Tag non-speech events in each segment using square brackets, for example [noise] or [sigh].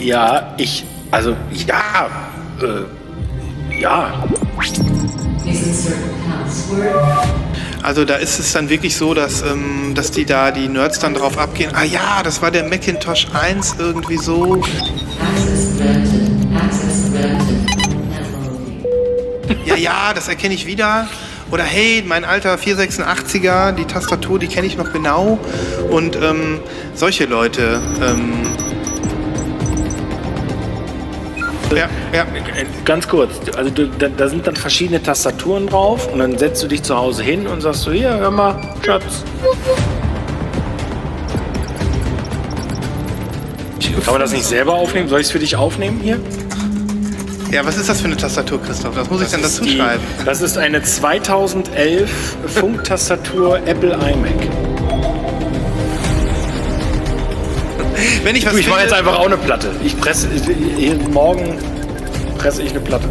Ja, ich, also, ja, äh, ja. Also da ist es dann wirklich so, dass, ähm, dass die da, die Nerds dann drauf abgehen. Ah ja, das war der Macintosh 1 irgendwie so. Ja, ja, das erkenne ich wieder. Oder hey, mein alter 486er, die Tastatur, die kenne ich noch genau. Und ähm, solche Leute. Ähm, ja, ja. Ganz kurz, also du, da, da sind dann verschiedene Tastaturen drauf und dann setzt du dich zu Hause hin und sagst so, hier, hör mal, Schatz. Kann man das nicht selber aufnehmen? Soll ich es für dich aufnehmen hier? Ja, was ist das für eine Tastatur, Christoph? Was muss ich denn dazu die, schreiben? Das ist eine 2011 Funktastatur Apple iMac. Wenn ich was Du, ich mache jetzt einfach auch eine Platte. Ich presse, morgen presse ich eine Platte.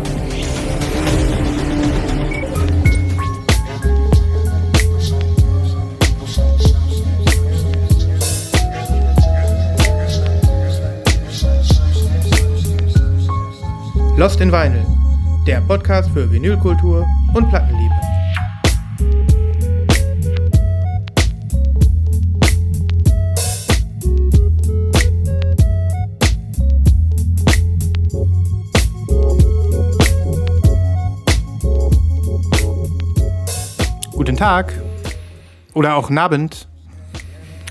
Lost in Vinyl, der Podcast für Vinylkultur und Plattenliebe. Guten Tag oder auch Nabend.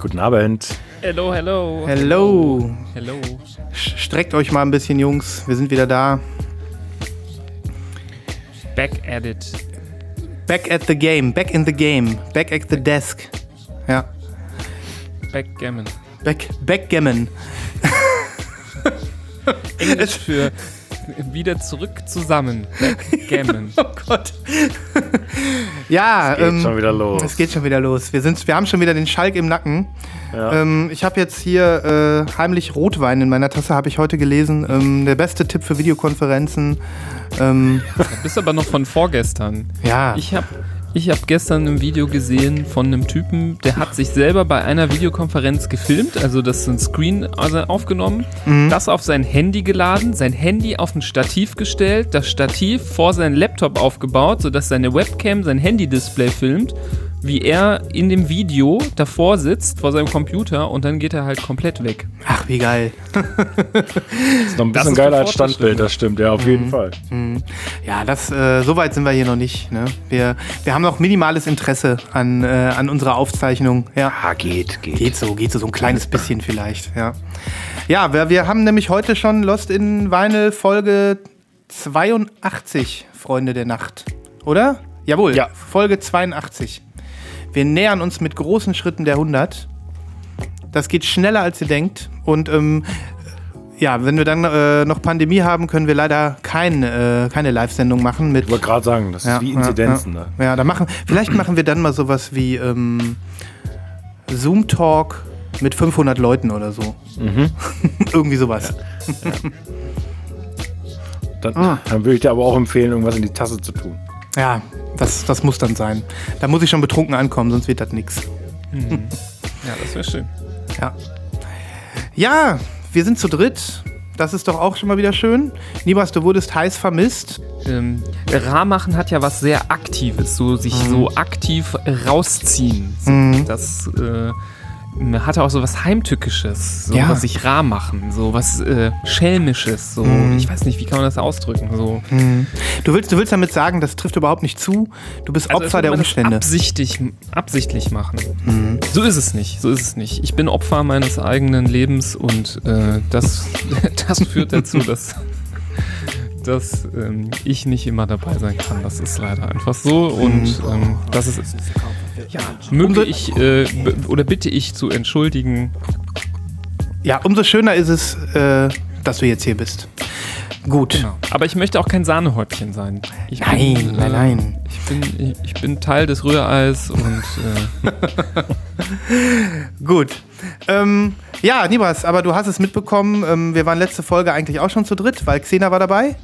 Guten Abend. Hello, hello. Hello. Hello. Streckt euch mal ein bisschen, Jungs. Wir sind wieder da. Back at it. Back at the game, back in the game, back at the desk. Ja, Backgammon. back, backgammon. Englisch für [laughs] [laughs] wieder zurück zusammen. Backgammon. [laughs] Oh Gott. ja, Geht ähm, schon wieder los. es geht schon wieder los. Wir, sind, wir haben schon wieder den Schalk im Nacken. Ja. Ähm, ich habe jetzt hier äh, heimlich Rotwein in meiner Tasse, habe ich heute gelesen. Ähm, der beste Tipp für Videokonferenzen. Ähm, Du bist aber noch von vorgestern. ja, Ich habe ich hab gestern ein Video gesehen von einem Typen, der hat sich selber bei einer Videokonferenz gefilmt, also das ist ein Screen also aufgenommen, das auf sein Handy geladen, sein Handy auf ein Stativ gestellt, das Stativ vor seinen Laptop aufgebaut, sodass seine Webcam sein Handy-Display filmt, wie er in dem Video davor sitzt, vor seinem Computer und dann geht er halt komplett weg. ach, wie geil. ist noch ein bisschen geiler als Standbild, das stimmt, ja, auf jeden Fall. Ja, das, äh, so weit sind wir hier noch nicht. Ne? Wir, wir haben noch minimales Interesse an, äh, an unserer Aufzeichnung. Ja. Ah, geht, geht. Geht so, geht so, so ein kleines bisschen vielleicht, ja. Ja, wir, wir haben nämlich heute schon Lost in Vinyl Folge 82, Freunde der Nacht. Oder? Jawohl, Ja. Folge 82. Wir nähern uns mit großen Schritten der 100. Das geht schneller, als ihr denkt. Und ähm, ja, wenn wir dann äh, noch Pandemie haben, können wir leider kein, äh, keine Live-Sendung machen mit Ich wollte gerade sagen, das ist wie Inzidenzen. ja, ja. ja, da machen, vielleicht machen wir dann mal sowas wie ähm, Zoom-Talk mit 500 Leuten oder so. Mhm. [laughs] Irgendwie sowas. [laughs] Dann, Ah. dann würde ich dir aber auch empfehlen, irgendwas in die Tasse zu tun. Ja, das, das muss dann sein. Da muss ich schon betrunken ankommen, sonst wird das nichts. Ja, das wäre schön. Ja. ja, wir sind zu dritt. Das ist doch auch schon mal wieder schön. Nibas, du wurdest heiß vermisst. Ähm, Rahmachen hat ja was sehr Aktives, so sich Mhm. so aktiv rausziehen. So, Das äh, hatte auch so was Heimtückisches, so Ja. was sich rar machen, so was äh, Schelmisches, so Mhm. ich weiß nicht, wie kann man das ausdrücken, so Du willst, du willst damit sagen, das trifft überhaupt nicht zu. Du bist Also als Opfer der Umstände. Absichtlich, absichtlich machen. Mhm. So ist es nicht, so ist es nicht. Ich bin Opfer meines eigenen Lebens und äh, das, [laughs] das führt dazu, dass, dass ähm, ich nicht immer dabei sein kann. Das ist leider einfach so und Mhm. ähm, das ist möge ich äh, oder bitte ich zu entschuldigen. Ja, umso schöner ist es, äh, dass du jetzt hier bist. Gut. Genau. Aber ich möchte auch kein Sahnehäubchen sein. Ich Nein, bin, nein, nein. Ich bin, ich, ich bin Teil des Rühreis und äh, [laughs] Gut. Ähm, ja, Nibas, aber du hast es mitbekommen. Ähm, wir waren letzte Folge eigentlich auch schon zu dritt, weil Xena war dabei.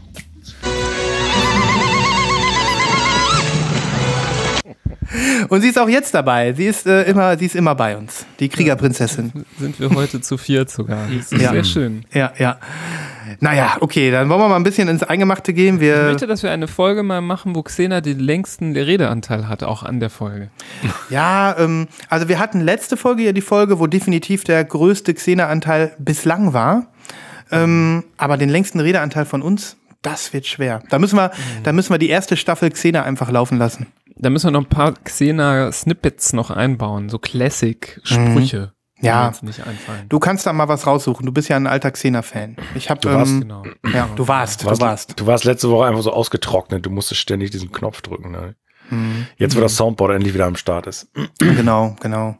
Und sie ist auch jetzt dabei. Sie ist, äh, immer, sie ist immer bei uns. Die Kriegerprinzessin. Sind wir heute zu viert sogar. Das ist Ja. sehr schön. Ja, ja. Naja, okay, dann wollen wir mal ein bisschen ins Eingemachte gehen. Ich Wir, möchte, dass wir eine Folge mal machen, wo Xena den längsten Redeanteil hat, auch an der Folge. ja, ähm, also wir hatten letzte Folge ja die Folge, wo definitiv der größte Xena-Anteil bislang war. Ähm, aber den längsten Redeanteil von uns, das wird schwer. Da müssen wir, da müssen wir die erste Staffel Xena einfach laufen lassen. Da müssen wir noch ein paar Xena-Snippets noch einbauen, so Classic-Sprüche. die Ja. Du kannst da mal was raussuchen. Du bist ja ein alter Xena-Fan. Ich habe, warst- ähm, Genau. ja, du warst, Du du warst, warst. du warst letzte Woche einfach so ausgetrocknet. Du musstest ständig diesen Knopf drücken. Ne? Jetzt, wo das Soundboard endlich wieder am Start ist. Genau, genau.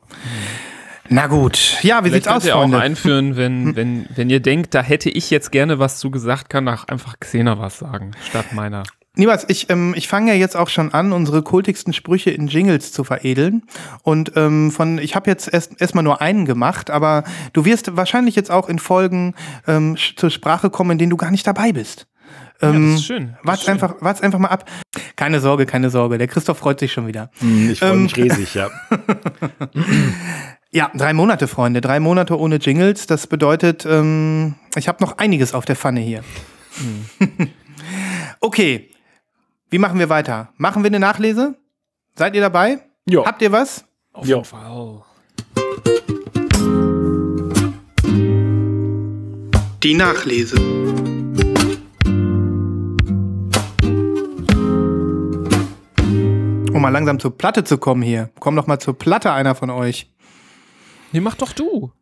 Na gut. Ja, wie Vielleicht sieht's könnt aus, ihr auch Freunde? einführen, wenn, wenn, wenn ihr denkt, da hätte ich jetzt gerne was zu gesagt, kann auch einfach Xena was sagen, statt meiner. Niemals, ich, ähm, ich fange ja jetzt auch schon an, unsere kultigsten Sprüche in Jingles zu veredeln. Und ähm, von, ich habe jetzt erst erstmal nur einen gemacht, aber du wirst wahrscheinlich jetzt auch in Folgen ähm, zur Sprache kommen, in denen du gar nicht dabei bist. Ja, Ähm, das ist schön. Das ist Wart's schön. einfach, wart's einfach mal ab. Keine Sorge, keine Sorge. Der Christoph freut sich schon wieder. Ich freue mich riesig, ja. [laughs] Ja, drei Monate, Freunde. Drei Monate ohne Jingles. Das bedeutet, ähm, ich habe noch einiges auf der Pfanne hier. [laughs] okay. Wie machen wir weiter? Machen wir eine Nachlese? Seid ihr dabei? Ja. Habt ihr was? Auf Ja. jeden Fall. Die Nachlese. Um mal langsam zur Platte zu kommen hier. Komm doch mal zur Platte, einer von euch. Nee, mach doch du.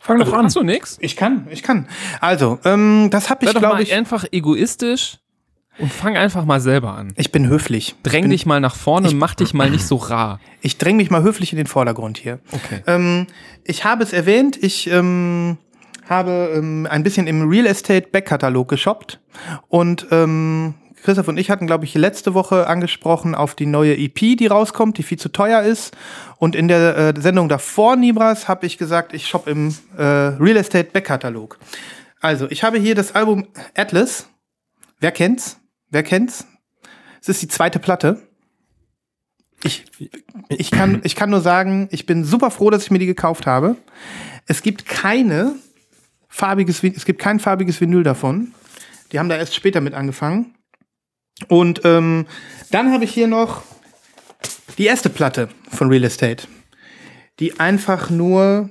Fang doch an. Hast du nix? Ich kann, ich kann. Also, ähm, das habe ich, glaube ich. einfach egoistisch und fang einfach mal selber an. Ich bin höflich. Dräng bin, dich mal nach vorne und mach dich mal nicht so rar. [clears throat] Ich dräng mich mal höflich in den Vordergrund hier. Okay. Ähm, ich habe es erwähnt, ich ähm, habe ähm, ein bisschen im Real Estate Backkatalog geshoppt und ähm, Christoph und ich hatten, glaube ich, letzte Woche angesprochen auf die neue EP, die rauskommt, die viel zu teuer ist. Und in der äh, Sendung davor, Nibras, habe ich gesagt, ich shop im äh, Real Estate Backkatalog. Also, ich habe hier das Album Atlas. Wer kennt's? Wer kennt's? Es ist die zweite Platte. Ich, ich, kann, [clears throat] ich kann nur sagen, ich bin super froh, dass ich mir die gekauft habe. Es gibt keine farbiges, es gibt kein farbiges Vinyl davon. Die haben da erst später mit angefangen. Und ähm, dann habe ich hier noch die erste Platte von Real Estate, die einfach nur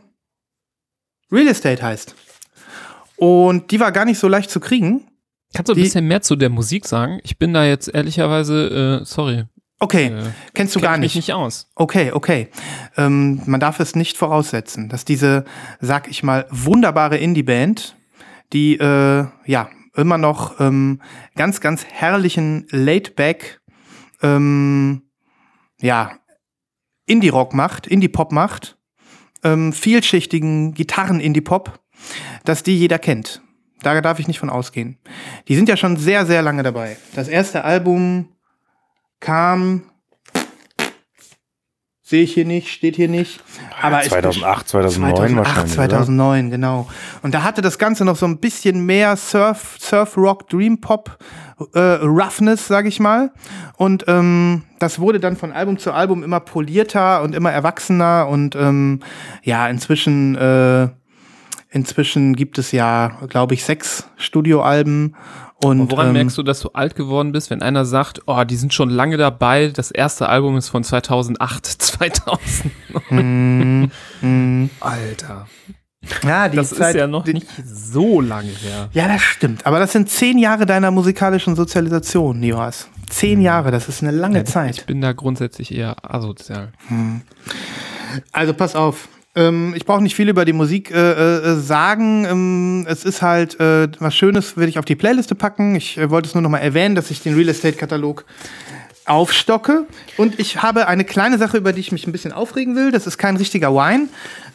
Real Estate heißt. Und die war gar nicht so leicht zu kriegen. Kannst du ein Die- bisschen mehr zu der Musik sagen? Ich bin da jetzt ehrlicherweise, äh, sorry, Okay, Äh, kennst du kenn gar ich mich nicht. nicht aus. Okay, okay. Ähm, man darf es nicht voraussetzen, dass diese, sag ich mal, wunderbare Indie-Band, die äh, ja immer noch ähm, ganz, ganz herrlichen Laid-Back, ähm, ja, Indie-Rock macht, Indie-Pop macht, ähm, vielschichtigen Gitarren-Indie-Pop, dass die jeder kennt. Da darf ich nicht von ausgehen. Die sind ja schon sehr, sehr lange dabei. Das erste Album kam Sehe ich hier nicht, steht hier nicht. Aber es- 2008, 2009 2008, wahrscheinlich. 2009, genau. Und da hatte das Ganze noch so ein bisschen mehr Surf, Surf Rock, Dream Pop, äh, Roughness, sag ich mal. Und ähm, das wurde dann von Album zu Album immer polierter und immer erwachsener. Und ähm, ja, inzwischen, äh, inzwischen gibt es ja, glaube ich, sechs Studioalben. Und Woran ähm, merkst du, dass du alt geworden bist, wenn einer sagt, oh, die sind schon lange dabei, das erste Album ist von 2008, 2009. [laughs] mm, Alter, ja, die das Zeit, ist ja noch die, nicht so lange her. Ja, das stimmt. Aber das sind zehn Jahre deiner musikalischen Sozialisation, Nioas. Zehn Jahre, das ist eine lange Ich Zeit. bin da grundsätzlich eher asozial. Also pass auf. Ähm, ich brauche nicht viel über die Musik äh, äh, sagen. Ähm, es ist halt äh, was Schönes, würde ich auf die Playliste packen. Ich äh, wollte es nur noch mal erwähnen, dass ich den Real Estate Katalog aufstocke. Und ich habe eine kleine Sache, über die ich mich ein bisschen aufregen will. Das ist kein richtiger Wine.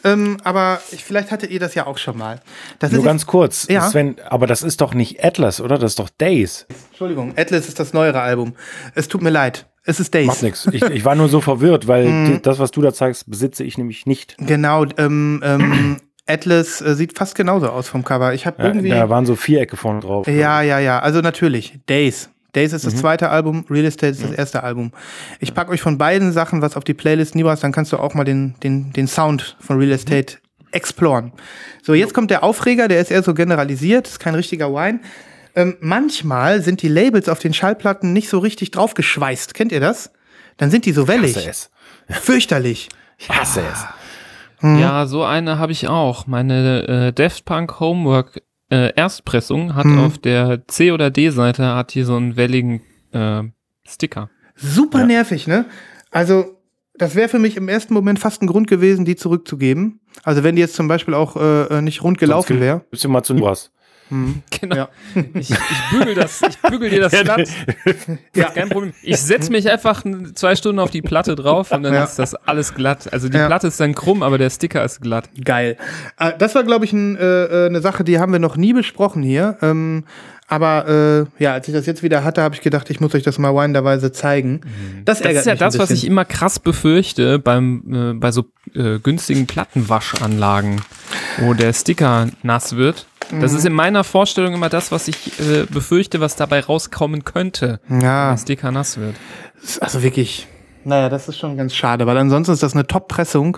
Ähm, aber ich, vielleicht hattet ihr das ja auch schon mal. Das Nur ganz kurz, Ja. Sven, aber das ist doch nicht Atlas, oder? Das ist doch Days. Entschuldigung, Atlas ist das neuere Album. Es tut mir leid. Es ist Days. Macht nichts. Ich, ich war nur so [laughs] verwirrt, weil die, das, was du da zeigst, besitze ich nämlich nicht. Genau, ähm, ähm, [clears throat] Atlas äh, sieht fast genauso aus vom Cover. Ich habe Ja, irgendwie. da waren so Vierecke vorne drauf. Ja, ja, ja. Also natürlich. Days. Days ist das zweite Album, Real Estate ist das erste Album. Ich packe euch von beiden Sachen was auf die Playlist, Nibras, dann kannst du auch mal den, den, den Sound von Real Estate exploren. So, jetzt kommt der Aufreger, der ist eher so generalisiert, ist kein richtiger Wine. Ähm, manchmal sind die Labels auf den Schallplatten nicht so richtig draufgeschweißt. Kennt ihr das? Dann sind die so wellig. hasse es. [laughs] Fürchterlich. Ich hasse es. Ja, so eine habe ich auch. Meine äh, Daft Punk Homework äh, Erstpressung hat Mhm. auf der C- oder D-Seite hat hier so einen welligen äh, Sticker. Super Ja. nervig, ne? Also, das wäre für mich im ersten Moment fast ein Grund gewesen, die zurückzugeben. Also, wenn die jetzt zum Beispiel auch äh, nicht rund gelaufen wäre. Bist du mal zu was? [laughs] Genau. Ja. Ich, ich bügel das, ich bügel dir das [laughs] glatt. Ja. Kein Problem. Ich setze mich einfach zwei Stunden auf die Platte drauf und dann Ja. ist das alles glatt. Also die Ja. Platte ist dann krumm, aber der Sticker ist glatt. Geil. Äh, das war, glaube ich, ein, äh, äh, eine Sache, die haben wir noch nie besprochen hier. Ähm, aber äh, ja, als ich das jetzt wieder hatte, habe ich gedacht, ich muss euch das mal winderweise zeigen. Das, Das ärgert ist ja das, was ich immer krass befürchte beim, äh, bei so äh, günstigen Plattenwaschanlagen, wo der Sticker nass wird. Das ist in meiner Vorstellung immer das, was ich äh, befürchte, was dabei rauskommen könnte, wenn Ja, der Sticker nass wird. also wirklich. Naja, das ist schon ganz schade, weil ansonsten ist das eine Top-Pressung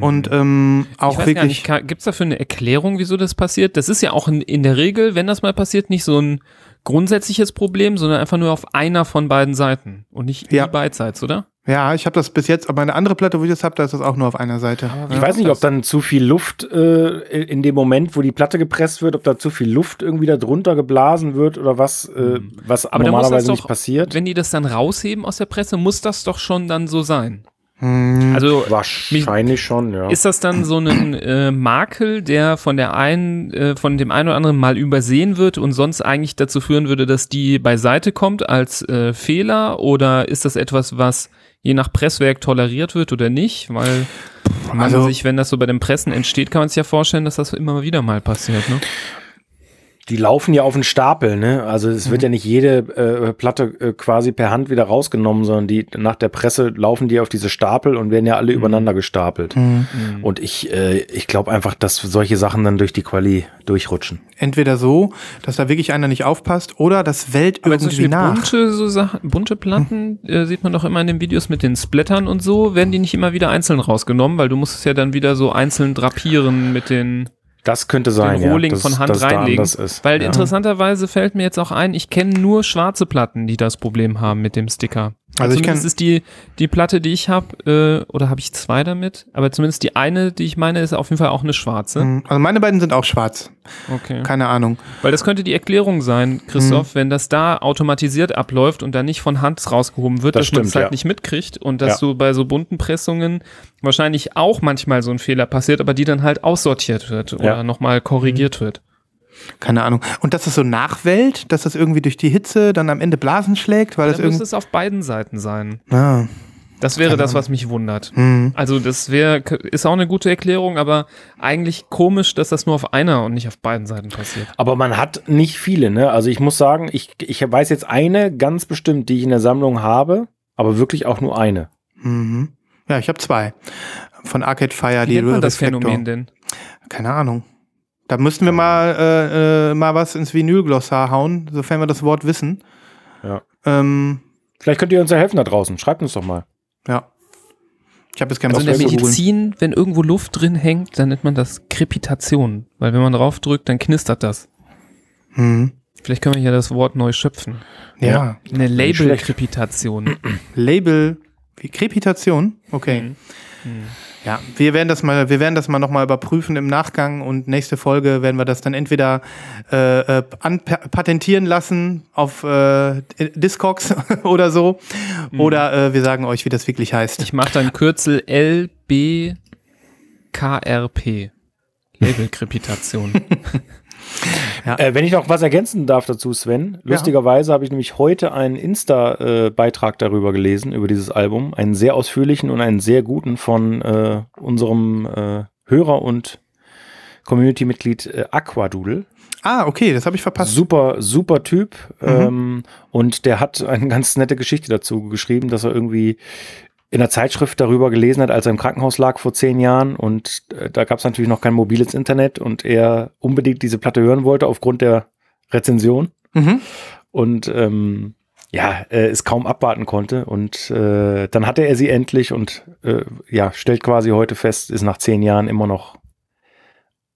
und ähm, auch Ich wirklich. gibt es dafür eine Erklärung, wieso das passiert? Das ist ja auch in, in der Regel, wenn das mal passiert, nicht so ein grundsätzliches Problem, sondern einfach nur auf einer von beiden Seiten und nicht Ja. die beidseits, oder? Ja, ich habe das bis jetzt, aber eine andere Platte, wo ich das habe, da ist das auch nur auf einer Seite. Ich weiß nicht, ob dann zu viel Luft äh, in dem Moment, wo die Platte gepresst wird, ob da zu viel Luft irgendwie da drunter geblasen wird oder was, äh, was Aber normalerweise das nicht doch- passiert. Wenn die das dann rausheben aus der Presse, muss das doch schon dann so sein. Hm, Also Wahrscheinlich schon, ja. ist das dann so ein äh, Makel, der von der einen, äh, von dem einen oder anderen mal übersehen wird und sonst eigentlich dazu führen würde, dass die beiseite kommt als äh, Fehler? Oder ist das etwas, was je nach Presswerk toleriert wird oder nicht? Weil man Also- sich, wenn das so bei den Pressen entsteht, kann man sich ja vorstellen, dass das immer wieder mal passiert. Ne? Die laufen ja auf den Stapel, ne? Also es Mhm. wird ja nicht jede äh, Platte äh, quasi per Hand wieder rausgenommen, sondern die nach der Presse laufen die auf diese Stapel und werden ja alle übereinander gestapelt. Mhm. Und ich, äh, ich glaube einfach, dass solche Sachen dann durch die Quali durchrutschen. Entweder so, dass da wirklich einer nicht aufpasst, oder das Welt Aber irgendwie nach. bunte, so Sachen, bunte Platten äh, sieht man doch immer in den Videos mit den Splattern und so, werden die nicht immer wieder einzeln rausgenommen, weil du musst es ja dann wieder so einzeln drapieren mit den, Das könnte sein, den Rohling ja, dass, von Hand da reinlegen. anders ist. Weil ja. interessanterweise fällt mir jetzt auch ein, ich kenne nur schwarze Platten, die das Problem haben mit dem Sticker. Also Also ich zumindest ist die, die Platte, die ich habe, äh, oder habe ich zwei damit, aber zumindest die eine, die ich meine, ist auf jeden Fall auch eine schwarze. Mhm. Also meine beiden sind auch schwarz. Okay. Keine Ahnung. Weil das könnte die Erklärung sein, Mhm. Christoph, wenn das da automatisiert abläuft und da nicht von Hand rausgehoben wird, Das dass man es stimmt, halt ja. nicht mitkriegt und dass Ja. so bei so bunten Pressungen wahrscheinlich auch manchmal so ein Fehler passiert, aber die dann halt aussortiert wird oder Ja. nochmal korrigiert wird. Keine Ahnung. Und dass es so nachwellt, dass das irgendwie durch die Hitze dann am Ende Blasen schlägt, weil das Dann müsste irgendwie. es auf beiden Seiten sein. Ah. Das wäre Keine das, was mich wundert. Hm. Also das wäre, ist auch eine gute Erklärung, aber eigentlich komisch, dass das nur auf einer und nicht auf beiden Seiten passiert. Aber man hat nicht viele, ne? Also ich muss sagen, ich, ich weiß jetzt eine ganz bestimmt, die ich in der Sammlung habe, aber wirklich auch nur eine. Mhm. Ja, ich habe zwei. Von Arcade Fire, Wie die nennt man das Reflektor. Phänomen denn? Keine Ahnung. Da müssten wir mal, äh, äh, mal was ins Vinylglossar hauen, sofern wir das Wort wissen. Ja. Ähm, Vielleicht könnt ihr uns ja helfen da draußen. Schreibt uns doch mal. ja. Ich habe jetzt gerne Also in der. Medizin, wenn irgendwo Luft drin hängt, dann nennt man das Krepitation. Weil wenn man draufdrückt, dann knistert das. Mhm. Vielleicht können wir hier das Wort neu schöpfen. Ja. Eine. Label-Krepitation. Label, wie Krepitation? Okay. Mhm. Ja, wir werden das mal, wir werden das mal nochmal überprüfen im Nachgang und nächste Folge werden wir das dann entweder äh, äh, patentieren lassen auf äh, Discogs [laughs] oder so, oder äh, wir sagen euch, wie das wirklich heißt. Ich mache dann Kürzel LBKRP. Label-Krepitation. [laughs] Äh, wenn ich noch was ergänzen darf dazu, Sven. Lustigerweise habe ich nämlich heute einen Insta-Beitrag darüber gelesen, über dieses Album. Einen sehr ausführlichen und einen sehr guten von äh, unserem äh, Hörer und Community-Mitglied äh, Aquadoodle. Ah, okay, das habe ich verpasst. Super, super Typ. Mhm. Ähm, und der hat eine ganz nette Geschichte dazu geschrieben, dass er irgendwie in der Zeitschrift darüber gelesen hat, als er im Krankenhaus lag vor zehn Jahren. Und äh, da gab es natürlich noch kein mobiles Internet und er unbedingt diese Platte hören wollte aufgrund der Rezension. Mhm. Und ähm, ja, äh, es kaum abwarten konnte. Und äh, dann hatte er sie endlich und äh, ja, stellt quasi heute fest, ist nach zehn Jahren immer noch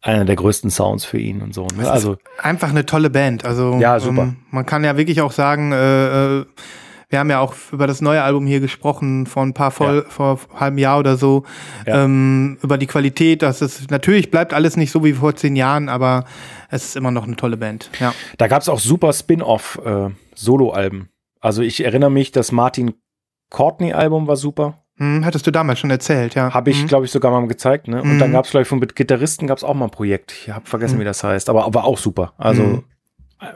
einer der größten Sounds für ihn und so. Ne? Also einfach eine tolle Band. Also ja, super. Ähm, man kann ja wirklich auch sagen, äh, äh, wir haben ja auch über das neue Album hier gesprochen, vor ein paar voll, ja. vor halben Jahr oder so, ja. ähm, über die Qualität. dass es natürlich bleibt alles nicht so wie vor zehn Jahren, aber es ist immer noch eine tolle Band. Ja. Da gab es auch super Spin-off äh. Also ich erinnere mich, das Martin Courtney-Album war super. Hm, hattest du damals schon erzählt, ja. Habe ich, hm. glaube ich, sogar mal gezeigt. Ne? Und hm. dann gab es, glaube ich, von Gitarristen gab es auch mal ein Projekt. Ich habe vergessen, hm. wie das heißt. Aber war auch super. Also hm.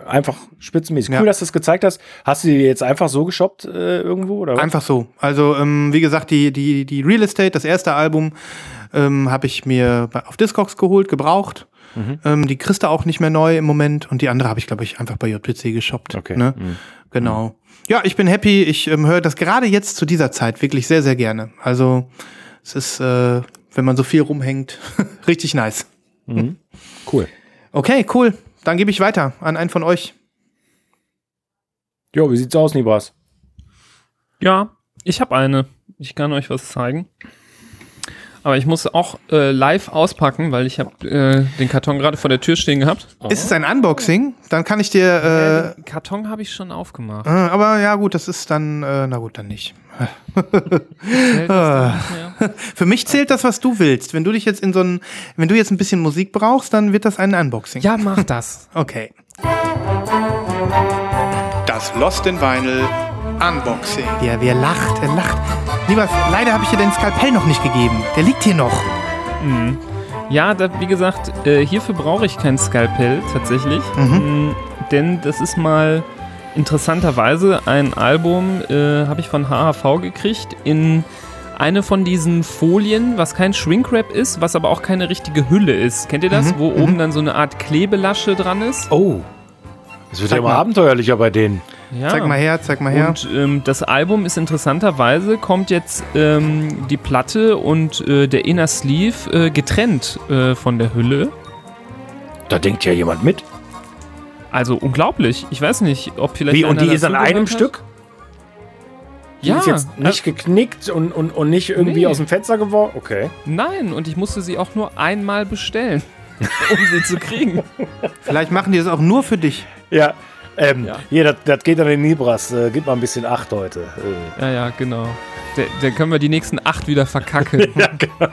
Einfach spitzenmäßig. Cool, dass du es gezeigt hast. Hast du die jetzt einfach so geshoppt äh, irgendwo? Oder Einfach so. Also, ähm, wie gesagt, die, die, die Real Estate, das erste Album, ähm, habe ich mir auf Discogs geholt, gebraucht. Mhm. Ähm, die kriegst du auch nicht mehr neu im Moment. Und die andere habe ich, glaube ich, einfach bei JPC geshoppt. Okay. Ne? Mhm. Genau. Ja, ich bin happy. Ich ähm, höre das gerade jetzt zu dieser Zeit wirklich sehr, sehr gerne. Also es ist, äh, wenn man so viel rumhängt, [laughs] richtig nice. Mhm. Cool. Okay, cool. Dann gebe ich weiter an einen von euch. Jo, wie sieht's aus, Nibras? Ja, ich habe eine. Ich kann euch was zeigen. Aber ich muss auch äh, live auspacken, weil ich habe äh, den Karton gerade vor der Tür stehen gehabt. Oh. Ist es ein Unboxing? Dann kann ich dir. Äh, den Karton habe ich schon aufgemacht. Äh, aber ja, gut, das ist dann. Äh, na gut, dann nicht. [laughs] Für mich zählt das, was du willst. Wenn du dich jetzt in so ein, wenn du jetzt ein bisschen Musik brauchst, dann wird das ein Unboxing. Ja, mach das. [laughs] okay. Das Lost in Vinyl Unboxing. Ja, wer lacht, er lacht. Lieber, leider habe ich dir den Skalpell noch nicht gegeben. Der liegt hier noch. Mhm. Ja, da, wie gesagt, äh, hierfür brauche ich kein Skalpell tatsächlich. Mhm. Mhm, denn das ist mal interessanterweise ein Album, äh, habe ich von HHV gekriegt, in eine von diesen Folien, was kein Shrinkwrap ist, was aber auch keine richtige Hülle ist. Kennt ihr das? Mhm. Wo mhm. oben dann so eine Art Klebelasche dran ist? Oh. Es wird Sag ja immer mal. abenteuerlicher bei denen. Ja. Zeig mal her, zeig mal her. Und ähm, das Album ist interessanterweise, kommt jetzt ähm, die Platte und äh, der Inner Sleeve äh, getrennt äh, von der Hülle. Da denkt ja jemand mit. Also unglaublich. Ich weiß nicht, ob vielleicht. Wie, und die ist an einem hat? Stück? Die ja. ist jetzt nicht äh, geknickt und, und, und nicht irgendwie nee. aus dem Fenster geworfen? Okay. Nein, und ich musste sie auch nur einmal bestellen, [laughs] um sie zu kriegen. Vielleicht machen die das auch nur für dich. Ja, ähm, ja. Hier, das, das geht an den Nibras. Äh, gib mal ein bisschen Acht heute. Äh. Ja, ja, genau. Dann können wir die nächsten acht wieder verkacken. [laughs] ja, genau.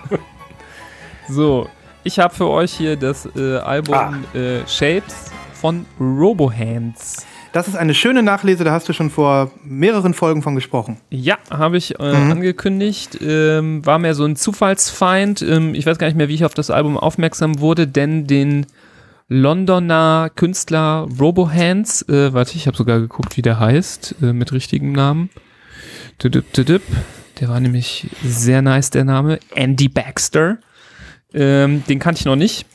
So, ich habe für euch hier das äh, Album ah. äh, Shapes von Robohands. Das ist eine schöne Nachlese, da hast du schon vor mehreren Folgen von gesprochen. Ja, habe ich äh, mhm. angekündigt. Ähm, war mehr so ein Zufallsfeind. Ähm, ich weiß gar nicht mehr, wie ich auf das Album aufmerksam wurde, denn den Londoner Künstler Robohands, äh, warte, ich habe sogar geguckt, wie der heißt, äh, mit richtigem Namen. Der war nämlich sehr nice, der Name. Andy Baxter. Ähm, den kannte ich noch nicht.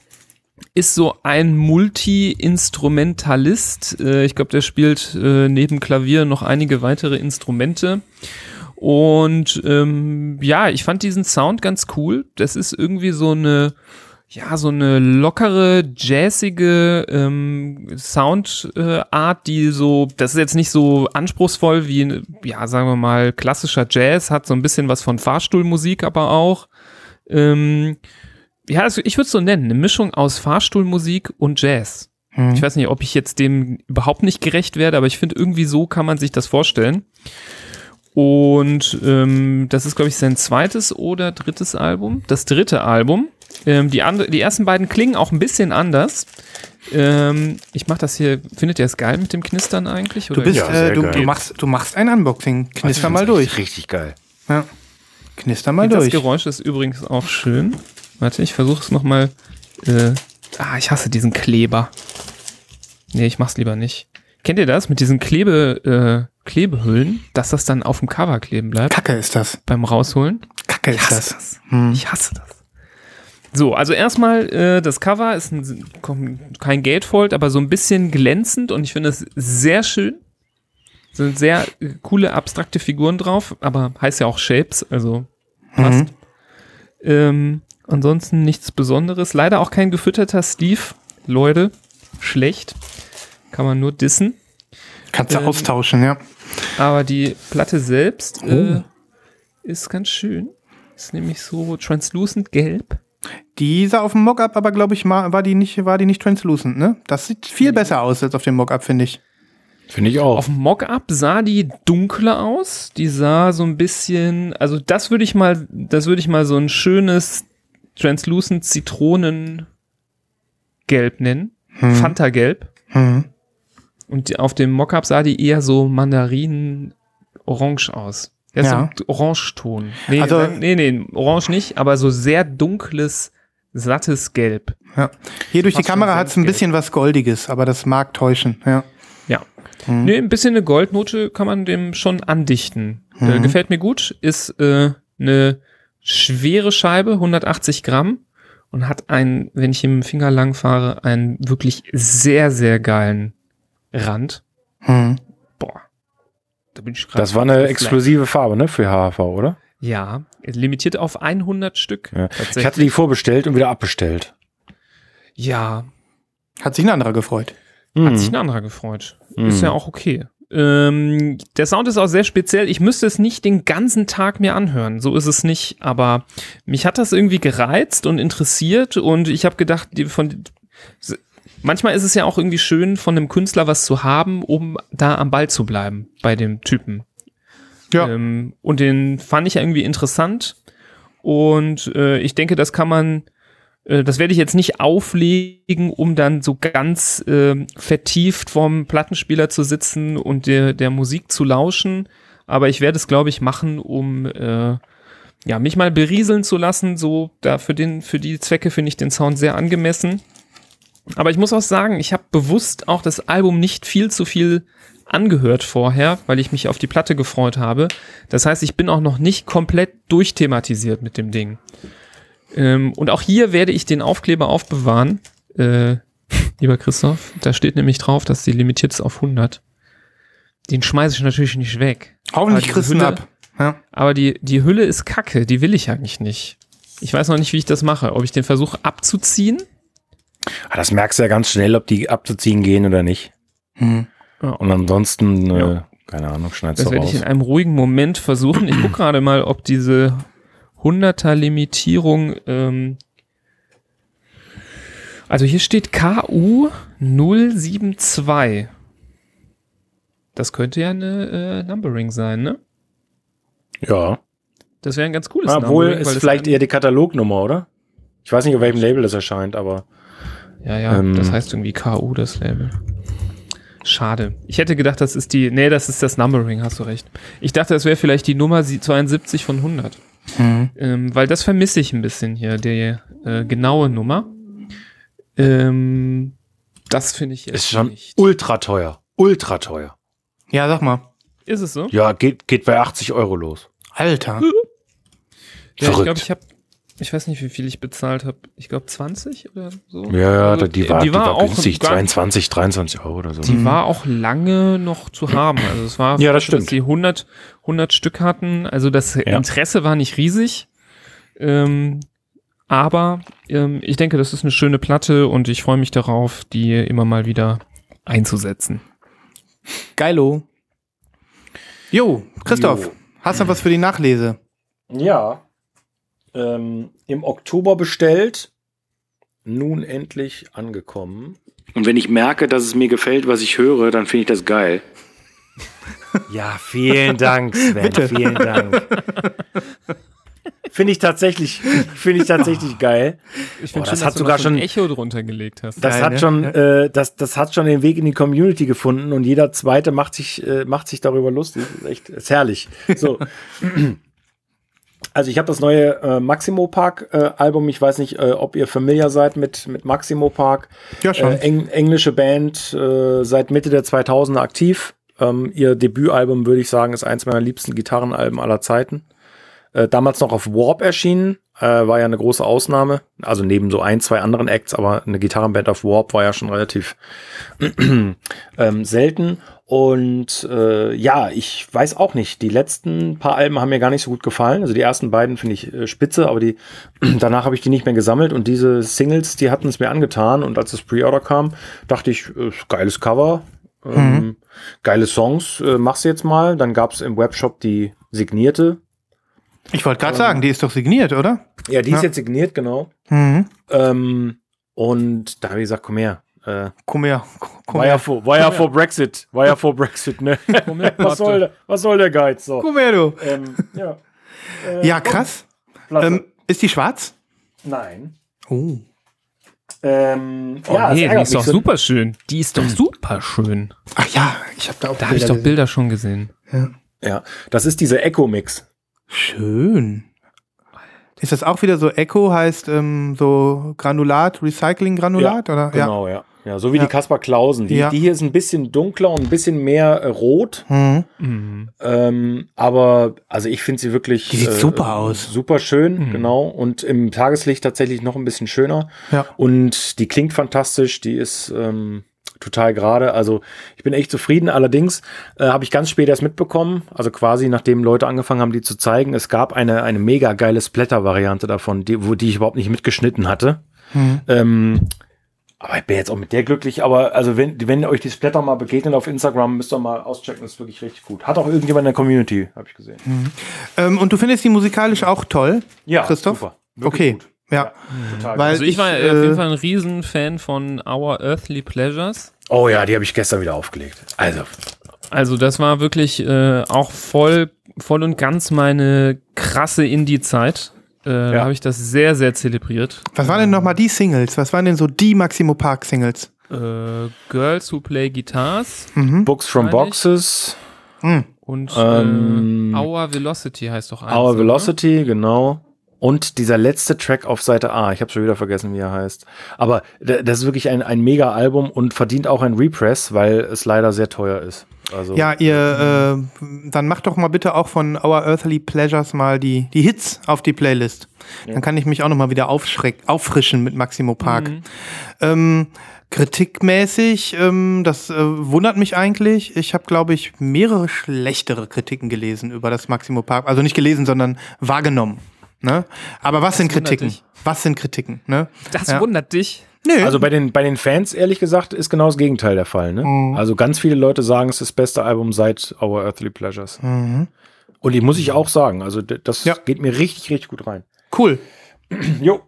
Ist so ein Multi-Instrumentalist. Äh, ich glaube, der spielt äh, neben Klavier noch einige weitere Instrumente. Und ähm, ja, ich fand diesen Sound ganz cool. Das ist irgendwie so eine ja, so eine lockere, jazzige ähm, Soundart, äh, die so, das ist jetzt nicht so anspruchsvoll wie, ja, sagen wir mal, klassischer Jazz, hat so ein bisschen was von Fahrstuhlmusik aber auch. Ähm, ja, also ich würde es so nennen, eine Mischung aus Fahrstuhlmusik und Jazz. Hm. Ich weiß nicht, ob ich jetzt dem überhaupt nicht gerecht werde, aber ich finde, irgendwie so kann man sich das vorstellen. Und ähm, das ist, glaube ich, sein zweites oder drittes Album. Das dritte Album. Ähm, die, andre, die ersten beiden klingen auch ein bisschen anders. Ähm, ich mache das hier. Findet ihr es geil mit dem Knistern eigentlich? Oder? Du, bist, ja, äh, du, du, machst, du machst ein Unboxing. Knister also, mal durch. Richtig geil. Ja. Knister mal durch. Das Geräusch ist übrigens auch schön. Warte, ich versuche es nochmal. Äh, ah, ich hasse diesen Kleber. Nee, ich mach's lieber nicht. Kennt ihr das mit diesen Klebe, äh, Klebehüllen, dass das dann auf dem Cover kleben bleibt? Kacke ist das. Beim Rausholen? Kacke ist das. das. Hm. Ich hasse das. So, also erstmal, äh, das Cover ist ein, kein Gatefold, aber so ein bisschen glänzend und ich finde es sehr schön. Sind sehr äh, coole abstrakte Figuren drauf, aber heißt ja auch Shapes, also passt. Mhm. Ähm, ansonsten nichts Besonderes. Leider auch kein gefütterter Steve, Leute. Schlecht. Kann man nur dissen. Kannst du ähm, austauschen, ja. Aber die Platte selbst äh, oh. ist ganz schön. Ist nämlich so translucent gelb. Die sah auf dem Mockup, aber glaube ich, war die nicht, war die nicht translucent, ne? Das sieht viel besser aus als auf dem Mockup, finde ich. Finde ich auch. Auf dem Mockup sah die dunkler aus. Die sah so ein bisschen, also das würde ich mal, das würde ich mal so ein schönes translucent Zitronengelb nennen. Hm. Fanta-Gelb. Hm. Und auf dem Mockup sah die eher so Mandarinen-Orange aus. Ja, ja. so Orangeton. Nee, also, nee, nee, Orange nicht, aber so sehr dunkles, sattes Gelb. Ja. Hier durch Fast die Kamera hat es ein bisschen was Goldiges, aber das mag täuschen, ja. Ja. Mhm. Nee, ein bisschen eine Goldnote kann man dem schon andichten. Äh, mhm. Äh, gefällt mir gut. Ist äh, eine schwere Scheibe, 180 Gramm und hat einen, wenn ich im Finger lang fahre, einen wirklich sehr, sehr geilen Rand. Mhm. Boah. Da bin ich Das war eine exklusive Farbe, ne, für HHV, oder? Ja, limitiert auf 100 Stück. Ja. Ich hatte die vorbestellt und wieder abbestellt. Ja. Hat sich ein anderer gefreut. Hat sich ein anderer gefreut. Mhm. Ist ja auch okay. Ähm, der Sound ist auch sehr speziell. Ich müsste es nicht den ganzen Tag mir anhören. So ist es nicht. Aber mich hat das irgendwie gereizt und interessiert und ich habe gedacht, von manchmal ist es ja auch irgendwie schön, von einem Künstler was zu haben, um da am Ball zu bleiben bei dem Typen. Ja. Ähm, und den fand ich irgendwie interessant. Und äh, ich denke, das kann man äh, das werde ich jetzt nicht auflegen, um dann so ganz äh, vertieft vorm Plattenspieler zu sitzen und der, der Musik zu lauschen. Aber ich werde es, glaube ich, machen, um äh, ja, mich mal berieseln zu lassen. So, da für, den, für die Zwecke finde ich den Sound sehr angemessen. Aber ich muss auch sagen, ich habe bewusst auch das Album nicht viel zu viel angehört vorher, weil ich mich auf die Platte gefreut habe. Das heißt, ich bin auch noch nicht komplett durchthematisiert mit dem Ding. Ähm, und auch hier werde ich den Aufkleber aufbewahren, äh, lieber Christoph. Da steht nämlich drauf, dass die limitiert ist auf 100. Den schmeiße ich natürlich nicht weg. Hoffentlich kriegst du ab. Ja. Aber die, die Hülle ist kacke, die will ich eigentlich nicht. Ich weiß noch nicht, wie ich das mache. Ob ich den versuche abzuziehen. Ah, das merkst du ja ganz schnell, ob die abzuziehen gehen oder nicht. Hm. Ja. Und ansonsten, äh, ja. keine Ahnung, schneidest du raus. Das werde ich in einem ruhigen Moment versuchen. Ich gucke [clears throat] gerade mal, ob diese 100er Limitierung. Ähm, also hier steht KU 072. Das könnte ja eine äh, Numbering sein, ne? Ja. Das wäre ein ganz cooles Obwohl Numbering. Obwohl ist vielleicht eher die Katalognummer, oder? Ich weiß nicht, auf welchem Label das erscheint, aber. Ja, ja, ähm, das heißt irgendwie KU, das Label. Schade. Ich hätte gedacht, das ist die. Nee, das ist das Numbering, hast du recht. Ich dachte, das wäre vielleicht die Nummer 72 von 100. Mhm. Ähm, weil das vermisse ich ein bisschen hier, die äh, genaue Nummer. Ähm, das finde ich jetzt Ist schon nicht. ultra teuer. Ultra teuer. Ja, sag mal. Ist es so? Ja, geht, geht bei 80 Euro los. Alter. Ja, Verrückt. ich glaube, ich habe ich weiß nicht, wie viel ich bezahlt habe. Ich glaube 20 oder so. Ja, also, die war, die war, die war auch günstig, 22, 23 Euro oder so. Die mhm. war auch lange noch zu haben. Also es war, ja, das stimmt. dass die 100, 100 Stück hatten. Also das ja. Interesse war nicht riesig. Ähm, aber ähm, ich denke, das ist eine schöne Platte und ich freue mich darauf, die immer mal wieder einzusetzen. Geilo. Jo, Christoph, jo. hast du was für die Nachlese? Ja ähm, im Oktober bestellt, nun endlich angekommen. Und wenn ich merke, dass es mir gefällt, was ich höre, dann finde ich das geil. [laughs] Ja, vielen Dank, Sven. [laughs] Bitte. Vielen Dank. Finde ich tatsächlich, finde ich tatsächlich geil. Ich finde, das hat sogar schon ein Echo drunter gelegt hast. Das geil, hat ne? schon, äh, das, das hat schon den Weg in die Community gefunden und jeder Zweite macht sich, äh, macht sich darüber lustig. Ist echt, ist herrlich. So. [laughs] Also ich habe das neue äh, Maximo Park äh, Album. Ich weiß nicht, äh, ob ihr familiar seid mit, mit Maximo Park. Ja, schon. Äh, Eng englische Band, äh, seit Mitte der 2000er aktiv. Ähm, ihr Debütalbum, würde ich sagen, ist eins meiner liebsten Gitarrenalben aller Zeiten. Äh, damals noch auf Warp erschienen, war ja eine große Ausnahme. Also neben so ein, zwei anderen Acts, aber eine Gitarrenband auf Warp war ja schon relativ [clears throat] ähm, selten. Und äh, ja, ich weiß auch nicht. Die letzten paar Alben haben mir gar nicht so gut gefallen. Also die ersten beiden finde ich äh, spitze, aber die [clears throat] danach habe ich die nicht mehr gesammelt. Und diese Singles, die hatten es mir angetan. Und als das Pre-Order kam, dachte ich, äh, geiles Cover, Ähm, mhm. Geile Songs, äh, machst du jetzt mal. Dann gab es im Webshop die signierte. Ich wollte gerade ähm, sagen, die ist doch signiert, oder? Ja, die ja. ist jetzt signiert, genau. Mhm. Ähm, und da habe ich gesagt, komm her. Äh, komm her. Komm war, her. Ja vor, war ja vor Brexit. War ja vor Brexit, ne? [laughs] Komm her, was, soll der, was soll der Geiz? So. Komm her, du. Ähm, ja. Äh, ja, krass. Ähm, ist die schwarz? Nein. Oh. Ähm, oh, ja, nee, die ist doch so super schön. Die ist doch super schön. Ach ja, ich habe da auch Da habe ich doch Bilder schon gesehen. Ja. ja, das ist diese Echo Mix. Schön. Ist das auch wieder so Echo, heißt ähm, so Granulat, Recycling-Granulat? Ja, oder? Genau, ja. ja. So wie ja. die Kaspar Klausen. Die, ja. die hier ist ein bisschen dunkler und ein bisschen mehr äh, rot. Mhm. Mhm. Ähm, aber also ich finde sie wirklich. Die sieht äh, super aus. Super schön, mhm. genau. Und im Tageslicht tatsächlich noch ein bisschen schöner. Ja. Und die klingt fantastisch. Die ist. Ähm, total gerade. Also ich bin echt zufrieden. Allerdings äh, habe ich ganz spät erst mitbekommen, also quasi nachdem Leute angefangen haben, die zu zeigen, es gab eine, eine mega geile Splatter-Variante davon, die, wo, die ich überhaupt nicht mitgeschnitten hatte. Mhm. Ähm, aber ich bin jetzt auch mit der glücklich. Aber also wenn, wenn euch die Splatter mal begegnen auf Instagram, müsst ihr mal auschecken. Das ist wirklich richtig gut. Hat auch irgendjemand in der Community, habe ich gesehen. Mhm. Ähm, und du findest die musikalisch auch toll, ja, Christoph? Super. okay. Gut. Ja, total. Weil also ich, ich war äh, auf jeden Fall ein Riesenfan von Our Earthly Pleasures. Oh ja, die habe ich gestern wieder aufgelegt. Also. Also das war wirklich äh, auch voll, voll und ganz meine krasse Indie-Zeit. Äh, ja. habe ich das sehr, sehr zelebriert. Was waren denn nochmal die Singles? Was waren denn so die Maximo Park Singles? Äh, Girls Who Play Guitars. Mhm. Books from Boxes. Mhm. Und ähm, äh, Our Velocity heißt doch eins, Our Velocity, oder? genau. Und dieser letzte Track auf Seite A, ich habe schon wieder vergessen, wie er heißt. Aber das ist wirklich ein, ein Mega-Album und verdient auch ein Repress, weil es leider sehr teuer ist. Also, ja, ihr, äh, dann macht doch mal bitte auch von Our Earthly Pleasures mal die, die Hits auf die Playlist. Ja. Dann kann ich mich auch noch mal wieder auffrischen mit Maximo Park. Mhm. Ähm, kritikmäßig, ähm, das äh, wundert mich eigentlich. Ich habe, glaube ich, mehrere schlechtere Kritiken gelesen über das Maximo Park. Also nicht gelesen, sondern wahrgenommen. Ne? Aber was das sind Kritiken? Was sind Kritiken? Ne? Das ja. wundert dich. Nö. Also bei den, bei den Fans, ehrlich gesagt, ist genau das Gegenteil der Fall. Ne? Mhm. Also ganz viele Leute sagen, es ist das beste Album seit Our Earthly Pleasures. Mhm. Und die muss ich auch sagen. Also das ja. geht mir richtig, richtig gut rein. Cool. [clears throat] jo.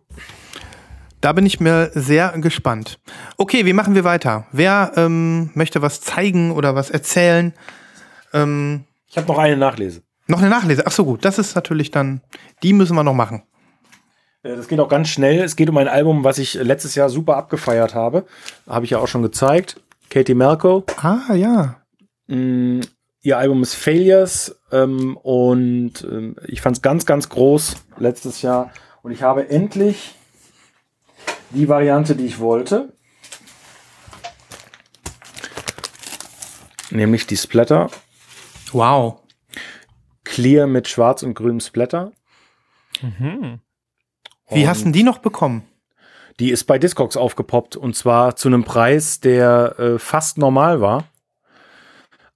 Da bin ich mir sehr gespannt. Okay, wie machen wir weiter? Wer ähm, möchte was zeigen oder was erzählen? Ähm, ich habe noch eine Nachlese. Noch eine Nachlese. Ach so, gut. Das ist natürlich dann, die müssen wir noch machen. Äh, das geht auch ganz schnell. Es geht um ein Album, was ich letztes Jahr super abgefeiert habe. Habe ich ja auch schon gezeigt. Katie Melko. Ah, ja. Mm, ihr Album ist Failures ähm, und ähm, ich fand es ganz, ganz groß letztes Jahr. Und ich habe endlich die Variante, die ich wollte. Nämlich die Splatter. Wow. Clear mit schwarz und grünem Splatter. Mhm. Wie hast du die noch bekommen? Die ist bei Discogs aufgepoppt und zwar zu einem Preis, der äh, fast normal war,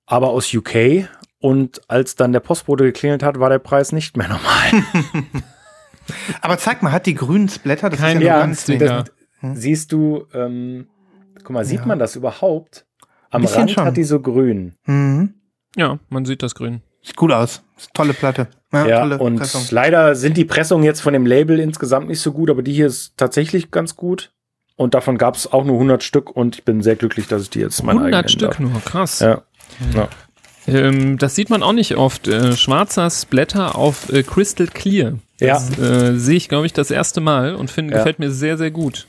aber aus UK. Und als dann der Postbote geklingelt hat, war der Preis nicht mehr normal. [laughs] [laughs] aber zeig mal, hat die grünen Splatter? Das Kein ist ja, ganz das, hm? Siehst du, ähm, guck mal, sieht ja. man das überhaupt? Am Rand schon. hat die so grün. Mhm. Ja, man sieht das grün. Sieht cool aus. Tolle Platte. Ja, ja tolle und Pressung. leider sind die Pressungen jetzt von dem Label insgesamt nicht so gut, aber die hier ist tatsächlich ganz gut. Und davon gab es auch nur 100 Stück und ich bin sehr glücklich, dass ich die jetzt meine 100 Stück darf. nur, krass. Ja. ja. Ähm, das sieht man auch nicht oft. Äh, schwarzer Splatter auf äh, Crystal Clear. Das ja. äh, sehe ich, glaube ich, das erste Mal und find, ja. gefällt mir sehr, sehr gut.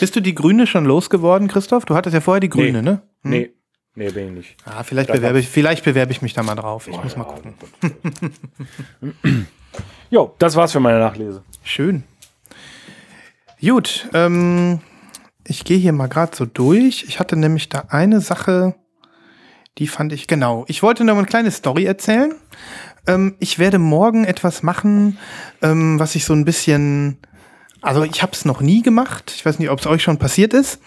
Bist du die Grüne schon losgeworden, Christoph? Du hattest ja vorher die Grüne, nee. ne? Hm? Nee. Nee, bin ich nicht. Ah, vielleicht bewerbe ich, vielleicht bewerbe ich mich da mal drauf. Ich oh, muss ja, mal gucken. [laughs] jo, das war's für meine Nachlese. Schön. Gut, ähm, ich gehe hier mal gerade so durch. Ich hatte nämlich da eine Sache, die fand ich genau. Ich wollte noch eine kleine Story erzählen. Ähm, ich werde morgen etwas machen, ähm, was ich so ein bisschen also ich habe es noch nie gemacht. Ich weiß nicht, ob es euch schon passiert ist.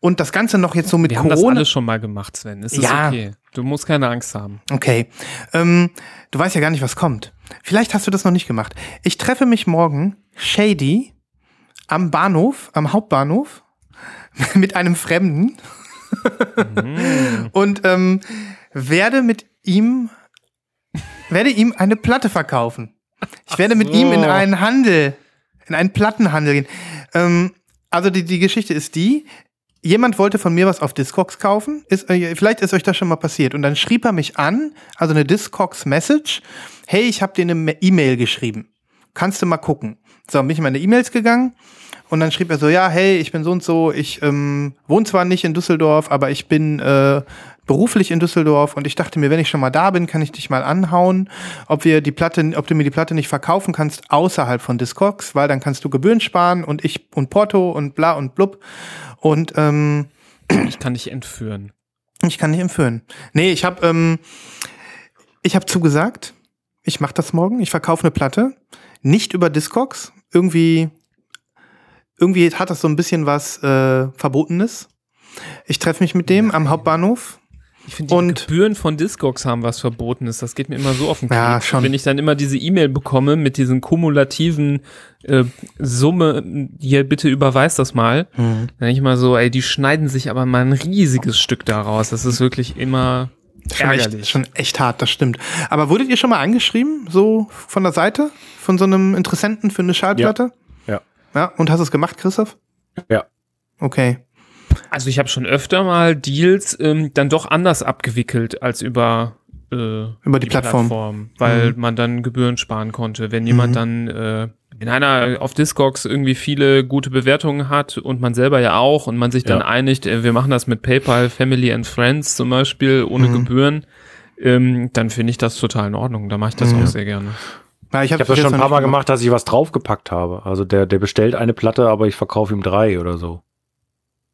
Und das Ganze noch jetzt so mit Wir Corona. Wir haben das alles schon mal gemacht, Sven. Es ist ja. okay. Du musst keine Angst haben. Okay. Ähm, du weißt ja gar nicht, was kommt. Vielleicht hast du das noch nicht gemacht. Ich treffe mich morgen shady am Bahnhof, am Hauptbahnhof [laughs] mit einem Fremden. Mhm. [laughs] Und ähm, werde mit ihm, werde ihm eine Platte verkaufen. Ich werde so. mit ihm in einen Handel, in einen Plattenhandel gehen. Ähm, also die, die Geschichte ist die, jemand wollte von mir was auf Discogs kaufen. Ist, äh, vielleicht ist euch das schon mal passiert. Und dann schrieb er mich an, also eine Discogs-Message. Hey, ich habe dir eine E-Mail geschrieben. Kannst du mal gucken. So, bin ich in meine E-Mails gegangen und dann schrieb er so, ja, hey, ich bin so und so, ich ähm, wohne zwar nicht in Düsseldorf, aber ich bin äh, beruflich in Düsseldorf und ich dachte mir, wenn ich schon mal da bin, kann ich dich mal anhauen, ob wir die Platte, ob du mir die Platte nicht verkaufen kannst außerhalb von Discogs, weil dann kannst du Gebühren sparen und ich und Porto und bla und blub. Und ähm, ich kann dich entführen. Ich kann dich entführen. Nee, ich habe ähm, ich habe zugesagt, ich mache das morgen, ich verkaufe eine Platte, nicht über Discogs, irgendwie irgendwie hat das so ein bisschen was äh, Verbotenes. Ich treffe mich mit dem am Hauptbahnhof. Ich finde, die und Gebühren von Discogs haben was Verbotenes. Das geht mir immer so auf den Keks. Ja, schon. Wenn ich dann immer diese E-Mail bekomme mit diesen kumulativen äh, Summe, hier bitte überweis das mal, mhm. dann denke ich mal so, ey, die schneiden sich aber mal ein riesiges Stück daraus. Das ist wirklich immer Schon echt, schon echt hart, das stimmt. Aber wurdet ihr schon mal angeschrieben, so von der Seite, von so einem Interessenten für eine Schallplatte? Ja. ja. Ja, und hast du es gemacht, Christoph? Ja. Okay. Also ich habe schon öfter mal Deals ähm, dann doch anders abgewickelt als über äh, über die, die Plattform. Plattform. weil mhm. man dann Gebühren sparen konnte. Wenn jemand mhm. dann äh, in einer auf Discogs irgendwie viele gute Bewertungen hat und man selber ja auch und man sich dann ja. einigt, äh, wir machen das mit PayPal, Family and Friends zum Beispiel ohne mhm. Gebühren, ähm, dann finde ich das total in Ordnung. Da mache ich das mhm. auch sehr gerne. Ja, ich habe hab das schon ein paar Mal gemacht, dass ich was draufgepackt habe. Also der, der bestellt eine Platte, aber ich verkaufe ihm drei oder so.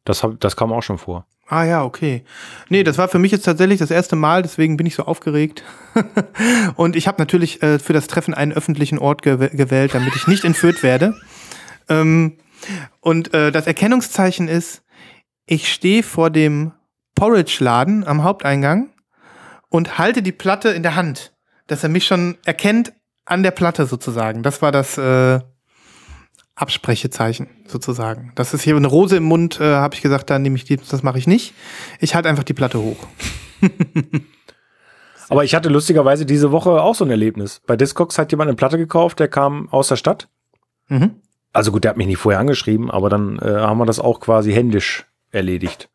Das, hab, das kam auch schon vor. Ah ja, okay. Nee, das war für mich jetzt tatsächlich das erste Mal, deswegen bin ich so aufgeregt. [laughs] und ich habe natürlich äh, für das Treffen einen öffentlichen Ort gew gewählt, damit ich nicht entführt werde. Ähm, und äh, das Erkennungszeichen ist, ich stehe vor dem Porridge-Laden am Haupteingang und halte die Platte in der Hand, dass er mich schon erkennt an der Platte sozusagen. Das war das äh, Absprechezeichen sozusagen. Das ist hier eine Rose im Mund, äh, habe ich gesagt, da nehme ich die, das mache ich nicht. Ich halte einfach die Platte hoch. [laughs] Aber ich hatte lustigerweise diese Woche auch so ein Erlebnis. Bei Discogs hat jemand eine Platte gekauft, der kam aus der Stadt. Mhm. Also gut, der hat mich nicht vorher angeschrieben, aber dann äh, haben wir das auch quasi händisch erledigt.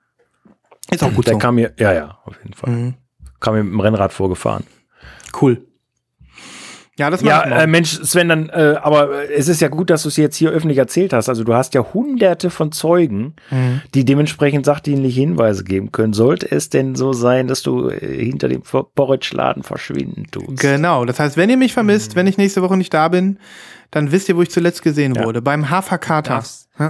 Ist auch gut. Der so. kam mir, ja, ja, auf jeden Fall. Mhm. Kam mir mit dem Rennrad vorgefahren. Cool. Ja, das ja, äh, Mensch, Sven, dann, äh, aber es ist ja gut, dass du es jetzt hier öffentlich erzählt hast. Also du hast ja hunderte von Zeugen, mhm. die dementsprechend sachdienliche Hinweise geben können. Sollte es denn so sein, dass du äh, hinter dem Porridge-Laden verschwinden tust? Genau, das heißt, wenn ihr mich vermisst, mhm. wenn ich nächste Woche nicht da bin, dann wisst ihr, wo ich zuletzt gesehen ja. wurde. Beim Haferkater.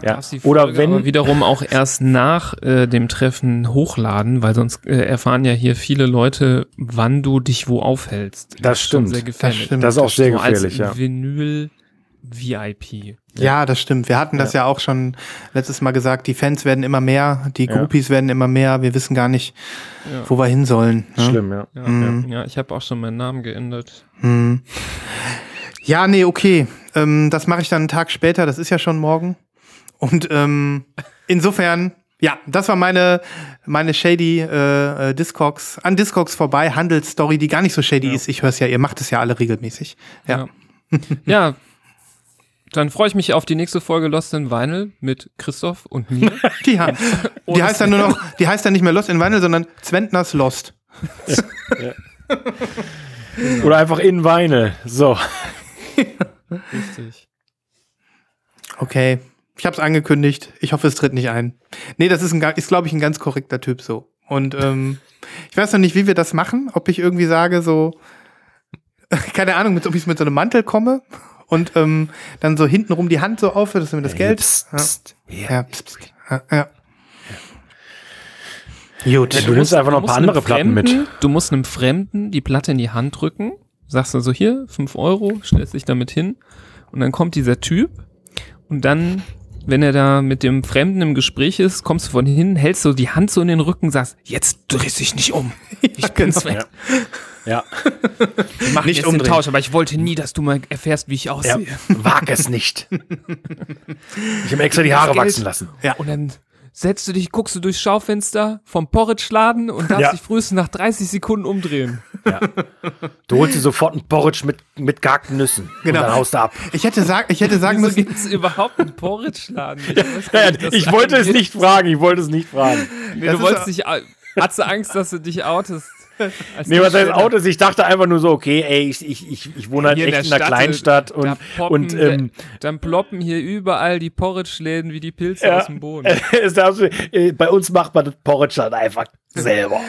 Ja. Oder wenn wiederum auch erst nach äh, dem Treffen hochladen, weil sonst äh, erfahren ja hier viele Leute, wann du dich wo aufhältst. Das, das stimmt. Sehr gefährlich. Das, stimmt. das ist auch sehr gefährlich, ja. Vinyl VIP. Ja. ja. das stimmt. Wir hatten das ja. ja. auch schon letztes Mal gesagt. Die Fans werden immer mehr, die Groupies werden immer mehr. Wir wissen gar nicht, wo wir hin sollen. Ne? Schlimm, ja. Ja, mhm. ja. ich habe auch schon meinen Namen geändert. Mhm. Ja, nee, okay. Ähm, das mache ich dann einen Tag später. Das ist ja schon morgen. Und ähm, insofern, ja, das war meine, meine shady äh, äh, Discogs, an Discogs vorbei, Handelsstory, die gar nicht so shady ja. ist. Ich höre es ja, ihr macht es ja alle regelmäßig. Ja. Ja, ja dann freue ich mich auf die nächste Folge Lost in Vinyl mit Christoph und mir. [laughs] die, die heißt dann nur noch, die heißt dann nicht mehr Lost in Vinyl, sondern Zwentners Lost. Ja. Oder einfach in Vinyl. So. [laughs] Richtig. Okay. Ich habe es angekündigt. Ich hoffe, es tritt nicht ein. Nee, das ist, ein, ist glaube ich, ein ganz korrekter Typ so. Und ähm, [laughs] ich weiß noch nicht, wie wir das machen. Ob ich irgendwie sage, so, [laughs] keine Ahnung, ob ich mit so einem Mantel komme und ähm, dann so hintenrum die Hand so auf, dass mir das Geld. Psst, psst. Ja. Ja, psst, psst. ja, ja. Gut. Ja, du, du nimmst einfach noch ein paar andere Platten mit. Du musst einem Fremden die Platte in die Hand drücken, sagst du so hier, fünf Euro, stellst dich damit hin und dann kommt dieser Typ und dann wenn er da mit dem Fremden im Gespräch ist, kommst du von hinten, hältst so die Hand so in den Rücken, sagst, jetzt drehst dich nicht um. [laughs] Ich ja, bin's genau. weg. Ja. Wir [laughs] machen nicht umdrehen. den Tausch, aber ich wollte nie, dass du mal erfährst, wie ich aussehe. Ja, wag es nicht. [laughs] ich habe extra die Haare wachsen lassen. Ja. Und dann setzt du dich, guckst du durchs Schaufenster vom Porridge-Laden und darfst Ja. dich frühestens nach 30 Sekunden umdrehen. Du holst dir sofort einen Porridge mit, mit gehackten Nüssen. Genau. Und dann haust du ab. Ich hätte, sag, ich hätte sagen Wieso müssen, gibt es überhaupt einen Porridge-Laden? Ich, Ja, nicht, ich wollte es nicht fragen, ich wollte es nicht fragen. Nee, du wolltest ja- dich, hast du Angst, dass du dich outest? Als Nee, was heißt? Autos? Ich dachte einfach nur so, okay, ey, ich, ich, ich, ich wohne halt Hier echt in einer Kleinstadt da und, poppen, und ähm, dann ploppen hier überall die Porridge-Läden wie die Pilze Ja. aus dem Boden. [laughs] ist das, äh, bei uns macht man das Porridge halt einfach selber.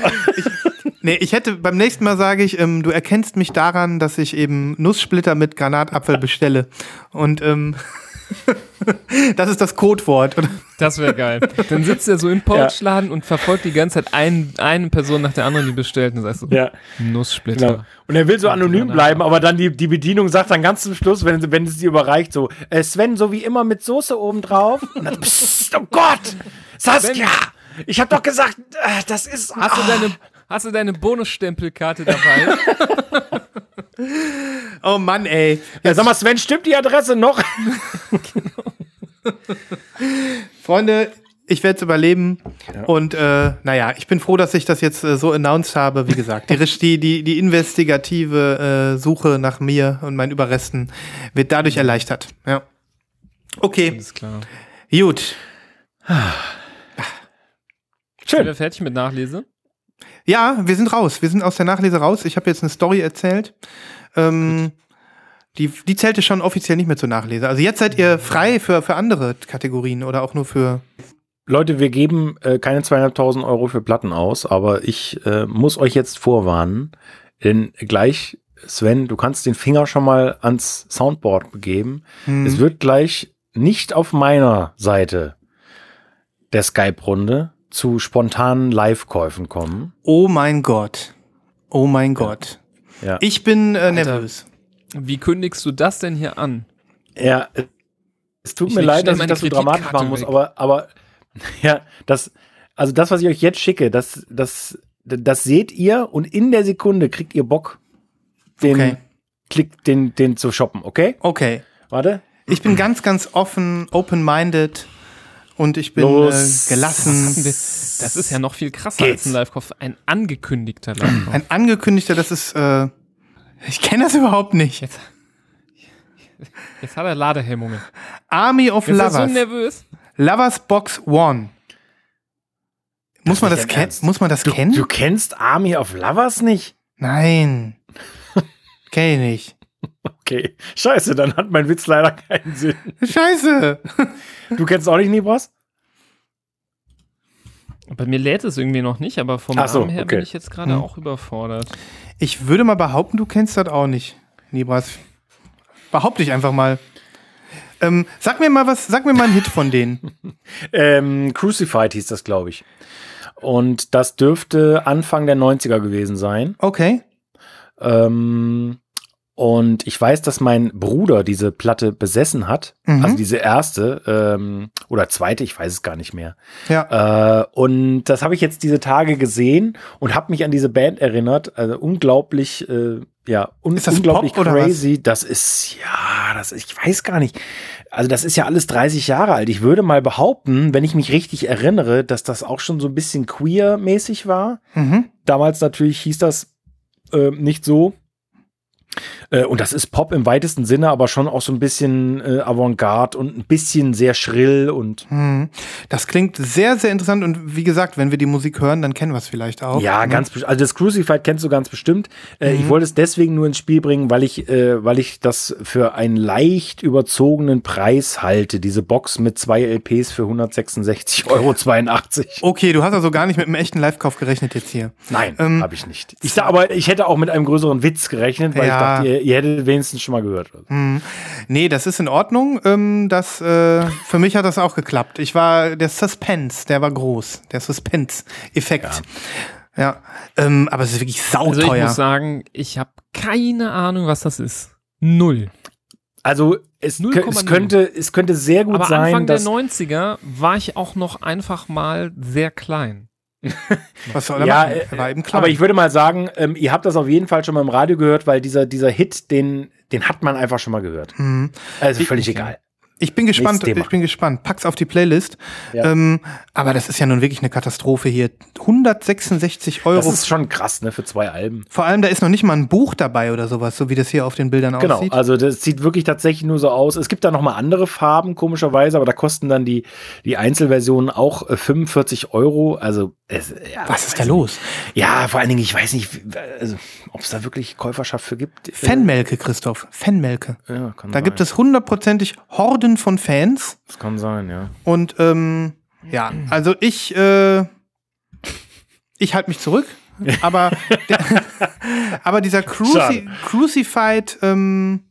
nee, ich hätte, beim nächsten Mal sage ich, ähm, du erkennst mich daran, dass ich eben Nusssplitter mit Granatapfel bestelle. Und ähm, das ist das Codewort. Und Das wäre geil. Dann sitzt er so im Porridge-Laden und verfolgt die ganze Zeit ein, eine Person nach der anderen, die bestellt. Und sagst du, Ja, Nusssplitter. genau. Und er will so anonym bleiben, aber dann die, die Bedienung sagt dann ganz zum Schluss, wenn, wenn es sie überreicht, so, äh, Sven, so wie immer mit Soße oben drauf. Und dann, Psst, oh Gott, Saskia, ich hab doch gesagt, äh, das ist... Hast du ah. deine, hast du deine Bonusstempelkarte dabei? [laughs] oh Mann, ey. Ja, sag mal, Sven, stimmt die Adresse noch? [laughs] Freunde, ich werde es überleben. Und äh, naja, ich bin froh, dass ich das jetzt äh, so announced habe. Wie gesagt, die, die, die, investigative äh, Suche nach mir und meinen Überresten wird dadurch erleichtert. Ja. Okay, Alles klar. gut. Sind Schön. wir fertig mit Nachlese? Ja, wir sind raus. Wir sind aus der Nachlese raus. Ich habe jetzt eine Story erzählt. Ähm, die, die zählte schon offiziell nicht mehr zur Nachlese. Also jetzt seid ihr frei für, für andere Kategorien oder auch nur für. Leute, wir geben äh, keine zweieinhalbtausend Euro für Platten aus, aber ich äh, muss euch jetzt vorwarnen, denn gleich, Sven, du kannst den Finger schon mal ans Soundboard begeben. Hm, Es wird gleich nicht auf meiner Seite der Skype-Runde zu spontanen Live-Käufen kommen. oh mein Gott. Oh mein Gott. Ja. Ich bin äh, nervös. Wie kündigst du das denn hier an? Ja, es tut Ich mir leid, dass ich das so dramatisch machen muss, weg. aber, aber [laughs] ja, das, also das, was ich euch jetzt schicke, das, das, das seht ihr und in der Sekunde kriegt ihr Bock, den, Okay. Klick, den, den zu shoppen, okay? Okay. Warte. Ich bin ganz, ganz offen, open-minded und ich bin äh, Los. Was gelassen. Das ist ja noch viel krasser Geht's. als ein Live-Kauf. Ein angekündigter Live-Kauf. Ein angekündigter, das ist. Äh, ich kenne das überhaupt nicht. Jetzt, jetzt hat er Ladehemmungen. Army of Jetzt ist er so Lovers. nervös. Lovers Box One. Muss man das. Muss man das Du, kennen? du kennst Army of Lovers nicht? Nein. [laughs] Kenn ich nicht. Okay. Scheiße, dann hat mein Witz leider keinen Sinn. Scheiße. Du kennst auch nicht Nibras? Bei mir lädt es irgendwie noch nicht, aber vom Ach so, Namen her okay. bin ich jetzt gerade Hm. auch überfordert. Ich würde mal behaupten, du kennst das auch nicht, Nibras. Behaupte ich einfach mal. Ähm, sag mir mal was, sag mir mal einen Hit von denen. [laughs] Ähm, Crucified hieß das, glaube ich. Und das dürfte Anfang der 90er gewesen sein. Okay. Ähm, und ich weiß, dass mein Bruder diese Platte besessen hat. Mhm. Also diese erste ähm, oder zweite, ich weiß es gar nicht mehr. Ja. Äh, und das habe ich jetzt diese Tage gesehen und habe mich an diese Band erinnert. Also unglaublich, äh, ja, un Ist das unglaublich Pop oder crazy. Das ist, ja, das ich weiß gar nicht. Also das ist ja alles 30 Jahre alt. Ich würde mal behaupten, wenn ich mich richtig erinnere, dass das auch schon so ein bisschen queer-mäßig war. Mhm. Damals natürlich hieß das äh, nicht so. Äh, und das ist Pop im weitesten Sinne, aber schon auch so ein bisschen äh, Avantgarde und ein bisschen sehr schrill und Hm. Das klingt sehr, sehr interessant und wie gesagt, wenn wir die Musik hören, dann kennen wir es vielleicht auch. ja, ne? ganz also das Crucified kennst du ganz bestimmt. Äh, Mhm. Ich wollte es deswegen nur ins Spiel bringen, weil ich, äh, weil ich das für einen leicht überzogenen Preis halte. Diese Box mit zwei LPs für 166,82 Euro. Okay, du hast also gar nicht mit einem echten Live-Kauf gerechnet jetzt hier. Nein, Ähm, habe ich nicht. Ich sag, aber ich hätte auch mit einem größeren Witz gerechnet, weil Ja. ich dachte, ihr, ihr hättet wenigstens schon mal gehört. Hm. Nee, das ist in Ordnung. Ähm, das, äh, für mich hat das auch geklappt. Ich war, der Suspense, der war groß. Der Suspense-Effekt. Ja. Ähm, aber es ist wirklich Also ich sauteuer. muss sagen, ich habe keine Ahnung, was das ist. Null. Also es, kö- 0,0. es, könnte, es könnte sehr gut Aber sein, Anfang der dass 90er war ich auch noch einfach mal sehr klein. [laughs] Was soll er ja, machen? äh, Er aber ich würde mal sagen, ähm, ihr habt das auf jeden Fall schon mal im Radio gehört, weil dieser, dieser Hit, den, den hat man einfach schon mal gehört. hm. Also völlig egal. Ich bin gespannt, ich bin gespannt. Pack's auf die Playlist. Ja. Ähm, aber das ist ja nun wirklich eine Katastrophe hier. 166 Euro. Das ist schon krass, ne, für zwei Alben. Vor allem, da ist noch nicht mal ein Buch dabei oder sowas, so wie das hier auf den Bildern genau, aussieht. Genau, also das sieht wirklich tatsächlich nur so aus. Es gibt da noch mal andere Farben, komischerweise, aber da kosten dann die, die Einzelversionen auch 45 äh, Euro. Also, es, ja, Was ist da los? Ja, vor allen Dingen, ich weiß nicht, also, ob es da wirklich Käuferschaft für gibt. Fanmelke, Christoph. Fanmelke. Ja, kann da sein. gibt es hundertprozentig Horden Millionen von Fans. Das kann sein, ja. Und ähm, ja, also ich, äh, ich halte mich zurück. aber, der, [laughs] aber dieser Cruci Crucified ähm,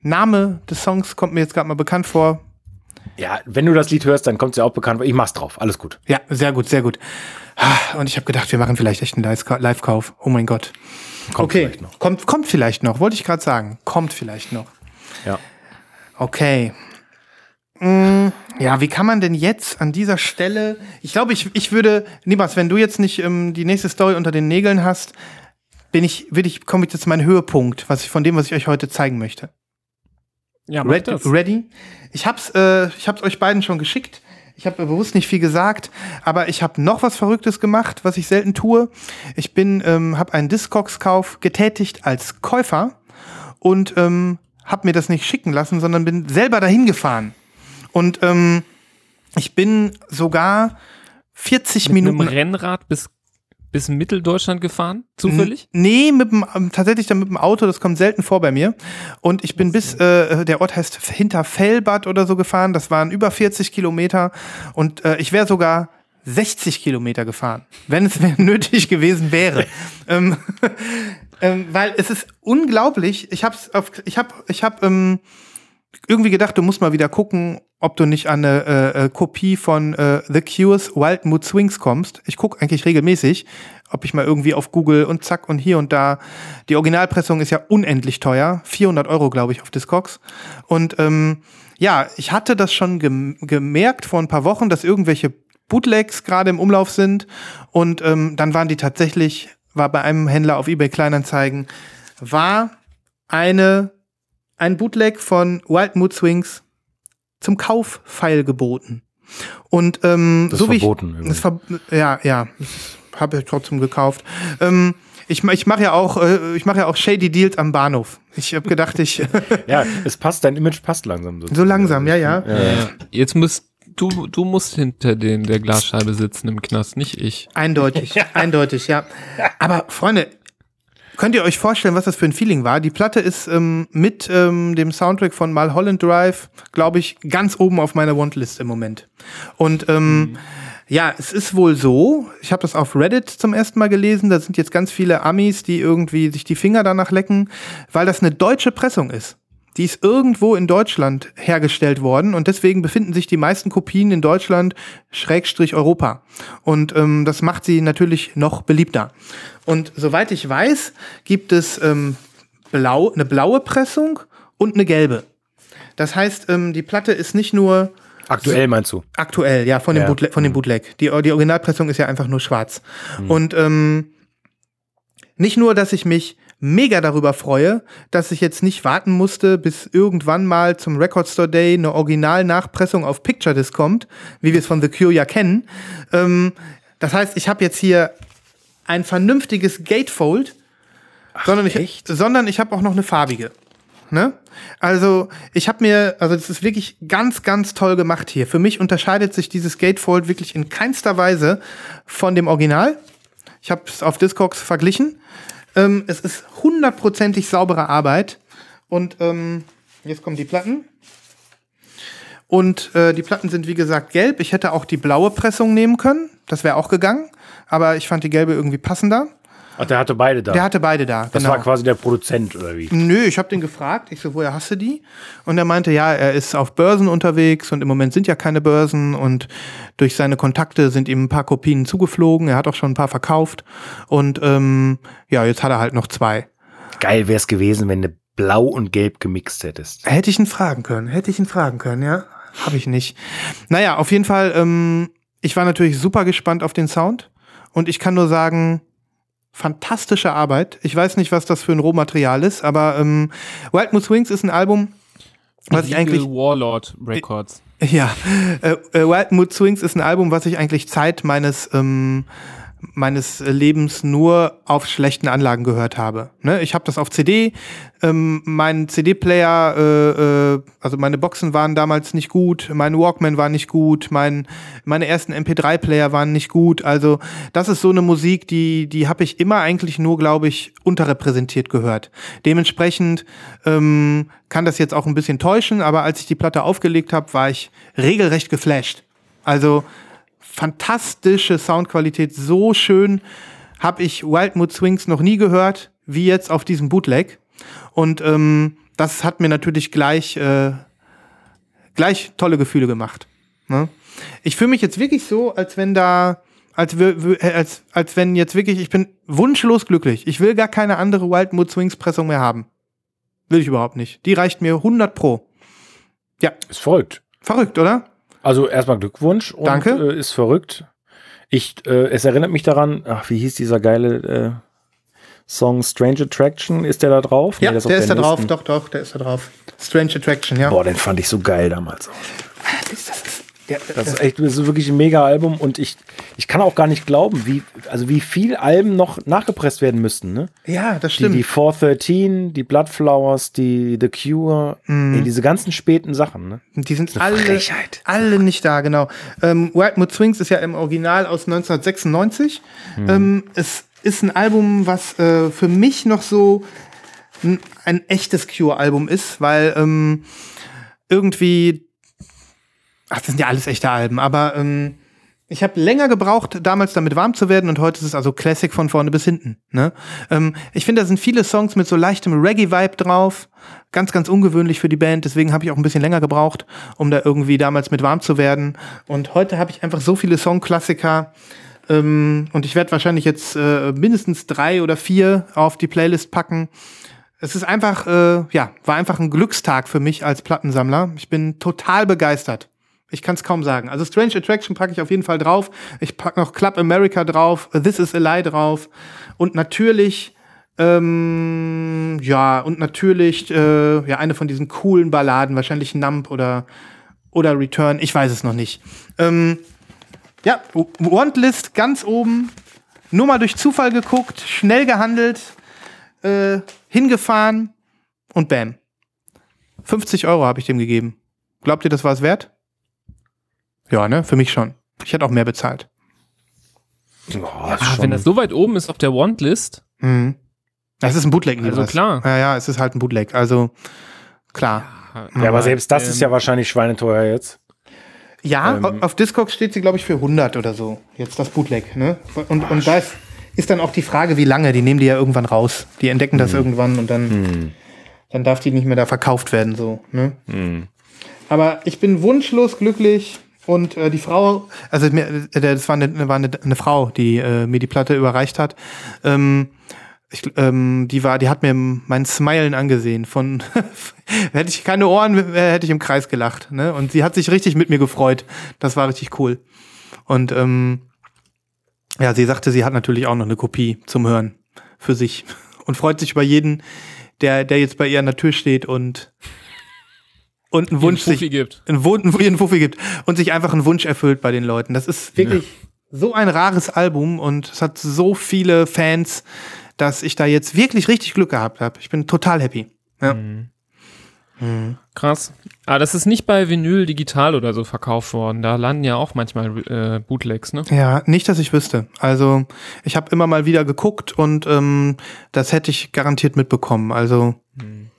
Name des Songs kommt mir jetzt gerade mal bekannt vor. Ja, wenn du das Lied hörst, dann kommt es ja auch bekannt vor. Ich mach's drauf. Alles gut. Ja, sehr gut, sehr gut. Ah, und ich habe gedacht, wir machen vielleicht echt einen Live-Kauf. Oh mein Gott. Kommt okay, vielleicht noch. Kommt, kommt vielleicht noch, wollte ich gerade sagen. Kommt vielleicht noch. Ja. Okay. Mm, ja, wie kann man denn jetzt an dieser Stelle. Ich glaube, ich, ich würde, Nibas, wenn du jetzt nicht ähm, die nächste Story unter den Nägeln hast, bin ich, will ich, komme ich jetzt zu meinem Höhepunkt, was ich von dem, was ich euch heute zeigen möchte. Ja, Red, ready? Ich hab's, äh, ich hab's euch beiden schon geschickt. Ich habe bewusst nicht viel gesagt, aber ich habe noch was Verrücktes gemacht, was ich selten tue. Ich bin, ähm, habe einen Discogs-Kauf getätigt als Käufer und ähm, habe mir das nicht schicken lassen, sondern bin selber dahin gefahren. Und ähm, ich bin sogar 40 mit Minuten. Mit einem Rennrad bis bis Mitteldeutschland gefahren, zufällig? N nee, mit dem, ähm, tatsächlich dann mit dem Auto, das kommt selten vor bei mir. Und ich bin bis, äh, der Ort heißt Hinterfellbad oder so gefahren, das waren über 40 Kilometer und äh, ich wäre sogar 60 Kilometer gefahren, wenn es [laughs] nötig gewesen wäre. ähm, ähm, weil es ist unglaublich. Ich hab's auf, ich hab, ich hab ähm, irgendwie gedacht, du musst mal wieder gucken, ob du nicht an eine äh, äh, Kopie von äh, The Cures Wild Mood Swings kommst. Ich guck eigentlich regelmäßig, ob ich mal irgendwie auf Google und zack und hier und da. Die Originalpressung ist ja unendlich teuer, 400 Euro glaube ich auf Discogs. Und ähm, ja, ich hatte das schon gem gemerkt vor ein paar Wochen, dass irgendwelche Bootlegs gerade im Umlauf sind und ähm, dann waren die tatsächlich war bei einem Händler auf eBay Kleinanzeigen, war eine, ein Bootleg von Wild Mood Swings zum Kauf feilgeboten. Und ähm, das so wie verboten, ich, das ver ja, ja, habe ich trotzdem gekauft. Ähm, ich, ich mache ja auch, äh, ich mache ja auch shady Deals am Bahnhof. Ich habe gedacht, ich [laughs] ja, es passt, dein Image passt langsam so. So langsam, ja, ja. ja. Jetzt müsst du, du musst hinter den, der Glasscheibe sitzen im Knast, nicht ich. Eindeutig, [laughs] eindeutig, ja. Aber Freunde, könnt ihr euch vorstellen, was das für ein Feeling war? Die Platte ist ähm, mit ähm, dem Soundtrack von Mulholland Drive, glaube ich, ganz oben auf meiner Wantlist im Moment. Und ähm, mhm. ja, es ist wohl so, ich habe das auf Reddit zum ersten Mal gelesen, da sind jetzt ganz viele Amis, die irgendwie sich die Finger danach lecken, weil das eine deutsche Pressung ist. Die ist irgendwo in Deutschland hergestellt worden und deswegen befinden sich die meisten Kopien in Deutschland, Schrägstrich Europa. Und ähm, das macht sie natürlich noch beliebter. Und soweit ich weiß, gibt es ähm, blau, eine blaue Pressung und eine gelbe. Das heißt, ähm, die Platte ist nicht nur Aktuell meinst du? Aktuell, ja, von dem, ja. Bootleg, von dem mhm. Bootleg. Die, die Originalpressung ist ja einfach nur schwarz. Mhm. Und ähm, nicht nur, dass ich mich mega darüber freue, dass ich jetzt nicht warten musste, bis irgendwann mal zum Record Store Day eine Original-Nachpressung auf Picture Disc kommt, wie wir es von The Cure ja kennen. Ähm, das heißt, ich habe jetzt hier ein vernünftiges Gatefold, Ach, sondern ich, echt? sondern ich habe auch noch eine farbige. Ne? Also ich habe mir, also das ist wirklich ganz, ganz toll gemacht hier. Für mich unterscheidet sich dieses Gatefold wirklich in keinster Weise von dem Original. Ich habe es auf Discogs verglichen. Ähm, es ist hundertprozentig saubere Arbeit. Und ähm, jetzt kommen die Platten. Und äh, die Platten sind wie gesagt gelb. Ich hätte auch die blaue Pressung nehmen können. Das wäre auch gegangen. Aber ich fand die gelbe irgendwie passender. Ach, der hatte beide da. Der hatte beide da. Das genau. war quasi der Produzent oder wie? Nö, ich habe den gefragt. Ich so, woher hast du die? Und er meinte, ja, er ist auf Börsen unterwegs und im Moment sind ja keine Börsen und durch seine Kontakte sind ihm ein paar Kopien zugeflogen. Er hat auch schon ein paar verkauft und ähm, ja, jetzt hat er halt noch zwei. Geil wäre es gewesen, wenn du blau und gelb gemixt hättest. Hätte ich ihn fragen können. Hätte ich ihn fragen können, ja. Habe ich nicht. Naja, auf jeden Fall. Ähm, ich war natürlich super gespannt auf den Sound und ich kann nur sagen, fantastische Arbeit. Ich weiß nicht, was das für ein Rohmaterial ist, aber ähm, Wild Mood Swings ist ein Album, was ich eigentlich Warlord Records. Ja, äh, äh, Wild Mood Swings ist ein Album, was ich eigentlich Zeit meines ähm, meines Lebens nur auf schlechten Anlagen gehört habe. Ne? Ich habe das auf CD. Ähm, mein CD-Player, äh, äh, also meine Boxen waren damals nicht gut, mein Walkman war nicht gut, mein, meine ersten MP3-Player waren nicht gut. Also das ist so eine Musik, die, die habe ich immer eigentlich nur, glaube ich, unterrepräsentiert gehört. Dementsprechend ähm, kann das jetzt auch ein bisschen täuschen, aber als ich die Platte aufgelegt habe, war ich regelrecht geflasht. Also fantastische Soundqualität, so schön habe ich Wild Mood Swings noch nie gehört, wie jetzt auf diesem Bootleg. Und ähm, das hat mir natürlich gleich, äh, gleich tolle Gefühle gemacht. Ne? Ich fühle mich jetzt wirklich so, als wenn da, als, als, als wenn jetzt wirklich, ich bin wunschlos glücklich. Ich will gar keine andere Wild Mood Swings Pressung mehr haben. Will ich überhaupt nicht. Die reicht mir 100 pro. Ja. Ist verrückt. Verrückt, oder? Also erstmal Glückwunsch und Danke. Äh, ist verrückt. Ich, äh, es erinnert mich daran, ach, wie hieß dieser geile äh, Song Strange Attraction? Ist der da drauf? Ja, nee, der, der ist da drauf, doch, doch, der ist da drauf. Strange Attraction, ja. Boah, den fand ich so geil damals. Das ist, ja, das ist echt das ist wirklich ein mega Album und ich, ich kann auch gar nicht glauben, wie, also wie viel Alben noch nachgepresst werden müssten, ne? Ja, das stimmt. Die, die 413, die Bloodflowers, die The Cure, mm. ey, diese ganzen späten Sachen, ne? Die sind alle, alle nicht da, genau. Ähm, Mood Swings ist ja im Original aus 1996. Mm. Ähm, es ist ein Album, was äh, für mich noch so ein, ein echtes Cure-Album ist, weil ähm, irgendwie ach, das sind ja alles echte Alben, aber ähm, ich habe länger gebraucht, damals damit warm zu werden und heute ist es also Classic von vorne bis hinten. Ne? Ähm, ich finde, da sind viele Songs mit so leichtem Reggae-Vibe drauf. Ganz, ganz ungewöhnlich für die Band. Deswegen habe ich auch ein bisschen länger gebraucht, um da irgendwie damals mit warm zu werden. Und heute habe ich einfach so viele Songklassiker. Ähm, und ich werde wahrscheinlich jetzt äh, mindestens drei oder vier auf die Playlist packen. Es ist einfach, äh, ja, war einfach ein Glückstag für mich als Plattensammler. Ich bin total begeistert. Ich kann es kaum sagen. Also Strange Attraction packe ich auf jeden Fall drauf. Ich packe noch Club America drauf, This is a Lie drauf. Und natürlich, ähm, ja, und natürlich, äh, ja, eine von diesen coolen Balladen, wahrscheinlich Nump oder, oder Return, ich weiß es noch nicht. Ähm, ja, Wantlist ganz oben, nur mal durch Zufall geguckt, schnell gehandelt, äh, hingefahren und bam. 50 Euro habe ich dem gegeben. Glaubt ihr, das war es wert? Ja, ne? Für mich schon. Ich hätte auch mehr bezahlt. Oh, ja, wenn das so weit oben ist auf der Want-List. Mhm. Das ist ein Bootleg. Also klar. Ja, ja, es ist halt ein Bootleg. Also klar. Ja, aber selbst das ähm, ist ja wahrscheinlich schweineteuer jetzt. Ja, ähm, auf Discogs steht sie, glaube ich, für 100 oder so. Jetzt das Bootleg. Ne? Und, und da ist, ist, dann auch die Frage, wie lange. Die nehmen die ja irgendwann raus. Die entdecken das hm. irgendwann und dann, hm. dann darf die nicht mehr da verkauft werden. So, ne? Hm. Aber ich bin wunschlos glücklich. Und äh, die Frau, also äh, das war eine, war eine, eine Frau, die äh, mir die Platte überreicht hat. Ähm, ich, ähm, die war, die hat mir mein Smilen angesehen. Von [laughs] hätte ich keine Ohren, hätte ich im Kreis gelacht. Ne? Und sie hat sich richtig mit mir gefreut. Das war richtig cool. Und ähm, ja, sie sagte, sie hat natürlich auch noch eine Kopie zum Hören für sich [laughs] und freut sich über jeden, der, der jetzt bei ihr an der Tür steht und und einen Wunsch sich gibt. Einen, [laughs] einen, einen Fuffi gibt und sich einfach einen Wunsch erfüllt bei den Leuten. Das ist wirklich ja. so ein rares Album und es hat so viele Fans, dass ich da jetzt wirklich richtig Glück gehabt habe. Ich bin total happy. Ja. Mhm. Mhm. Krass. Aber ah, das ist nicht bei Vinyl digital oder so verkauft worden. Da landen ja auch manchmal äh, Bootlegs, ne? Ja, nicht, dass ich wüsste. Also ich habe immer mal wieder geguckt und ähm, das hätte ich garantiert mitbekommen. Also mhm.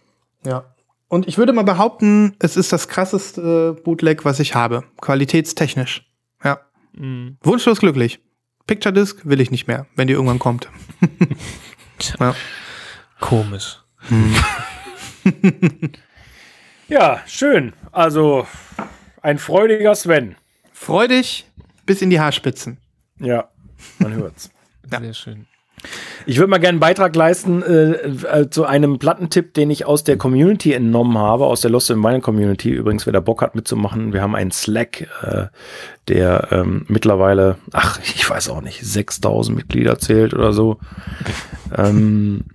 ja. Und ich würde mal behaupten, es ist das krasseste Bootleg, was ich habe. Qualitätstechnisch. Ja. Mhm. Wunschlos glücklich. Picture Disc will ich nicht mehr, wenn die irgendwann kommt. [laughs] ja. Komisch. Mhm. [laughs] ja, schön. Also ein freudiger Sven. Freudig bis in die Haarspitzen. Ja, man hört's. ja. Sehr schön. Ich würde mal gerne einen Beitrag leisten äh, äh, zu einem Plattentipp, den ich aus der Community entnommen habe, aus der Lost in Vinyl Community. Übrigens, wer da Bock hat mitzumachen, wir haben einen Slack, äh, der ähm, mittlerweile, ach, ich weiß auch nicht, 6000 Mitglieder zählt oder so. ähm,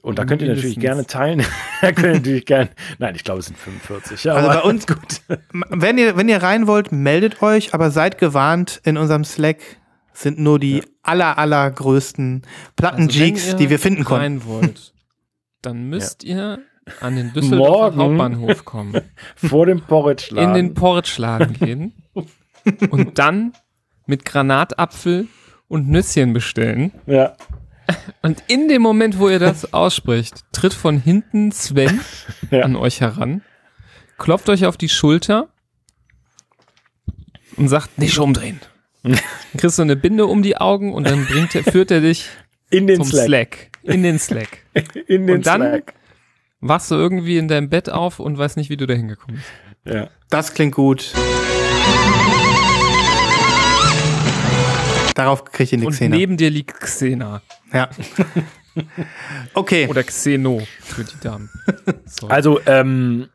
Und da könnt ihr natürlich gerne teilen. [laughs] da könnt ihr natürlich gerne. Nein, ich glaube, es sind 45. also bei uns gut. [laughs] Wenn ihr, wenn ihr rein wollt, meldet euch, aber seid gewarnt, in unserem Slack sind nur die ja. aller, allergrößten Plattenjeeks, also die wir finden konnten. Rein wollt, dann müsst ja. ihr an den Düsseldorfer Hauptbahnhof kommen. [laughs] Vor dem Porridge-Laden. In den Porridge-Laden gehen. [laughs] und dann mit Granatapfel und Nüsschen bestellen. Ja. Und in dem Moment, wo ihr das [laughs] ausspricht, tritt von hinten Sven ja. an euch heran, klopft euch auf die Schulter und sagt, nicht umdrehen. Dann kriegst du eine Binde um die Augen und dann bringt er, führt er dich [laughs] in den zum Slack. Slack. In den Slack. [laughs] In den und dann Slack. wachst du irgendwie in deinem Bett auf und weißt nicht, wie du da hingekommen bist. Ja. Das klingt gut. Darauf kriege ich in die Und Xena. neben dir liegt Xena. Ja. [laughs] okay. Oder Xeno für die Damen. Sorry. Also, ähm,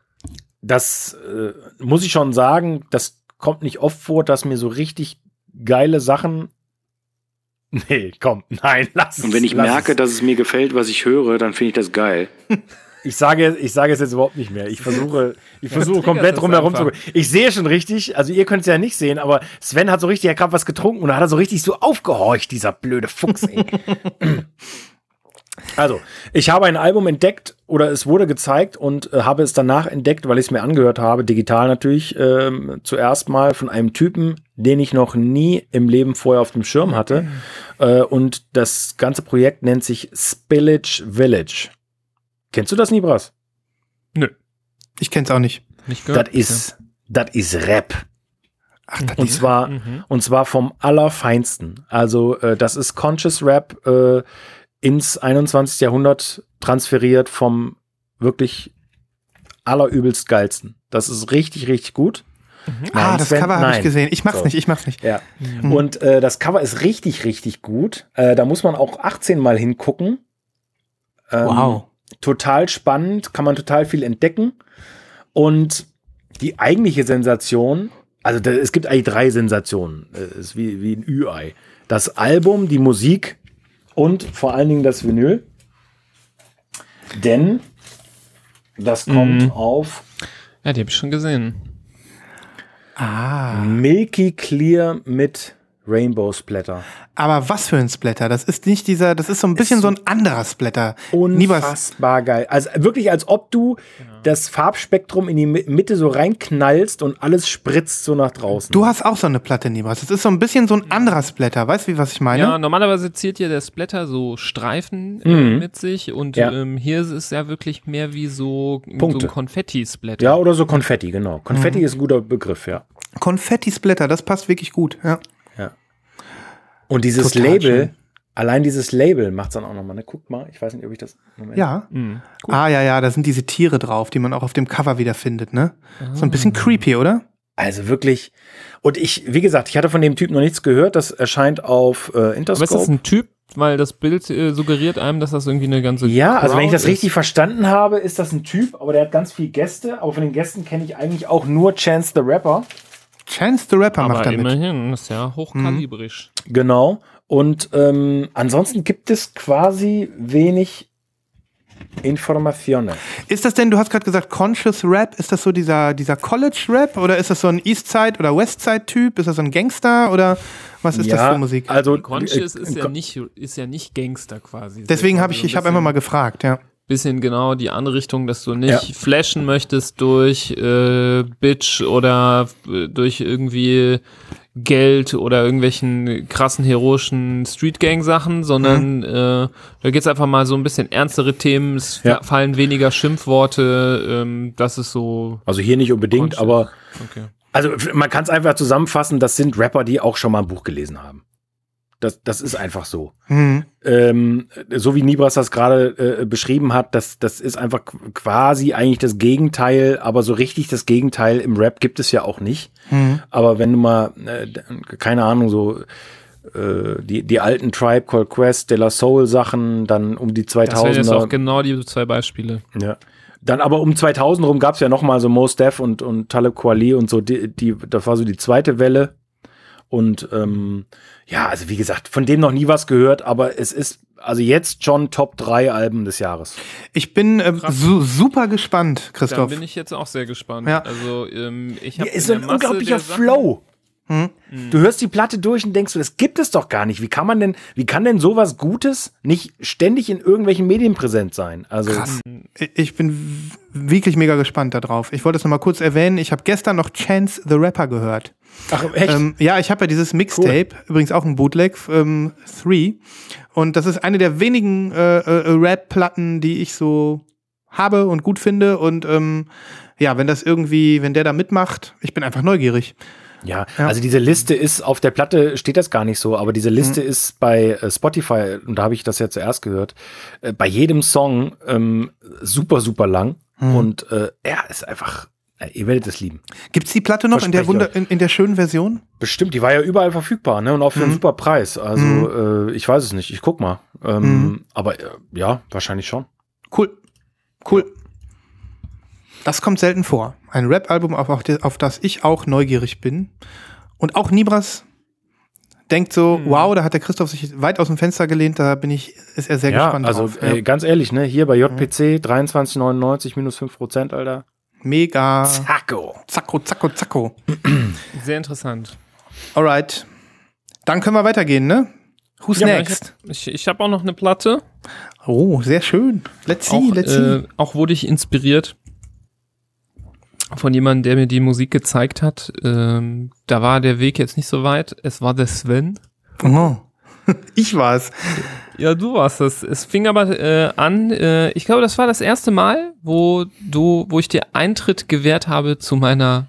das äh, muss ich schon sagen, das kommt nicht oft vor, dass mir so richtig geile Sachen. Nee, komm, nein, [laughs] lass es. Und wenn ich merke, es. dass es mir gefällt, was ich höre, dann finde ich das geil. [laughs] Ich sage, ich sage es jetzt überhaupt nicht mehr. Ich versuche, ich [laughs] versuche komplett drumherum zu. Ich sehe schon richtig, also ihr könnt es ja nicht sehen, aber Sven hat so richtig, er hat gerade was getrunken und hat er so richtig so aufgehorcht, dieser blöde Fuchs. Ey. Also, ich habe ein Album entdeckt oder es wurde gezeigt und äh, habe es danach entdeckt, weil ich es mir angehört habe, digital natürlich, äh, zuerst mal von einem Typen, den ich noch nie im Leben vorher auf dem Schirm hatte. Äh, und das ganze Projekt nennt sich Spillage Village. Kennst du das, Nibras? Nö. Ich kenn's auch nicht. nicht das ist, ja. das ist Rap. Ach, das und ist zwar, mhm. und zwar vom allerfeinsten. Also, äh, das ist Conscious Rap äh, ins 21. Jahrhundert transferiert vom wirklich allerübelst geilsten. Das ist richtig, richtig gut. Mhm. Nein, ah, das Sven, Cover habe ich gesehen. Ich mach's so. nicht, ich mach's nicht. Ja. Mhm. Und äh, das Cover ist richtig, richtig gut. Äh, da muss man auch 18 Mal hingucken. Ähm, wow total spannend, kann man total viel entdecken. Und die eigentliche Sensation, also da, es gibt eigentlich drei Sensationen, es ist wie, wie ein Ü-Ei. Das Album, die Musik und vor allen Dingen das Vinyl. Denn das kommt mhm. auf. Ja, die habe ich schon gesehen. Ah. Milky Clear mit Rainbow Splatter. Aber was für ein Splatter? Das ist nicht dieser, das ist so ein bisschen ist so, ein anderer Splatter. Unfassbar geil. Also wirklich, als ob du ja. das Farbspektrum in die Mitte so reinknallst und alles spritzt so nach draußen. Du hast auch so eine Platte, Nibas. Das ist so ein bisschen so ein anderer Splatter. Weißt du, was ich meine? Ja, normalerweise ziert hier der Splatter so Streifen äh, mhm. mit sich und ja. ähm, hier ist es ja wirklich mehr wie so, so ein Konfetti-Splatter. Ja, oder so Konfetti, genau. Konfetti mhm. ist ein guter Begriff, ja. Konfetti-Splatter, das passt wirklich gut, ja. Und dieses Total Label, schön. allein dieses Label macht es dann auch nochmal. Ne? Guckt mal, ich weiß nicht, ob ich das. Moment. Ja. Mhm. Ah, ja, ja, da sind diese Tiere drauf, die man auch auf dem Cover wiederfindet, ne? Ah. So ein bisschen creepy, oder? Also wirklich. Und ich, wie gesagt, ich hatte von dem Typ noch nichts gehört. Das erscheint auf äh, Interscope. Aber ist das ein Typ? Weil das Bild äh, suggeriert einem, dass das irgendwie eine ganze. Ja, Crowd also wenn ich das ist. richtig verstanden habe, ist das ein Typ, aber der hat ganz viele Gäste. Aber von den Gästen kenne ich eigentlich auch nur Chance the Rapper. Chance the Rapper Aber macht damit. immerhin, ist ja hochkalibrisch. Mhm. Genau. Und ähm, ansonsten gibt es quasi wenig Informationen. Ist das denn, du hast gerade gesagt, Conscious Rap, ist das so dieser, dieser College Rap oder ist das so ein Eastside oder Westside Typ? Ist das so ein Gangster oder was ist ja, das für Musik? Also Conscious äh, ist ja nicht ist ja nicht Gangster quasi. Deswegen habe ich ich habe einfach mal gefragt, ja bisschen genau die andere Richtung, dass du nicht ja. flashen möchtest durch äh, Bitch oder äh, durch irgendwie Geld oder irgendwelchen krassen heroischen Streetgang-Sachen, sondern mhm. äh, da geht's einfach mal so ein bisschen ernstere Themen, es ja. fallen weniger Schimpfworte, ähm, das ist so. Also hier nicht unbedingt, aber okay. also man kann es einfach zusammenfassen, das sind Rapper, die auch schon mal ein Buch gelesen haben. Das, das ist einfach so. Mhm. Ähm, so wie Nibras das gerade äh, beschrieben hat, das, das ist einfach quasi eigentlich das Gegenteil, aber so richtig das Gegenteil im Rap gibt es ja auch nicht. Mhm. Aber wenn du mal, äh, keine Ahnung, so äh, die, die alten Tribe Called Quest, De La Soul Sachen, dann um die 2000er. Das wären jetzt auch genau die zwei Beispiele. Ja. Dann aber um 2000 rum gab es ja noch mal so Mos Def und, und Talib Kweli und so, die, die, das war so die zweite Welle. Und ähm, ja, also wie gesagt, von dem noch nie was gehört, aber es ist also jetzt schon Top 3 Alben des Jahres. Ich bin äh, su super gespannt, Da Christoph. bin ich jetzt auch sehr gespannt. Ja. Also ähm, ich Ja, habe ist so ein unglaublicher Flow. Du hörst die Platte durch und denkst, das gibt es doch gar nicht. Wie kann man denn, wie kann denn sowas Gutes nicht ständig in irgendwelchen Medien präsent sein? Also Ich- Ich bin wirklich mega gespannt darauf. Ich wollte es nochmal kurz erwähnen. Ich habe gestern noch Chance the Rapper gehört. ach, echt? Ähm, ja, ich habe ja dieses Mixtape, übrigens auch ein Bootleg, ähm, Three. Und das ist eine der wenigen äh, äh, Rap-Platten, die ich so habe und gut finde. Und ähm, ja, wenn das irgendwie, wenn der da mitmacht, ich bin einfach neugierig. Ja, Ja. also diese Liste ist, auf der Platte steht das gar nicht so, aber diese Liste ist bei äh, Spotify, und da habe ich das ja zuerst gehört, äh, bei jedem Song ähm, super, super lang. Und äh, ja, ist einfach, äh, ihr werdet es lieben. Gibt's die Platte noch in der, Wunder, in, in der schönen Version? Bestimmt, die war ja überall verfügbar, ne? Und auch für einen super Preis. Also, äh, ich weiß es nicht, ich guck mal. Ähm, Aber äh, ja, wahrscheinlich schon. Cool. Cool. Das kommt selten vor. Ein Rap-Album, auf, auf, das ich auch neugierig bin. Und auch Nibras denkt so, wow, da hat der Christoph sich weit aus dem Fenster gelehnt, da bin ich, ist er sehr Ja, gespannt also drauf. äh, ganz ehrlich, ne? Hier bei JPC 23,99 minus 5 Prozent, Alter. Mega. Zacko. Zacko, zacko, zacko. [clears throat] Sehr interessant. Alright. Dann können wir weitergehen, ne? Who's Ja, next? Ich, ich habe auch noch eine Platte. Oh, sehr schön. Let's see, Auch, let's see. äh, auch wurde ich inspiriert von jemandem, der mir die Musik gezeigt hat. Ähm, da war der Weg jetzt nicht so weit. Es war der Sven. Oh. [laughs] Ich war's. Ja, du warst das. Es fing aber äh, an, äh, ich glaube, das war das erste Mal, wo du, wo ich dir Eintritt gewährt habe zu meiner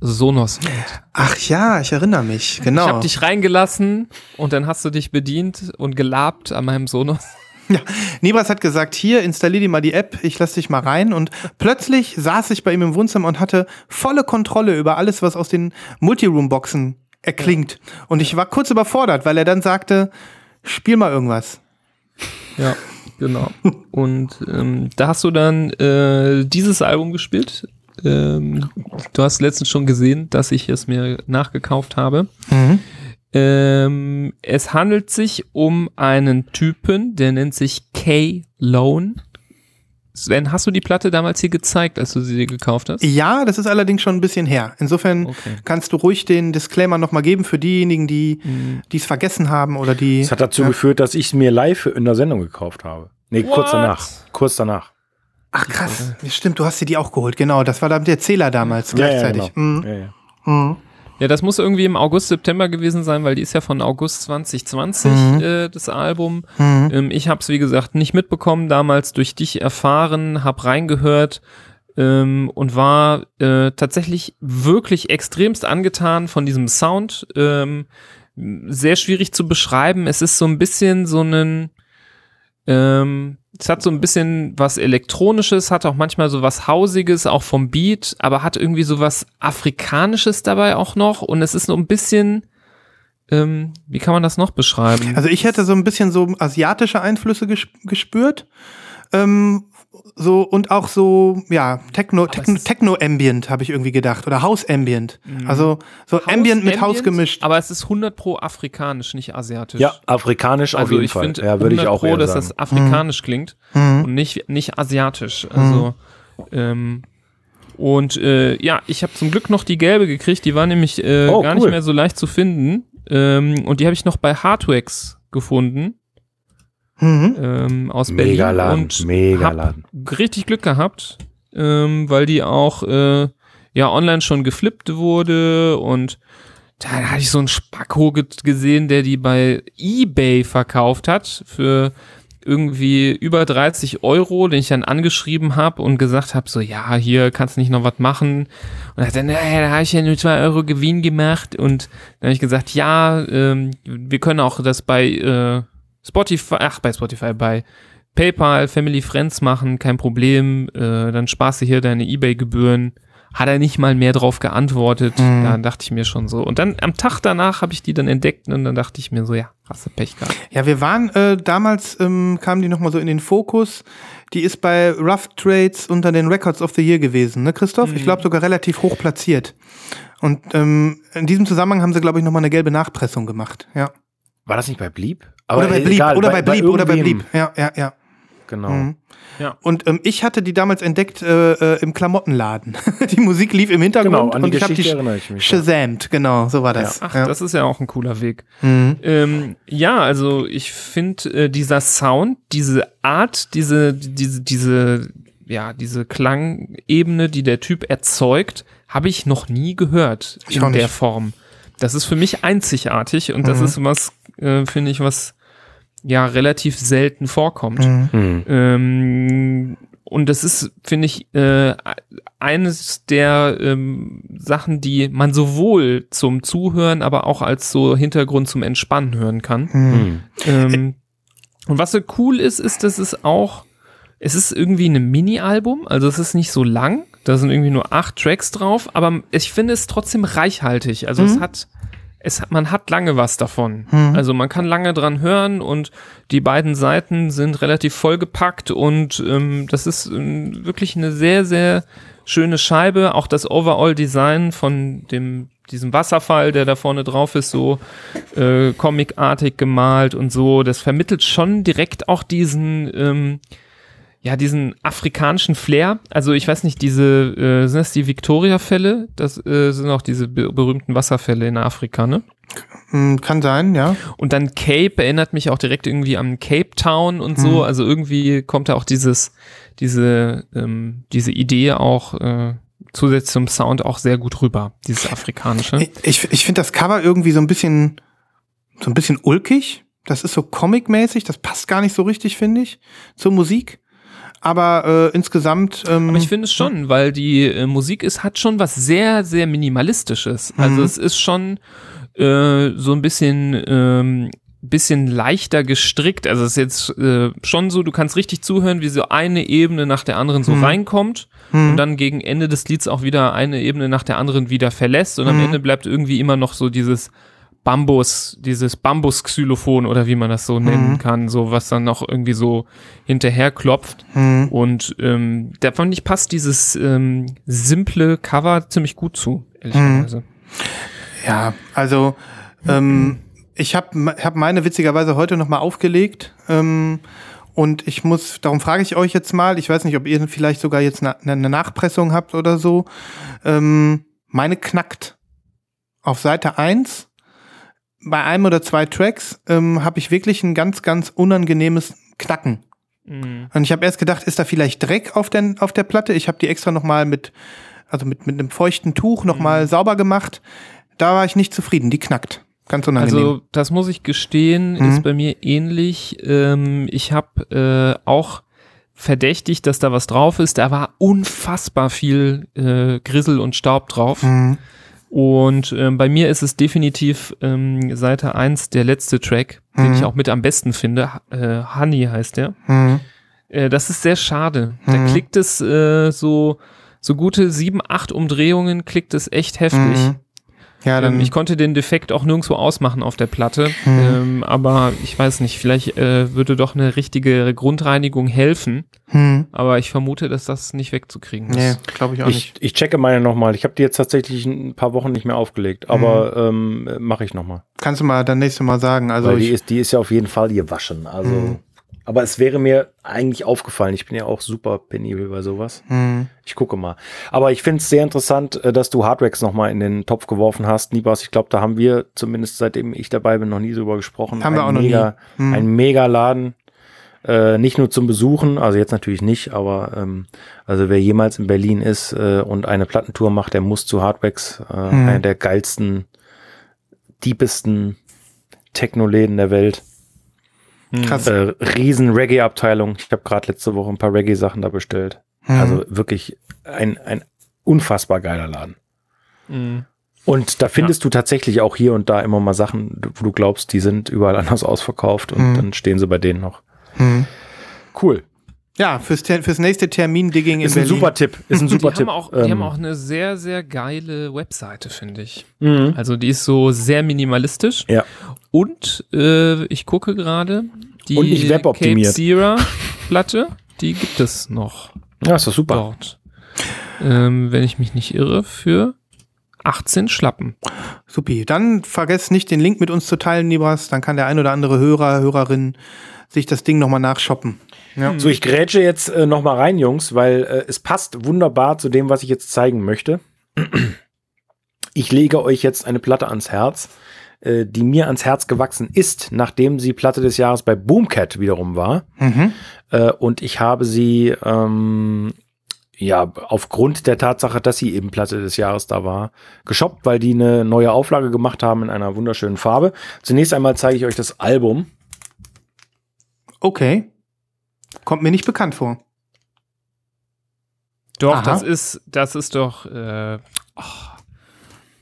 Sonos. Ach ja, ich erinnere mich. Genau. Ich habe dich reingelassen und dann hast du dich bedient und gelabt an meinem Sonos. Ja, Nibras hat gesagt, hier, installier dir mal die App, ich lass dich mal rein. Und plötzlich saß ich bei ihm im Wohnzimmer und hatte volle Kontrolle über alles, was aus den Multiroom-Boxen erklingt. Und ich war kurz überfordert, weil er dann sagte, spiel mal irgendwas. Ja, genau. Und ähm, da hast du dann äh, dieses Album gespielt. Ähm, du hast letztens schon gesehen, dass ich es mir nachgekauft habe. Ähm, es handelt sich um einen Typen, der nennt sich K. Lone. Sven, hast du die Platte damals hier gezeigt, als du sie dir gekauft hast? Ja, das ist allerdings schon ein bisschen her. Insofern Okay. kannst du ruhig den Disclaimer nochmal geben für diejenigen, die die es vergessen haben oder die. Das hat dazu Ja. geführt, dass ich es mir live in der Sendung gekauft habe. Nee, kurz What? danach. Kurz danach. Ach krass, Ja, stimmt, du hast dir die auch geholt. Genau, das war der Zähler damals gleichzeitig. Ja, ja, Mhm. genau. ja, ja. Mhm. Ja, das muss irgendwie im August, September gewesen sein, weil die ist ja von August 2020, Mhm. äh, das Album. Mhm. Ähm, ich habe es, wie gesagt, nicht mitbekommen, damals durch dich erfahren, hab reingehört ähm, und war äh, tatsächlich wirklich extremst angetan von diesem Sound. Ähm, sehr schwierig zu beschreiben. Es ist so ein bisschen so ein, ähm, es hat so ein bisschen was Elektronisches, hat auch manchmal so was Hausiges, auch vom Beat, aber hat irgendwie so was Afrikanisches dabei auch noch und es ist so ein bisschen, ähm, wie kann man das noch beschreiben? Also ich hätte so ein bisschen so asiatische Einflüsse ges gespürt. Ähm, so und auch so, ja, Techno, Techno, Techno-Ambient habe ich irgendwie gedacht. Oder House-Ambient. Also so Ambient mit House gemischt. Aber es ist 100 pro afrikanisch, nicht asiatisch. ja, afrikanisch auf also jeden ich Fall. finde Ja, würde ich 100 auch pro, eher dass das afrikanisch klingt Mhm. und nicht, nicht asiatisch. Also, ähm, und äh, ja, ich habe zum Glück noch die gelbe gekriegt, die war nämlich äh, Oh, gar cool. nicht mehr so leicht zu finden. Ähm, und die habe ich noch bei Hardwax gefunden, Mhm. ähm, aus Berlin. Megaladen, und Megaladen. hab richtig Glück gehabt, ähm, weil die auch äh, ja online schon geflippt wurde und da hatte ich so einen Spacko ge gesehen, der die bei eBay verkauft hat für irgendwie über 30 Euro, den ich dann angeschrieben habe und gesagt habe, so ja, hier kannst du nicht noch was machen. Und er hat dann, naja, da habe ich ja nur 2 Euro Gewinn gemacht und dann habe ich gesagt, ja, ähm, wir können auch das bei äh, Spotify, ach, bei Spotify, bei PayPal, Family Friends machen, kein Problem, äh, dann sparst du hier deine Ebay-Gebühren. Hat er nicht mal mehr drauf geantwortet. Mhm. Da dachte ich mir schon so. Und dann am Tag danach habe ich die dann entdeckt und dann dachte ich mir so, ja, hast du Pech gehabt. Ja, wir waren äh, damals, ähm, kam die nochmal so in den Fokus. Die ist bei Rough Trades unter den Records of the Year gewesen, ne, Christoph? Ich glaube sogar relativ hoch platziert. Und ähm, in diesem Zusammenhang haben sie, glaube ich, nochmal eine gelbe Nachpressung gemacht. Ja. War das nicht bei Bleep? Aber oder bei Bleep, egal, oder bei, Bleep, oder bei irgendwem. Bleep. Ja, ja, ja. Genau. Mhm. Ja. Und ähm, ich hatte die damals entdeckt äh, äh, im Klamottenladen. [laughs] die Musik lief im Hintergrund Genau, an die und ich habe die Geschichte sch erinnere ich mich, ja. shazamt, genau, so war das. Ach, ja. das ist ja auch ein cooler Weg. Mhm. Ähm, ja, also ich finde äh, dieser Sound, diese Art, diese, diese, diese, ja, diese Klangebene, die der Typ erzeugt, habe ich noch nie gehört Ich in der Form. Das ist für mich einzigartig und das Mhm. ist was, äh, finde ich, was ja relativ selten vorkommt. Mhm. Hm. Ähm, und das ist, finde ich, äh, eines der ähm, Sachen, die man sowohl zum Zuhören, aber auch als so Hintergrund zum Entspannen hören kann. Mhm. Hm. Ähm, und was so cool ist, ist, dass es auch, es ist irgendwie ein Mini-Album, also es ist nicht so lang, da sind irgendwie nur acht Tracks drauf, aber ich finde es trotzdem reichhaltig. Also es Mhm. hat, es man hat lange was davon. Mhm. Also man kann lange dran hören und die beiden Seiten sind relativ vollgepackt und ähm, das ist ähm, wirklich eine sehr, sehr schöne Scheibe. Auch das Overall-Design von dem diesem Wasserfall, der da vorne drauf ist, so äh, comicartig gemalt und so, das vermittelt schon direkt auch diesen ähm, ja, diesen afrikanischen Flair. Also ich weiß nicht, diese, äh, sind das die Victoria-Fälle? Das äh, sind auch diese be berühmten Wasserfälle in Afrika, ne? Mhm, Kann sein, ja. Und dann Cape erinnert mich auch direkt irgendwie an Cape Town und so. Mhm. Also irgendwie kommt da auch dieses, diese, ähm, diese Idee auch äh, zusätzlich zum Sound auch sehr gut rüber, dieses afrikanische. Ich, ich, ich finde das Cover irgendwie so ein bisschen, so ein bisschen ulkig. Das ist so comic-mäßig, das passt gar nicht so richtig, finde ich, zur Musik. Aber äh, insgesamt. Ähm, Aber ich finde es schon, weil die äh, Musik ist, hat schon was sehr, sehr Minimalistisches. Also Mhm. es ist schon äh, so ein bisschen, ähm, bisschen leichter gestrickt. Also es ist jetzt äh, schon so, du kannst richtig zuhören, wie so eine Ebene nach der anderen so Mhm. reinkommt hm, und dann gegen Ende des Lieds auch wieder eine Ebene nach der anderen wieder verlässt und am Mhm. Ende bleibt irgendwie immer noch so dieses Bambus, dieses Bambus-Xylophon oder wie man das so nennen Mhm. kann, so was dann noch irgendwie so hinterher klopft. hm. Und ähm, da fand ich, passt dieses ähm, simple Cover ziemlich gut zu, ehrlicherweise. Ja, also ähm, ich habe hab meine witzigerweise heute noch mal aufgelegt ähm, und ich muss, darum frage ich euch jetzt mal, ich weiß nicht, ob ihr vielleicht sogar jetzt eine ne Nachpressung habt oder so. Ähm, meine knackt. Auf Seite 1 bei einem oder zwei Tracks ähm, habe ich wirklich ein ganz, ganz unangenehmes Knacken. Mhm. Und ich habe erst gedacht, ist da vielleicht Dreck auf, den, auf der Platte? Ich habe die extra noch mal mit, also mit, mit einem feuchten Tuch noch mal sauber gemacht. Da war ich nicht zufrieden. Die knackt. Ganz unangenehm. Also das muss ich gestehen, Mhm. ist bei mir ähnlich. Ähm, ich habe äh, auch verdächtigt, dass da was drauf ist. Da war unfassbar viel äh, Grissel und Staub drauf. Mhm. Und ähm, bei mir ist es definitiv ähm, Seite 1 der letzte Track, den Mhm. ich auch mit am besten finde. Äh, Honey heißt der. Mhm. Äh, das ist sehr schade. Da Mhm. klickt es äh, so, so gute sieben, acht Umdrehungen, klickt es echt heftig. Mhm. Ja, dann. Ähm, ich konnte den Defekt auch nirgendwo ausmachen auf der Platte. Mhm. Ähm, aber ich weiß nicht, vielleicht äh, würde doch eine richtige Grundreinigung helfen. hm. Aber ich vermute, dass das nicht wegzukriegen Nee, ist. glaube ich auch Ich, nicht. ich checke meine nochmal. Ich habe die jetzt tatsächlich ein paar Wochen nicht mehr aufgelegt, aber ähm, mache ich nochmal. Kannst du mal dann nächste Mal sagen. Also Weil die ich, ist, die ist ja auf jeden Fall gewaschen. Also, Mhm. Aber es wäre mir eigentlich aufgefallen. Ich bin ja auch super penibel bei sowas. hm. Ich gucke mal. Aber ich finde es sehr interessant, äh, dass du Hardwax nochmal in den Topf geworfen hast. Nibas, ich glaube, da haben wir zumindest seitdem ich dabei bin noch nie drüber gesprochen. Haben wir Ein auch noch mega, nie. Hm. Ein mega Laden. Äh, nicht nur zum Besuchen, also jetzt natürlich nicht, aber ähm, also wer jemals in Berlin ist äh, und eine Plattentour macht, der muss zu Hardwax, äh, Hm. einer der geilsten, diepesten Techno-Läden der Welt. Krass. Äh, riesen Reggae-Abteilung. Ich habe gerade letzte Woche ein paar Reggae-Sachen da bestellt. Hm. Also wirklich ein, ein unfassbar geiler Laden. Mhm. Und da findest du tatsächlich auch hier und da immer mal Sachen, wo du glaubst, die sind überall [laughs] anders ausverkauft und Mhm. dann stehen sie bei denen noch. Hm. Cool. Ja, fürs, fürs nächste Termin-Digging in Ist ein Berlin. super Tipp. Ist ein [laughs] super die, Tipp. haben auch, die Ähm, haben auch eine sehr, sehr geile Webseite, finde ich. mhm. Also die ist so sehr minimalistisch. Ja. Und äh, ich gucke gerade, die Und nicht weboptimiert. Cape Sierra Platte, die gibt es noch Ja, ist doch super. dort. Ähm, wenn ich mich nicht irre, für 18 Schlappen. Supi. Dann vergesst nicht, den Link mit uns zu teilen, Nibras. Dann kann der ein oder andere Hörer, Hörerin sich das Ding nochmal nachshoppen. Ja. So, ich grätsche jetzt äh, nochmal rein, Jungs, weil äh, es passt wunderbar zu dem, was ich jetzt zeigen möchte. Ich lege euch jetzt eine Platte ans Herz, äh, die mir ans Herz gewachsen ist, nachdem sie Platte des Jahres bei Boomcat wiederum war. Mhm. Äh, und ich habe sie ähm, ja, aufgrund der Tatsache, dass sie eben Platte des Jahres da war, geshoppt, weil die eine neue Auflage gemacht haben in einer wunderschönen Farbe. Zunächst einmal zeige ich euch das Album. Okay. Kommt mir nicht bekannt vor. Doch, Aha. das ist, das ist doch. Äh, oh,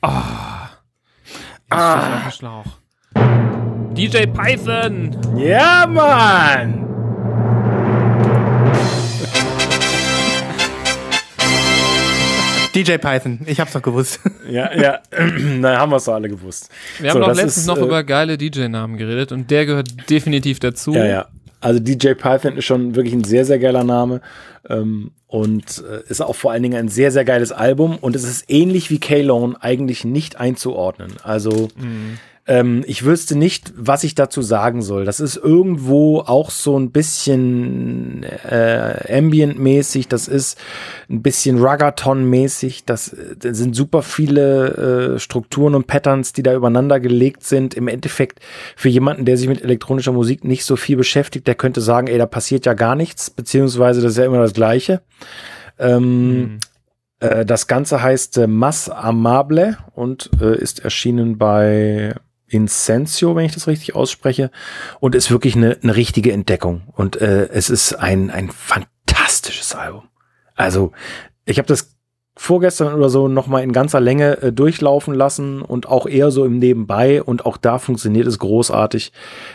oh, ah. Schlauch. DJ Python! Ja, Mann! DJ Python, ich hab's doch gewusst. [laughs] Ja, ja, [clears throat] na, haben wir es doch alle gewusst. Wir haben doch letztens ist, noch äh, über geile DJ-Namen geredet und der gehört definitiv dazu. Ja, ja. Also DJ Python ist schon wirklich ein sehr, sehr geiler Name ähm, und äh, ist auch vor allen Dingen ein sehr, sehr geiles Album und es ist ähnlich wie K-Lone eigentlich nicht einzuordnen. Also Mhm. Ähm, ich wüsste nicht, was ich dazu sagen soll. Das ist irgendwo auch so ein bisschen äh, Ambient-mäßig, das ist ein bisschen Ruggathon-mäßig, das, das sind super viele äh, Strukturen und Patterns, die da übereinander gelegt sind. Im Endeffekt für jemanden, der sich mit elektronischer Musik nicht so viel beschäftigt, der könnte sagen, ey, da passiert ja gar nichts, beziehungsweise das ist ja immer das Gleiche. Ähm, äh, das Ganze heißt äh, Mas Amable und äh, ist erschienen bei Incensio, wenn ich das richtig ausspreche, und ist wirklich eine, eine richtige Entdeckung. Und äh, es ist ein, ein fantastisches Album. Also, ich habe das vorgestern oder so noch mal in ganzer Länge äh, durchlaufen lassen und auch eher so im Nebenbei und auch da funktioniert es großartig.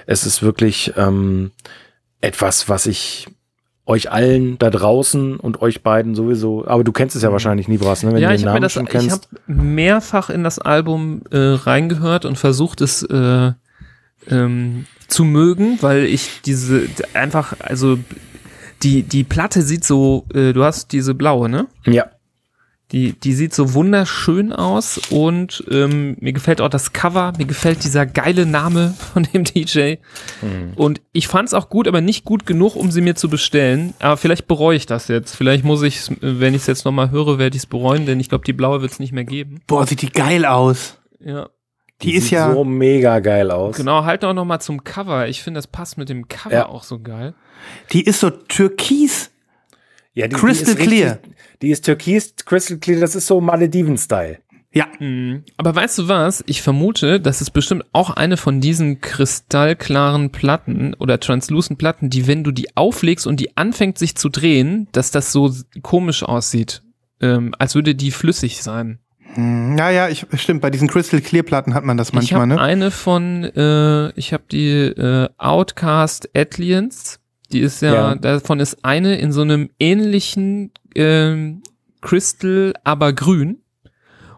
Es ist wirklich ähm, etwas, was ich euch allen da draußen und euch beiden sowieso, aber du kennst es ja wahrscheinlich nie, Bras, ne? wenn ja, du ich den habe Namen das, schon ich kennst. habe mehrfach in das Album äh, reingehört und versucht es äh, ähm, zu mögen, weil ich diese einfach, also die, die Platte sieht so, äh, du hast diese blaue, ne? ja, Die, die sieht so wunderschön aus und ähm, mir gefällt auch das Cover, mir gefällt dieser geile Name von dem [laughs] DJ. Und ich fand es auch gut, aber nicht gut genug, um sie mir zu bestellen. Aber vielleicht bereue ich das jetzt. Vielleicht muss ich, wenn ich es jetzt nochmal höre, werde ich es bereuen, denn ich glaube, die blaue wird es nicht mehr geben. Boah, sieht die geil aus. Ja. Die, ist sieht ja. so mega geil aus. Genau, halt auch nochmal zum Cover. Ich finde, das passt mit dem Cover Ja. auch so geil. Die ist so türkis. Ja, die, Crystal die ist clear. Richtig, die ist türkis, crystal clear, das ist so Malediven-Style. Ja. Mhm. Aber weißt du was? Ich vermute, das ist bestimmt auch eine von diesen kristallklaren Platten oder translucent Platten, die, wenn du die auflegst und die anfängt sich zu drehen, dass das so komisch aussieht. Ähm, als würde die flüssig sein. Hm, Ja, ja, ich, stimmt. Bei diesen Crystal Clear Platten hat man das ich manchmal, habe ne? eine von, äh, ich habe die äh, Outcast Aliens. Die ist ja, Ja. davon ist eine in so einem ähnlichen ähm, Crystal, aber grün.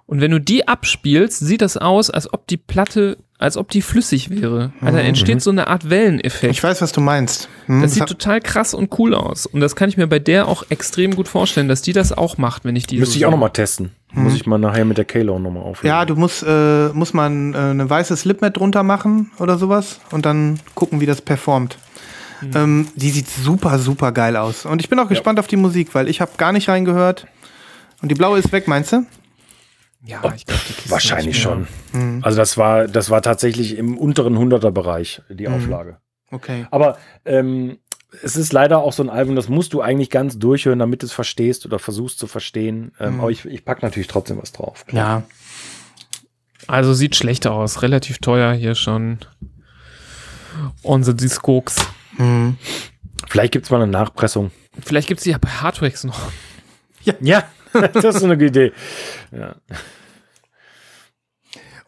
Und wenn du die abspielst, sieht das aus, als ob die Platte, als ob die flüssig wäre. Also da entsteht so eine Art Welleneffekt. Ich weiß, was du meinst. Hm, das sieht total krass und cool aus. Und das kann ich mir bei der auch extrem gut vorstellen, dass die das auch macht, wenn ich die Müsste so ich auch sehe. noch mal testen. Muss ich mal nachher mit der Kalo noch mal aufnehmen. ja, du musst, äh, muss man äh, eine weiße Slipmat drunter machen oder sowas und dann gucken, wie das performt. Ähm, die sieht super, super geil aus. Und ich bin auch gespannt auf die Musik, weil ich habe gar nicht reingehört. Und die blaue ist weg, meinst du? Ja, ich glaube, die Kiste Wahrscheinlich schon. Also das war, das war tatsächlich im unteren 100er Bereich, die Auflage. Okay. Aber ähm, es ist leider auch so ein Album, das musst du eigentlich ganz durchhören, damit du es verstehst oder versuchst zu verstehen. Ähm, Aber ich, ich pack natürlich trotzdem was drauf. Ja. Also sieht schlecht aus. Relativ teuer hier schon. Unsere Discogs. Hm. Vielleicht gibt's mal eine Nachpressung. Vielleicht gibt's die ja bei Hardwax noch. Ja, [laughs] das ist eine gute Idee. Ja.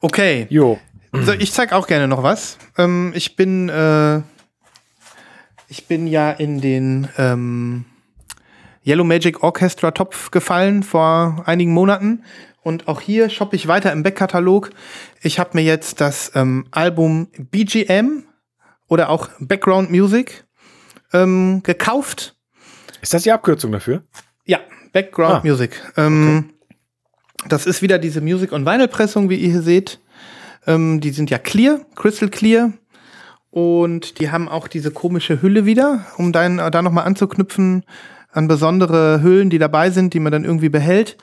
Okay. Jo. So, ich zeig auch gerne noch was. Ähm, ich bin, äh, ich bin ja in den ähm, Yellow Magic Orchestra Topf gefallen vor einigen Monaten. Und auch hier shoppe ich weiter im Backkatalog. Ich habe mir jetzt das ähm, Album BGM oder auch Background Music ähm, gekauft. Ist das die Abkürzung dafür? Ja, Background Ah, Music. Ähm, Das ist wieder diese Music on Vinyl Pressung, wie ihr hier seht. Ähm, die sind ja clear, crystal clear. Und die haben auch diese komische Hülle wieder, um dann da nochmal anzuknüpfen an besondere Hüllen, die dabei sind, die man dann irgendwie behält.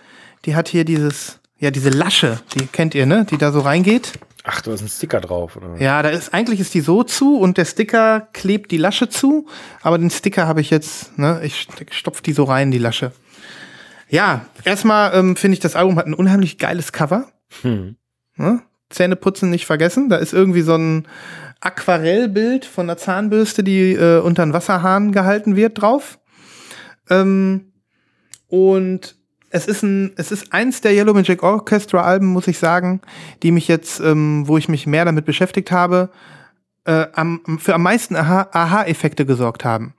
Die hat hier dieses, ja, diese Lasche, die kennt ihr, ne? Die da so reingeht. Ach, da ist ein Sticker drauf, oder? Ja, da ist, eigentlich ist die so zu und der Sticker klebt die Lasche zu, aber den Sticker habe ich jetzt, ne, ich stopf die so rein, die Lasche. Ja, erstmal ähm, finde ich, das Album hat ein unheimlich geiles Cover. Hm. Ne? Zähneputzen nicht vergessen. Da ist irgendwie so ein Aquarellbild von einer Zahnbürste, die äh, unter einen Wasserhahn gehalten wird, drauf. Ähm, und es ist ein, es ist eins der Yellow Magic Orchestra Alben, muss ich sagen, die mich jetzt, ähm, wo ich mich mehr damit beschäftigt habe, äh, am, für am meisten Aha-Effekte gesorgt haben.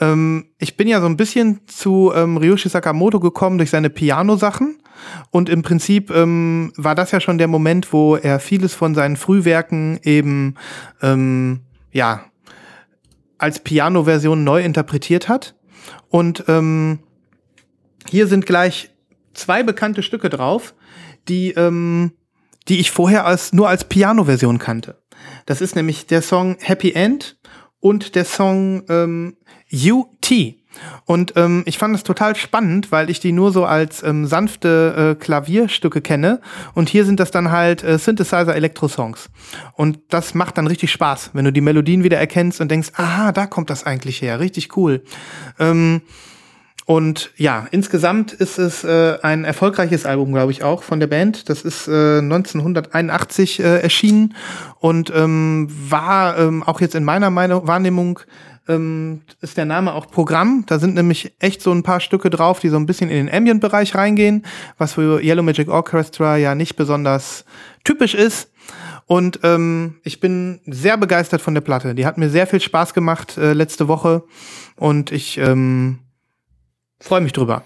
Ähm, ich bin ja so ein bisschen zu ähm, Ryoshi Sakamoto gekommen durch seine Piano-Sachen. Und im Prinzip ähm, war das ja schon der Moment, wo er vieles von seinen Frühwerken eben ähm, ja als Piano-Version neu interpretiert hat. Und ähm, hier sind gleich zwei bekannte Stücke drauf, die, ähm, die ich vorher als, nur als Piano-Version kannte. Das ist nämlich der Song Happy End und der Song ähm, UT. Und ähm, ich fand es total spannend, weil ich die nur so als ähm, sanfte äh, Klavierstücke kenne. Und hier sind das dann halt äh, Synthesizer-Elektro-Songs. Und das macht dann richtig Spaß, wenn du die Melodien wieder erkennst und denkst, aha, da kommt das eigentlich her. Richtig cool. Ähm, und ja, insgesamt ist es äh, ein erfolgreiches Album, glaube ich, auch von der Band. Das ist äh, 1981 äh, erschienen und ähm, war ähm, auch jetzt in meiner Meinung, Wahrnehmung ähm, ist der Name auch Programm. Da sind nämlich echt so ein paar Stücke drauf, die so ein bisschen in den Ambient-Bereich reingehen, was für Yellow Magic Orchestra ja nicht besonders typisch ist. Und ähm, ich bin sehr begeistert von der Platte. Die hat mir sehr viel Spaß gemacht äh, letzte Woche und ich ähm, freue mich drüber.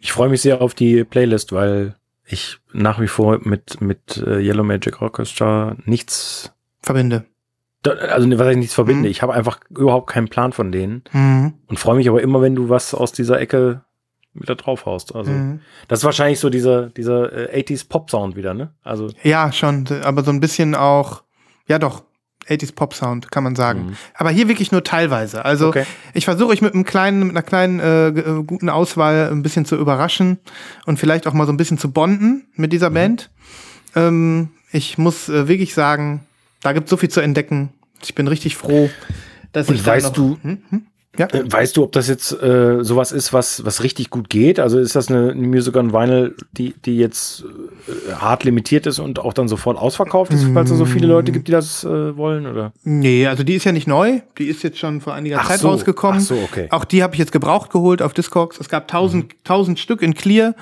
Ich freue mich sehr auf die Playlist, weil ich nach wie vor mit, mit äh, Yellow Magic Orchestra nichts verbinde. Also was ich nichts verbinde. Mhm. Ich habe einfach überhaupt keinen Plan von denen mhm. und freue mich aber immer, wenn du was aus dieser Ecke wieder draufhaust. Also mhm. das ist wahrscheinlich so dieser dieser äh, 80s Pop Sound wieder, ne? Also ja, schon, aber so ein bisschen auch ja doch 80s Pop Sound, kann man sagen. Mhm. Aber hier wirklich nur teilweise. Also okay. ich versuche euch mit einem kleinen, mit einer kleinen äh, äh, guten Auswahl ein bisschen zu überraschen und vielleicht auch mal so ein bisschen zu bonden mit dieser mhm. Band. Ähm, ich muss äh, wirklich sagen, da gibt es so viel zu entdecken. Ich bin richtig froh, dass und ich weißt da noch, du, hm, hm? Ja. Äh, weißt du, ob das jetzt äh, sowas ist, was, was richtig gut geht? Also ist das eine, eine Music on Vinyl, die, die jetzt äh, hart limitiert ist und auch dann sofort ausverkauft ist, weil es so viele Leute gibt, die das äh, wollen? Oder? Nee, also die ist ja nicht neu. Die ist jetzt schon vor einiger Ach Zeit so. rausgekommen. Ach so, okay. Auch die habe ich jetzt gebraucht geholt auf Discogs. Es gab tausend, mhm. tausend Stück in Clear.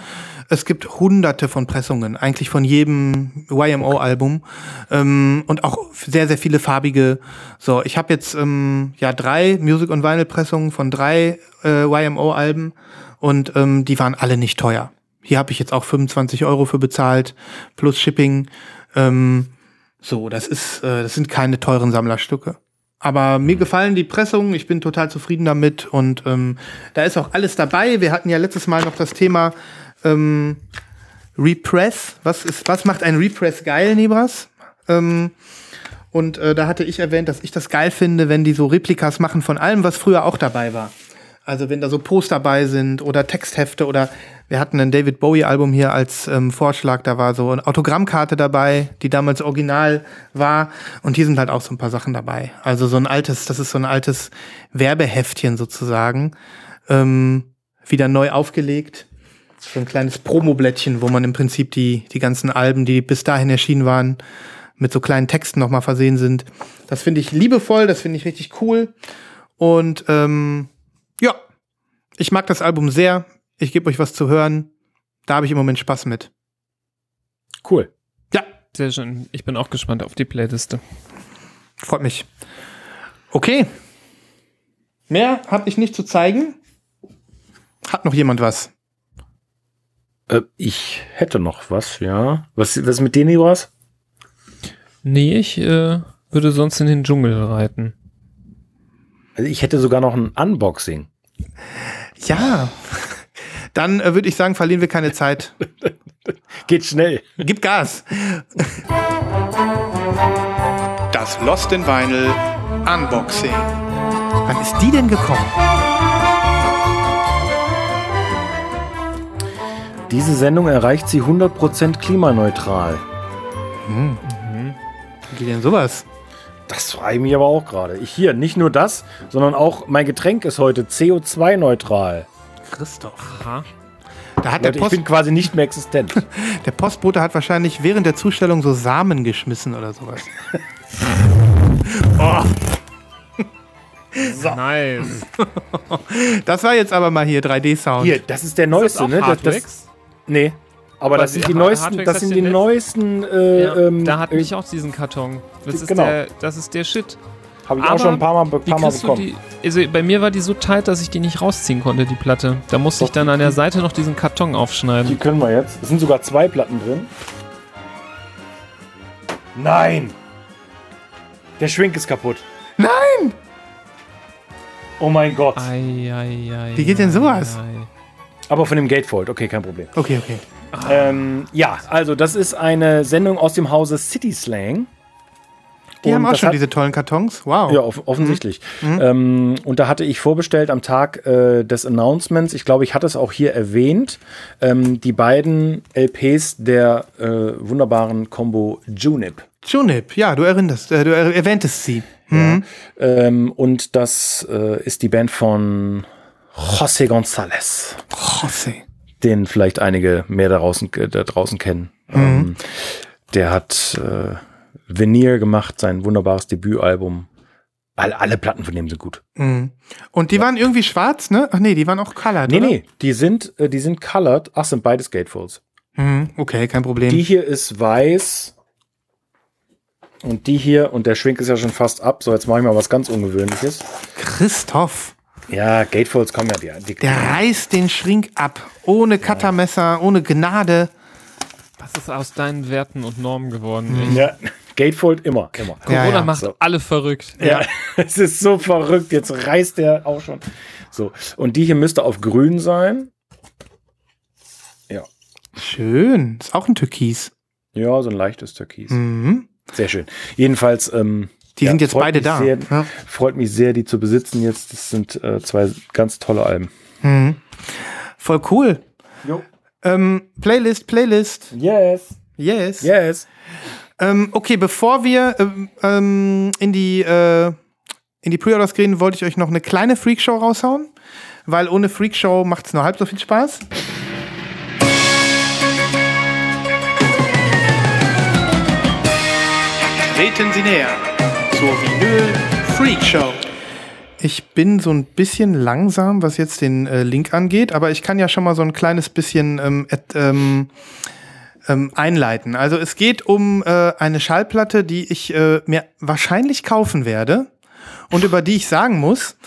Es gibt hunderte von Pressungen, eigentlich von jedem YMO-Album. Ähm, und auch sehr, sehr viele farbige. So, ich habe jetzt ähm, ja drei Music- und Vinyl-Pressungen von drei äh, YMO-Alben und ähm, die waren alle nicht teuer. Hier habe ich jetzt auch 25 Euro für bezahlt, plus Shipping. Ähm, so, das ist, äh, das sind keine teuren Sammlerstücke. Aber mir gefallen die Pressungen, ich bin total zufrieden damit und ähm, da ist auch alles dabei. Wir hatten ja letztes Mal noch das Thema ähm, Repress. Was, ist, was macht ein Repress geil, Nebras? Ähm, und äh, da hatte ich erwähnt, dass ich das geil finde, wenn die so Replikas machen von allem, was früher auch dabei war. Also wenn da so Poster dabei sind oder Texthefte oder wir hatten ein David Bowie-Album hier als ähm, Vorschlag, da war so eine Autogrammkarte dabei, die damals original war. Und hier sind halt auch so ein paar Sachen dabei. Also so ein altes, das ist so ein altes Werbeheftchen sozusagen, ähm, wieder neu aufgelegt so ein kleines Promoblättchen, wo man im Prinzip die, die ganzen Alben, die bis dahin erschienen waren, mit so kleinen Texten nochmal versehen sind. Das finde ich liebevoll, das finde ich richtig cool. Und ähm, ja, ich mag das Album sehr. Ich gebe euch was zu hören. Da habe ich im Moment Spaß mit. Cool. Ja. Sehr schön. Ich bin auch gespannt auf die Playliste. Freut mich. Okay. Mehr habe ich nicht zu zeigen. Hat noch jemand was? Äh, ich hätte noch was, ja. Was, was mit denen was? Nee, ich äh, würde sonst in den Dschungel reiten. Also ich hätte sogar noch ein Unboxing. Ja, Dann äh, würde ich sagen, verlieren wir keine Zeit. [laughs] Geht schnell. Gib Gas. Das Lost in Vinyl Unboxing. Wann ist die denn gekommen? Diese Sendung erreicht sie 100% klimaneutral. Wie geht denn sowas? Das frage ich mich aber auch gerade. Ich hier, nicht nur das, sondern auch mein Getränk ist heute CO2-neutral. Christoph. Aha. Da hat der, Leute, ich Post, bin quasi nicht mehr existent. [laughs] der Postbote hat wahrscheinlich während der Zustellung so Samen geschmissen oder sowas. [laughs] Nice. [laughs] Das war jetzt aber mal hier 3D-Sound. Hier, das ist der neueste, ne? Das, das, nee. Aber das sind die neuesten, das sind die neuesten, äh, Ja, ähm, da hatte äh, ich auch diesen Karton. Das ist, genau. der, das ist der Shit. Habe ich auch schon ein paar Mal, paar bekommen. die, also bei mir war die so tight, dass ich die nicht rausziehen konnte, die Platte. Da musste ich dann an der die- Seite noch diesen Karton Die aufschneiden. können wir jetzt. Es sind sogar zwei Platten drin. Nein! Der Schwink ist kaputt. Nein! Oh mein Gott. Ei, ei, ei, Wie geht denn sowas? ei, ei. Aber von dem Gatefold, okay, kein Problem. Okay, okay. Ähm, ja, also das ist eine Sendung aus dem Hause City Slang. Die Und haben auch schon hat- diese tollen Kartons. Wow. Ja, off offensichtlich. Ähm, und da hatte ich vorbestellt am Tag äh, des Announcements, ich glaube, ich hatte es auch hier erwähnt, ähm, die beiden LPs der äh, wunderbaren Combo Junip. Junip, ja, du erinnerst, äh, du er erwähntest sie. Mhm. Ähm, und das äh, ist die Band von José González, José. den vielleicht einige mehr da draußen, äh, da draußen kennen. Ähm, der hat äh, Veneer gemacht, sein wunderbares Debütalbum. Alle, alle Platten von dem sind gut. Mhm. Und die waren irgendwie schwarz, ne? Ach nee, die waren auch colored, Nee, oder? nee, die sind, äh, die sind colored. Ach, sind beides Gatefolds. Mhm. Okay, kein Problem. Die hier ist weiß. Und die hier, und der Schwink ist ja schon fast ab. So, jetzt mache ich mal was ganz Ungewöhnliches. Christoph, Ja, Gatefolds kommen ja die. die der reißt den Schrink ab. Ohne Cuttermesser, ohne Gnade. Was ist aus deinen Werten und Normen geworden? Echt? ja, Gatefold immer, immer. Ja, Corona ja, macht so. alle verrückt. Ja, [laughs] es ist so verrückt. Jetzt reißt der auch schon. So, und die hier müsste auf grün sein. Ja, Schön. Ist auch ein Türkis. ja, so ein leichtes Türkis. Mhm. Sehr schön. Jedenfalls, ähm, Die ja, sind jetzt beide da. Sehr, Ja. Freut mich sehr, die zu besitzen jetzt. Das sind äh, zwei ganz tolle Alben. Mhm. Voll cool. Jo. Ähm, Playlist, Playlist. Yes. Yes. Yes. Ähm, okay, bevor wir ähm, ähm, in die, äh, in die Pre-Orders gehen, wollte ich euch noch eine kleine Freakshow raushauen, weil ohne Freakshow macht es nur halb so viel Spaß. Treten Sie näher zur Vinyl Freakshow. Ich bin so ein bisschen langsam, was jetzt den äh, Link angeht, aber ich kann ja schon mal so ein kleines bisschen ähm, et, ähm, ähm, einleiten. Also es geht um äh, eine Schallplatte, die ich äh, mir wahrscheinlich kaufen werde und über die ich sagen muss,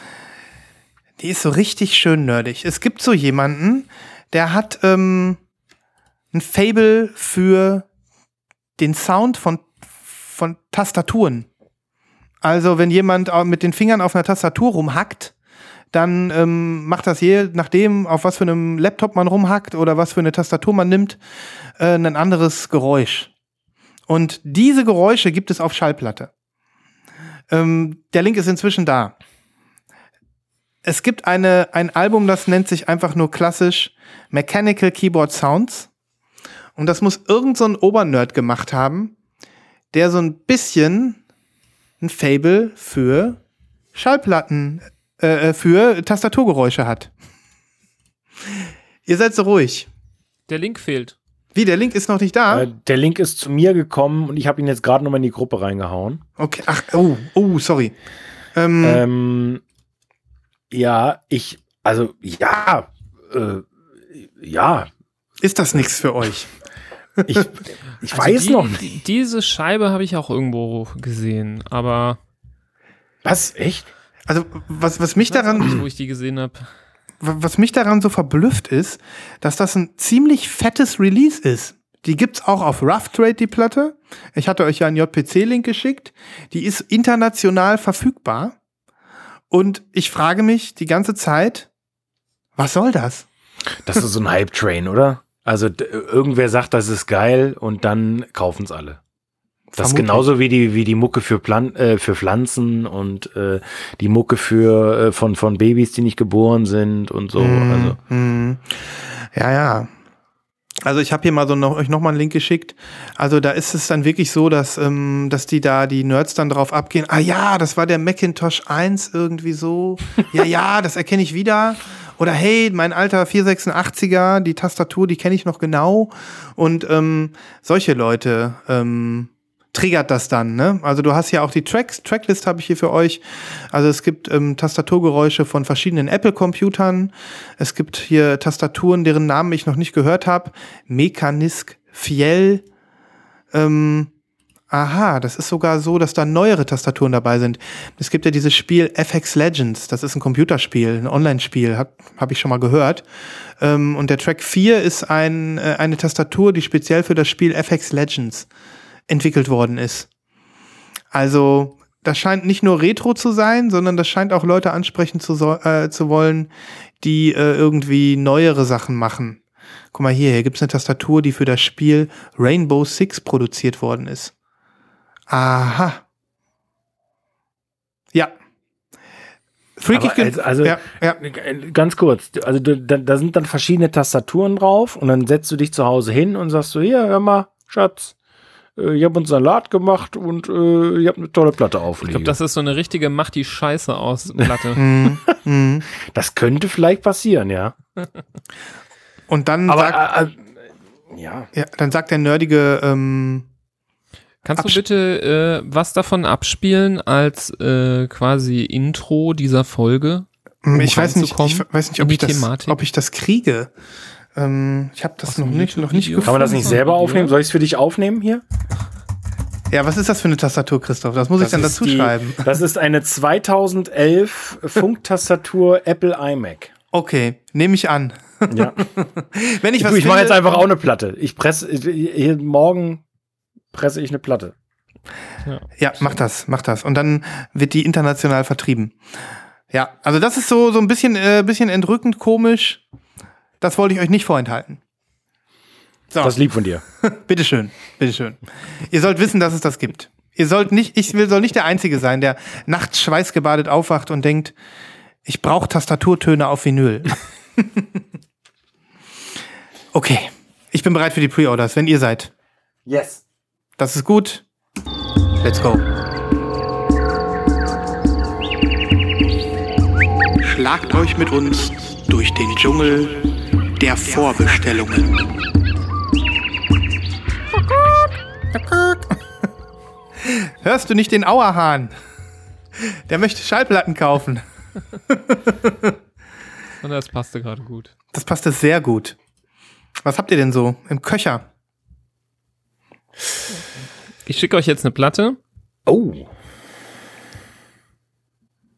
die ist so richtig schön nerdig. Es gibt so jemanden, der hat ähm, ein Fable für den Sound von, von Tastaturen. Also wenn jemand mit den Fingern auf einer Tastatur rumhackt, dann ähm, macht das je nachdem, auf was für einem Laptop man rumhackt oder was für eine Tastatur man nimmt, äh, ein anderes Geräusch. Und diese Geräusche gibt es auf Schallplatte. Ähm, der Link ist inzwischen da. Es gibt eine, ein Album, das nennt sich einfach nur klassisch Mechanical Keyboard Sounds. Und das muss irgend so ein Obernerd gemacht haben, der so ein bisschen ein Fable für Schallplatten, äh, äh, für Tastaturgeräusche hat. Ihr seid so ruhig. Der Link fehlt. Wie, der Link ist noch nicht da? Äh, der Link ist zu mir gekommen und ich habe ihn jetzt gerade nochmal in die Gruppe reingehauen. Okay, ach, oh, oh, sorry. Ähm, Ähm, ja, ich, also ja, äh, ja, ist das nichts für euch? Ich, [laughs] ich Also weiß die, noch nicht. die- Diese Scheibe habe ich auch irgendwo gesehen, aber Was? Echt? Also, was, was mich ich weiß auch daran, nicht, wo ich die gesehen habe. was mich daran so verblüfft ist, dass das ein ziemlich fettes Release ist. Die gibt's auch auf Rough Trade, die Platte. Ich hatte euch ja einen JPC-Link geschickt. Die ist international verfügbar. Und ich frage mich die ganze Zeit, was soll das? Das ist so ein Hype-Train, oder? Also irgendwer sagt, das ist geil und dann kaufen es alle. Das ist genauso wie die, wie die Mucke für, Plan äh, für Pflanzen und äh, die Mucke für äh, von, von Babys, die nicht geboren sind und so. Mm, also. Mm. Ja, ja. Also ich habe hier mal so noch, euch nochmal einen Link geschickt. Also da ist es dann wirklich so, dass, ähm, dass die da, die Nerds dann drauf abgehen. Ah ja, das war der Macintosh 1 irgendwie so. ja, ja, das erkenne ich wieder. Oder hey, mein alter 486er, die Tastatur, die kenne ich noch genau. Und ähm, solche Leute ähm, triggert das dann. Ne? Also du hast ja auch die Tracks, Tracklist habe ich hier für euch. Also es gibt ähm, Tastaturgeräusche von verschiedenen Apple-Computern. Es gibt hier Tastaturen, deren Namen ich noch nicht gehört habe. Mechanisk Fiel. Ähm, aha, das ist sogar so, dass da neuere Tastaturen dabei sind. Es gibt ja dieses Spiel FX Legends. Das ist ein Computerspiel, ein Online-Spiel. Habe hab ich schon mal gehört. Ähm, und der Track 4 ist ein, äh, eine Tastatur, die speziell für das Spiel FX Legends entwickelt worden ist. Also das scheint nicht nur Retro zu sein, sondern das scheint auch Leute ansprechen zu, so, äh, zu wollen, die äh, irgendwie neuere Sachen machen. Guck mal hier, hier gibt's eine Tastatur, die für das Spiel Rainbow Six produziert worden ist. Aha. Ja. Freakig also, also ja, ja. ganz kurz, also da, da sind dann verschiedene Tastaturen drauf und dann setzt du dich zu Hause hin und sagst so, hier, hör mal, Schatz, äh, ich habe uns Salat gemacht und äh, ich habe eine tolle Platte auflegen. Ich glaube, das ist so eine richtige Mach die Scheiße aus Platte. [laughs] Mhm. Mhm. das könnte vielleicht passieren, ja. Und dann Aber, sagt, äh, äh, ja. ja. Dann sagt der nerdige ähm, Kannst du bitte äh, was davon abspielen als äh, quasi Intro dieser Folge? Um ich weiß nicht, ich weiß nicht, ob ich, das, ob ich das kriege. Ähm, ich habe das noch nicht, noch nicht gefunden. Kann man das nicht selber aufnehmen? Soll ich es für dich aufnehmen hier? Ja, was ist das für eine Tastatur, Christoph? Das muss das ich dann dazu die, schreiben. Das ist eine 2011 [laughs] Funktastatur Apple iMac. Okay, nehme ich an. Ja. [laughs] Wenn ich was du, ich mache jetzt einfach auch eine Platte. Ich presse hier morgen presse ich eine Platte. Ja, ja mach das, mach das. Und dann wird die international vertrieben. Ja, also das ist so so ein bisschen äh, bisschen entrückend, komisch. Das wollte ich euch nicht vorenthalten. So. Das ist lieb von dir. [laughs] bitteschön, bitteschön. Ihr sollt wissen, dass es das gibt. Ihr sollt nicht, ich will, soll nicht der Einzige sein, der nachts schweißgebadet aufwacht und denkt, ich brauche Tastaturtöne auf Vinyl. [laughs] okay, ich bin bereit für die Pre-Orders, wenn ihr seid. Yes. Das ist gut. Let's go. Schlagt euch mit uns durch den Dschungel der Vorbestellungen. [laughs] Hörst du nicht den Auerhahn? Der möchte Schallplatten kaufen. [laughs] Und das passte gerade gut. Das passte sehr gut. Was habt ihr denn so im Köcher? Ich schicke euch jetzt eine Platte. Oh.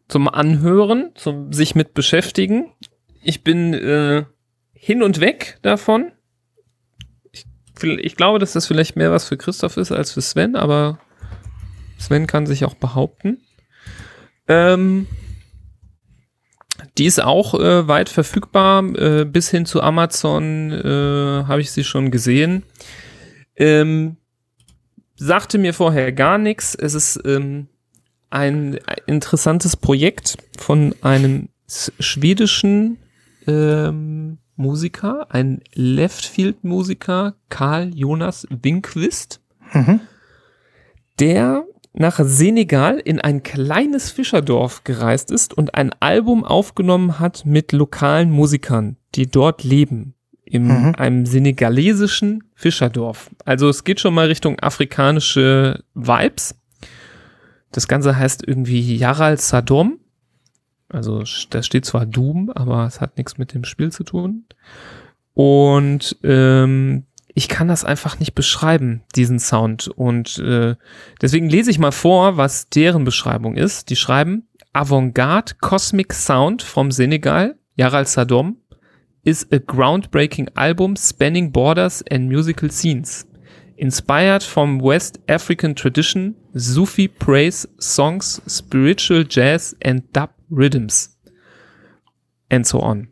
Zum Anhören, zum sich mit beschäftigen. Ich bin äh, hin und weg davon. Ich, ich glaube, dass das vielleicht mehr was für Christoph ist als für Sven, aber Sven kann sich auch behaupten. Ähm, die ist auch äh, weit verfügbar, äh, bis hin zu Amazon äh, habe ich sie schon gesehen. Ähm, sagte mir vorher gar nichts. Es ist ähm, ein interessantes Projekt von einem schwedischen ähm, Musiker, ein Leftfield-Musiker, Karl Jonas Winkvist, mhm. der nach Senegal in ein kleines Fischerdorf gereist ist und ein Album aufgenommen hat mit lokalen Musikern, die dort leben. In mhm. einem senegalesischen Fischerdorf. Also es geht schon mal Richtung afrikanische Vibes. Das Ganze heißt irgendwie Yaral Sadom. Also da steht zwar Doom, aber es hat nichts mit dem Spiel zu tun. Und ähm, ich kann das einfach nicht beschreiben, diesen Sound. Und äh, deswegen lese ich mal vor, was deren Beschreibung ist. Die schreiben, Avantgarde Cosmic Sound from Senegal, Yaral Sadom, is a groundbreaking album spanning borders and musical scenes. Inspired from West African tradition, Sufi praise songs, spiritual jazz and dub Rhythms and so on.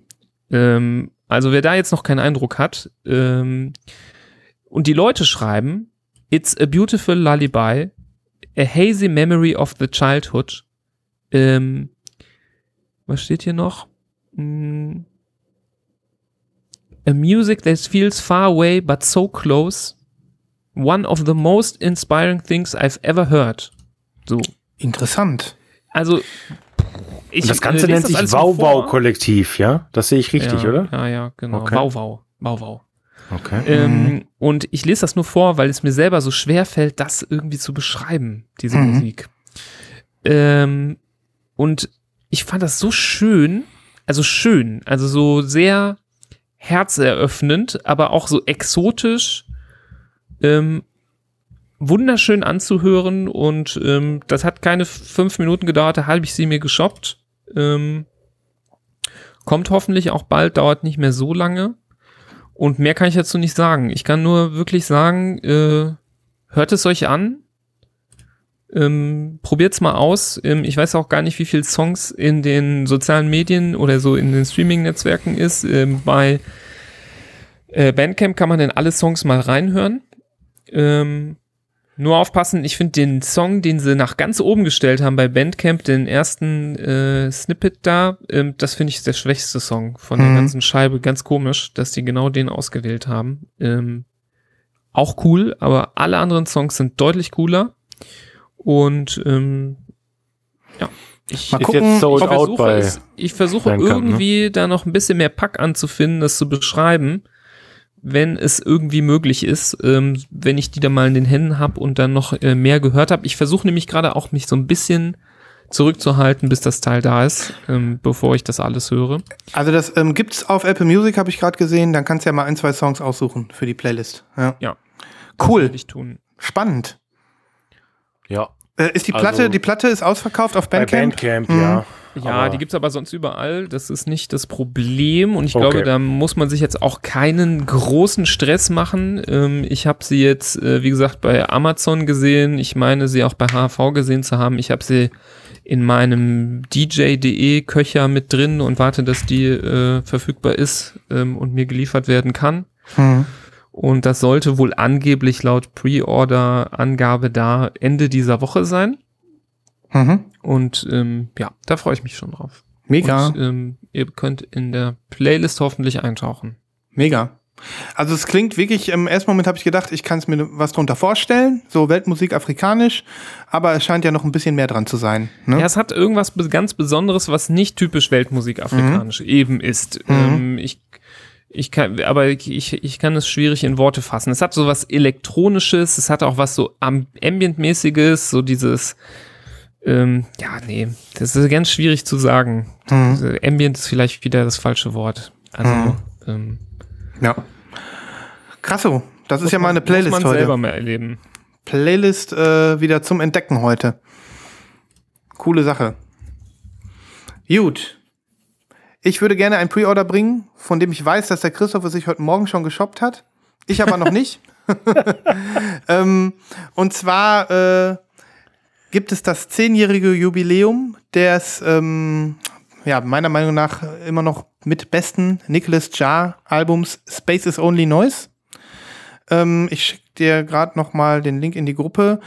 Ähm, Also wer da jetzt noch keinen Eindruck hat, ähm, und die Leute schreiben, It's a beautiful lullaby, a hazy memory of the childhood. Ähm, was steht hier noch? Mm, a music that feels far away but so close. One of the most inspiring things I've ever heard. So. Interessant. Also, ich das Ganze äh, nennt das sich. Wow-Wow-Kollektiv, ja? Das sehe ich richtig, ja, oder? Ja, ja, genau. Okay. Wow, wow. Wow, wow. Okay. Ähm, und ich lese das nur vor, weil es mir selber so schwer fällt, das irgendwie zu beschreiben, diese Mhm. Musik. Ähm, und ich fand das so schön, also schön, also so sehr herzeröffnend, aber auch so exotisch, ähm, wunderschön anzuhören und ähm, das hat keine fünf Minuten gedauert, da habe ich sie mir geshoppt. Ähm, kommt hoffentlich auch bald, dauert nicht mehr so lange. Und mehr kann ich dazu nicht sagen. Ich kann nur wirklich sagen, äh, hört es euch an. Ähm, probiert's mal aus. Ähm, ich weiß auch gar nicht, wie viele Songs in den sozialen Medien oder so in den Streaming-Netzwerken ist. Ähm, bei äh, Bandcamp kann man in alle Songs mal reinhören. Ähm, nur aufpassen, ich finde den Song, den sie nach ganz oben gestellt haben bei Bandcamp, den ersten äh, Snippet da, ähm, das finde ich der schwächste Song von der Mhm. ganzen Scheibe. Ganz komisch, dass die genau den ausgewählt haben. Ähm, auch cool, aber alle anderen Songs sind deutlich cooler. Und ähm, ja, ich, Mal gucken, jetzt sold ich out versuche, bei es, ich versuche ne? irgendwie da noch ein bisschen mehr Pack anzufinden, das zu beschreiben, wenn es irgendwie möglich ist, ähm, wenn ich die da mal in den Händen habe und dann noch äh, mehr gehört habe. Ich versuche nämlich gerade auch mich so ein bisschen zurückzuhalten, bis das Teil da ist, ähm, bevor ich das alles höre. Also das ähm, gibt's auf Apple Music, habe ich gerade gesehen. Dann kannst du ja mal ein, zwei Songs aussuchen für die Playlist. Ja. Ja. Cool, Will ich tun. spannend. Ja. Äh, ist die Platte, Also- die Platte ist ausverkauft auf Bei Bandcamp? Bandcamp, Mhm. ja. Ja, Aber- die gibt's aber sonst überall. Das ist nicht das Problem. Und ich Okay. glaube, da muss man sich jetzt auch keinen großen Stress machen. Ähm, ich habe sie jetzt, äh, wie gesagt, bei Amazon gesehen. Ich meine, sie auch bei HV gesehen zu haben. Ich habe sie in meinem DJ.de Köcher mit drin und warte, dass die äh, verfügbar ist ähm, und mir geliefert werden kann. Mhm. Und das sollte wohl angeblich laut Pre-Order-Angabe da Ende dieser Woche sein. Mhm. Und ähm, ja, da freue ich mich schon drauf. Mega, Und, ähm, ihr könnt in der Playlist hoffentlich eintauchen. mega. Also es klingt wirklich, im ersten Moment habe ich gedacht, ich kann es mir was drunter vorstellen, so Weltmusik afrikanisch, aber es scheint ja noch ein bisschen mehr dran zu sein. Ne? Ja, es hat irgendwas ganz Besonderes, was nicht typisch Weltmusik afrikanisch eben ist. Ähm, ich, ich kann, aber ich, ich kann es schwierig in Worte fassen. Es hat so was Elektronisches, es hat auch was so Am- Ambient-mäßiges, so dieses, ähm, ja, nee, das ist ganz schwierig zu sagen. Mhm. Ambient ist vielleicht wieder das falsche Wort. Also, Mhm. ähm, Ja. Krasso, das ist ja mal eine Playlist muss man heute. selber mal erleben. Playlist äh, wieder zum Entdecken heute. Coole Sache. Gut. Ich würde gerne ein Pre-Order bringen, von dem ich weiß, dass der Christoph es sich heute Morgen schon geshoppt hat. Ich aber noch nicht. [laughs] ähm, und zwar äh, gibt es das zehnjährige Jubiläum des, ähm, ja, meiner Meinung nach immer noch mit besten Nicholas Jar Albums Space is Only Noise. Ähm, ich schicke dir gerade noch mal den Link in die Gruppe.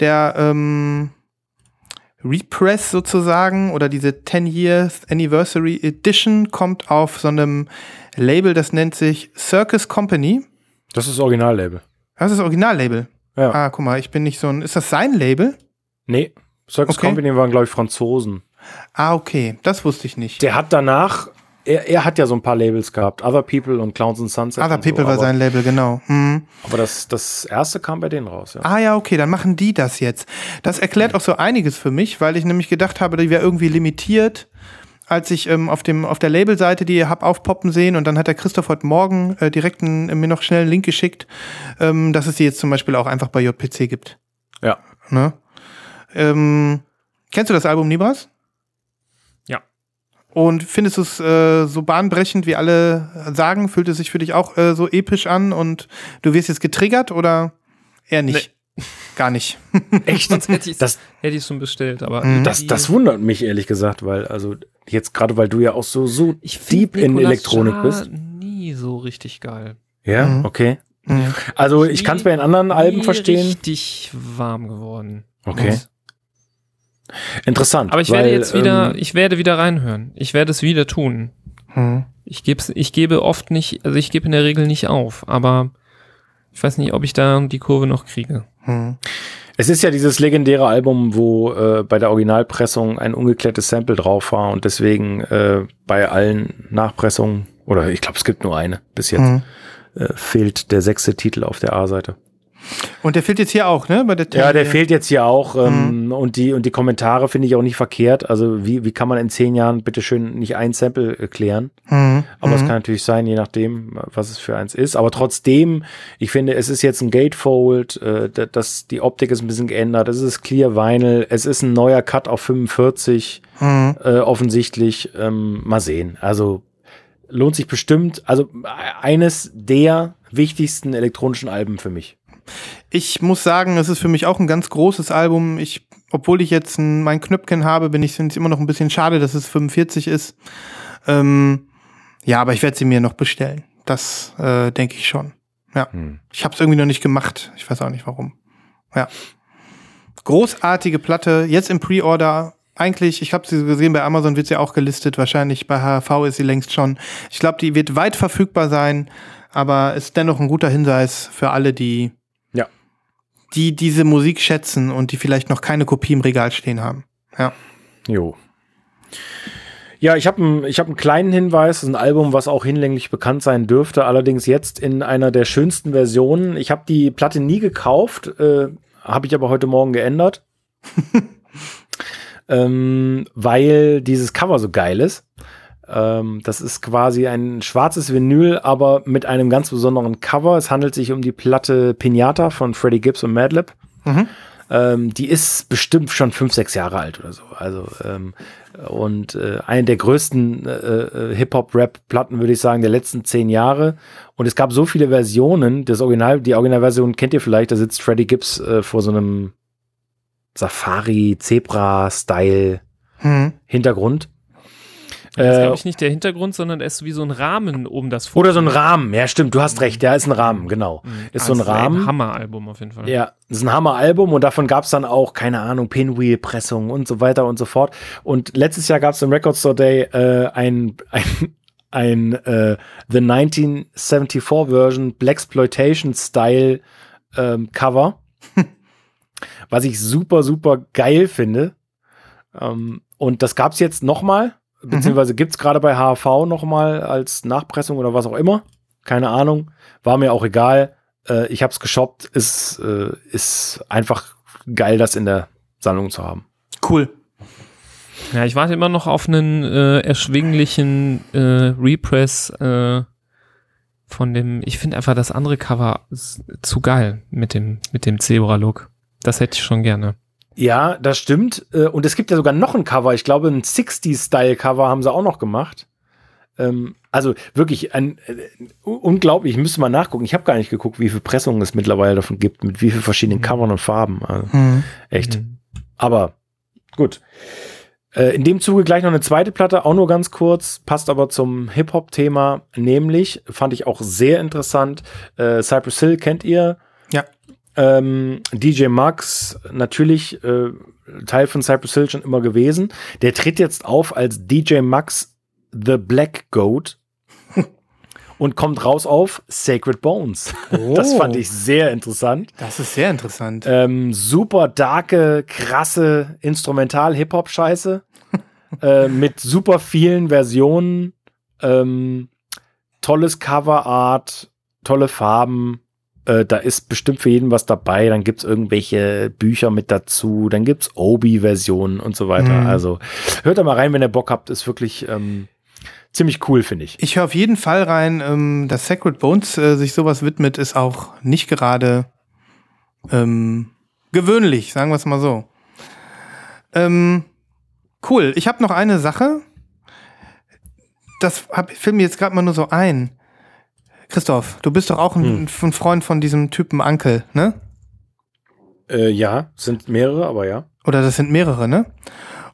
Der ähm, Repress sozusagen oder diese 10 Years Anniversary Edition kommt auf so einem Label, das nennt sich Circus Company. Das ist das Originallabel. Das ist das Originallabel. Ja. Ah, guck mal, ich bin nicht so ein. Ist das sein Label? Nee, Circus Okay. Company waren, glaube ich, Franzosen. Ah, okay. Das wusste ich nicht. Der hat danach, er, er hat ja so ein paar Labels gehabt, Other People und Clowns and Sunset. Other und so, People war sein Label, genau. Hm. Aber das, das erste kam bei denen raus, ja. Ah ja, okay, dann machen die das jetzt. Das erklärt auch so einiges für mich, weil ich nämlich gedacht habe, die wäre irgendwie limitiert, als ich ähm, auf, dem, auf der Labelseite die hab aufpoppen sehen und dann hat der Christoph heute Morgen äh, direkt einen, mir noch schnell einen Link geschickt, ähm, dass es die jetzt zum Beispiel auch einfach bei JPC gibt. Ja. Ne? Ähm, kennst du das Album Nibras? Und findest du es äh, so bahnbrechend, wie alle sagen? Fühlt es sich für dich auch äh, so episch an und du wirst jetzt getriggert oder eher nicht? Gar nicht. [laughs] Echt? Sonst hätte ich Das, hätte ich schon bestellt, aber Mhm. das, das wundert mich ehrlich gesagt, weil, also jetzt gerade, weil du ja auch so, so ich deep in Nicolas Elektronik Jar bist. Nie so richtig geil. Ja, Mhm. okay. Mhm. Also ich kann es bei den anderen Alben verstehen. Richtig warm geworden. Okay. Interessant. Aber ich weil, werde jetzt wieder, ähm, ich werde wieder reinhören. Ich werde es wieder tun. Mhm. Ich geb's, ich gebe oft nicht, also ich gebe in der Regel nicht auf, aber ich weiß nicht, ob ich da die Kurve noch kriege. Mhm. Es ist ja dieses legendäre Album, wo äh, bei der Originalpressung ein ungeklärtes Sample drauf war und deswegen äh, bei allen Nachpressungen, oder ich glaube, es gibt nur eine bis jetzt, Mhm. äh, fehlt der sechste Titel auf der A-Seite. Und der fehlt jetzt hier auch, ne? Der Ja, der fehlt jetzt hier auch ähm, und, die, und die Kommentare finde ich auch nicht verkehrt. Also wie, wie kann man in zehn Jahren bitteschön nicht ein Sample äh, klären? Mhm. Aber es Mhm. kann natürlich sein, je nachdem, was es für eins ist. Aber trotzdem, ich finde, es ist jetzt ein Gatefold, äh, da- das, die Optik ist ein bisschen geändert, es ist Clear Vinyl, es ist ein neuer Cut auf 45, Mhm. äh, offensichtlich. Ähm, mal sehen. Also lohnt sich bestimmt. Also äh, eines der wichtigsten elektronischen Alben für mich. Ich muss sagen, es ist für mich auch ein ganz großes Album. Ich, obwohl ich jetzt ein, mein Knöpfchen habe, bin ich finde es immer noch ein bisschen schade, dass es 45 ist. Ähm, ja, aber ich werde sie mir noch bestellen. Das äh, denke ich schon. Ja, Hm. ich habe es irgendwie noch nicht gemacht. Ich weiß auch nicht warum. Ja, großartige Platte. Jetzt im Pre-Order. Eigentlich, ich habe sie gesehen, bei Amazon wird sie auch gelistet. Wahrscheinlich bei HV ist sie längst schon. Ich glaube, die wird weit verfügbar sein, aber ist dennoch ein guter Hinweis für alle, die. Die diese Musik schätzen und die vielleicht noch keine Kopie im Regal stehen haben. Ja. Jo. Ja, ich habe einen ich hab einen kleinen Hinweis. Das ist ein Album, was auch hinlänglich bekannt sein dürfte. Allerdings jetzt in einer der schönsten Versionen. Ich habe die Platte nie gekauft, äh, habe ich aber heute Morgen geändert. [laughs] ähm, weil dieses Cover so geil ist. Ähm, das ist quasi ein schwarzes Vinyl, aber mit einem ganz besonderen Cover. Es handelt sich um die Platte Pinata von Freddie Gibbs und Madlib. Mhm. Ähm, die ist bestimmt schon fünf, sechs Jahre alt oder so. Also ähm, und äh, eine der größten äh, äh, Hip-Hop-Rap-Platten, würde ich sagen, der letzten zehn Jahre. Und es gab so viele Versionen. Das Original, die Originalversion kennt ihr vielleicht. Da sitzt Freddie Gibbs äh, vor so einem Safari-Zebra-Style Hm. Hintergrund. Das ist, Äh, glaube ich, nicht der Hintergrund, sondern er ist wie so ein Rahmen um das Foto. oder so ein Rahmen. Ja, stimmt. Du hast recht. Ja, ist ein Rahmen. Genau. Ist so ein Also Rahmen. Hammeralbum auf jeden Fall. Ja, ist ein Hammer-Album und davon gab es dann auch, keine Ahnung, Pinwheel-Pressungen und so weiter und so fort. Und letztes Jahr gab es im Record Store Day äh, ein, ein, ein äh, The 1974 Version Blaxploitation-Style ähm, Cover, [laughs] was ich super, super geil finde. Ähm, und das gab es jetzt nochmal, beziehungsweise gibt es gerade bei HV nochmal als Nachpressung oder was auch immer. Keine Ahnung, war mir auch egal äh, ich habe es geshoppt. Ist, äh, ist einfach geil, das in der Sammlung zu haben. Cool. Ja, ich warte immer noch auf einen äh, erschwinglichen äh, Repress äh, von dem. Ich finde einfach das andere Cover zu geil mit dem mit dem Zebra-Look. Das hätte ich schon gerne. Ja, das stimmt. Äh, Und es gibt ja sogar noch ein Cover. Ich glaube, ein 60s-Style-Cover haben sie auch noch gemacht. Ähm, also wirklich ein äh, unglaublich. Ich müsste mal nachgucken. Ich habe gar nicht geguckt, wie viele Pressungen es mittlerweile davon gibt, mit wie vielen verschiedenen Covern und Farben. Also, Hm. echt. Mhm. Aber gut. Äh, In dem Zuge gleich noch eine zweite Platte, auch nur ganz kurz, passt aber zum Hip-Hop-Thema, nämlich, fand ich auch sehr interessant, äh, Cypress Hill kennt ihr. Ähm, DJ Max, natürlich äh, Teil von Cypress Hill schon immer gewesen. Der tritt jetzt auf als DJ Max The Black Goat [laughs] und kommt raus auf Sacred Bones. Das Oh. fand ich sehr interessant. Das ist sehr interessant. Ähm, super darke, krasse Instrumental-Hip-Hop-Scheiße. [laughs] äh, mit super vielen Versionen. Ähm, tolles Coverart, tolle Farben. Äh, da ist bestimmt für jeden was dabei. Dann gibt's irgendwelche Bücher mit dazu. Dann gibt's Obi-Versionen und so weiter. Mhm. Also hört da mal rein, wenn ihr Bock habt. Ist wirklich ähm, ziemlich cool, finde ich. Ich höre auf jeden Fall rein, ähm, dass Sacred Bones äh, sich sowas widmet, ist auch nicht gerade ähm, gewöhnlich, sagen wir es mal so. Ähm, cool. Ich habe noch eine Sache. Das hab, fiel mir jetzt gerade mal nur so ein. Christoph, du bist doch auch ein, ein Freund von diesem Typen Ankel, ne? Äh, ja, sind mehrere, aber ja. Oder das sind mehrere, ne?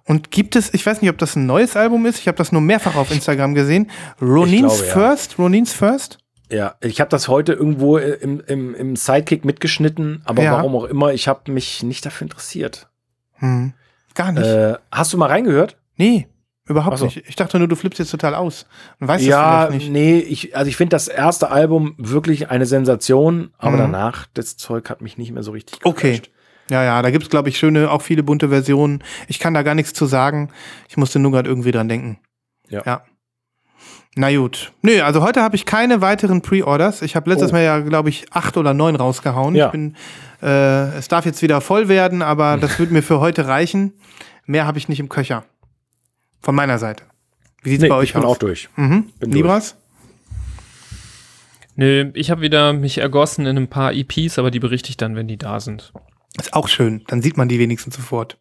Und gibt es, ich weiß nicht, ob das ein neues Album ist, ich habe das nur mehrfach auf Instagram gesehen. Ronins glaube, ja. First? Ronins First? Ja, ich habe das heute irgendwo äh, im, im, im Sidekick mitgeschnitten, aber Ja. warum auch immer, ich habe mich nicht dafür interessiert. Hm. Gar nicht. Äh, hast du mal reingehört? nee, überhaupt so. nicht. Ich dachte nur, du flippst jetzt total aus. Und weißt ja, das nicht. nee, ich, also ich finde das erste Album wirklich eine Sensation, aber Mhm. danach, das Zeug hat mich nicht mehr so richtig Okay. geflasht. Ja, ja, da gibt's glaube ich, schöne, auch viele bunte Versionen. Ich kann da gar nichts zu sagen. Ich musste nur gerade irgendwie dran denken. Ja. ja. Na gut. Nö, also heute habe ich keine weiteren Pre-Orders. Ich habe letztes Oh. Mal ja, glaube ich, acht oder neun rausgehauen. Ja. Ich bin, äh, es darf jetzt wieder voll werden, aber [laughs] das wird mir für heute reichen. Mehr habe ich nicht im Köcher. Von meiner Seite. Wie sieht's Nee, bei euch ich bin aus? auch durch. Mhm. bin durch. Libras? Nö, ich habe wieder mich ergossen in ein paar EPs, aber die berichte ich dann, wenn die da sind. Ist auch schön. Dann sieht man die wenigstens sofort.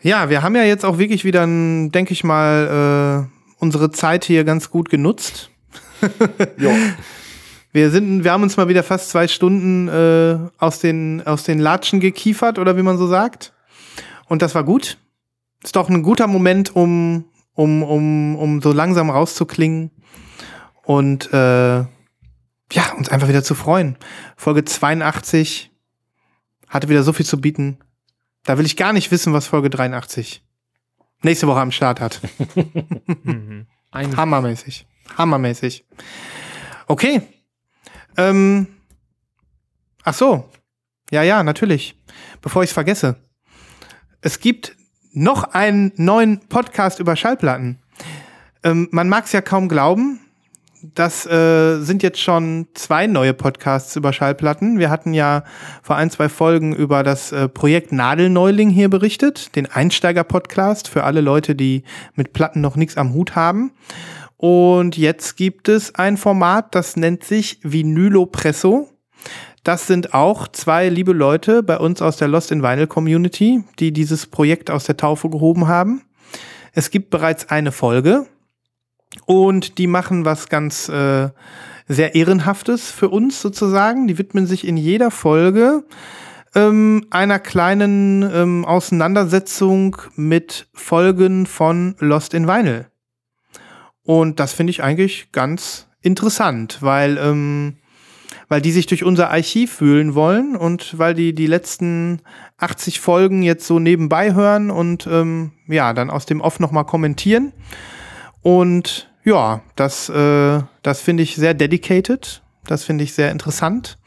Ja, wir haben ja jetzt auch wirklich wieder, denke ich mal, äh, unsere Zeit hier ganz gut genutzt. [laughs] Jo. Wir sind, wir haben uns mal wieder fast zwei Stunden äh, aus den aus den Latschen gekiefert oder wie man so sagt. Und das war gut. Ist doch ein guter Moment, um um um um so langsam rauszuklingen und äh, ja uns einfach wieder zu freuen. Folge 82 hatte wieder so viel zu bieten. Da will ich gar nicht wissen, was Folge 83 nächste Woche am Start hat. [laughs] Mhm. Hammermäßig. Hammermäßig. Okay. Ähm. Ach so. Ja, ja, natürlich. Bevor ich es vergesse. Es gibt noch einen neuen Podcast über Schallplatten. Ähm, man mag es ja kaum glauben. Das äh, sind jetzt schon zwei neue Podcasts über Schallplatten. Wir hatten ja vor ein, zwei Folgen über das äh, Projekt Nadelneuling hier berichtet, den Einsteiger-Podcast für alle Leute, die mit Platten noch nichts am Hut haben. Und jetzt gibt es ein Format, das nennt sich Vinylopresso. Das sind auch zwei liebe Leute bei uns aus der Lost in Vinyl Community, die dieses Projekt aus der Taufe gehoben haben. Es gibt bereits eine Folge und die machen was ganz äh, sehr Ehrenhaftes für uns sozusagen. Die widmen sich in jeder Folge ähm, einer kleinen ähm, Auseinandersetzung mit Folgen von Lost in Vinyl. Und das finde ich eigentlich ganz interessant, weil, ähm, weil die sich durch unser Archiv fühlen wollen und weil die die letzten 80 Folgen jetzt so nebenbei hören und ähm, ja, dann aus dem Off nochmal kommentieren. Und ja, das, äh, das finde ich sehr dedicated. Das finde ich sehr interessant.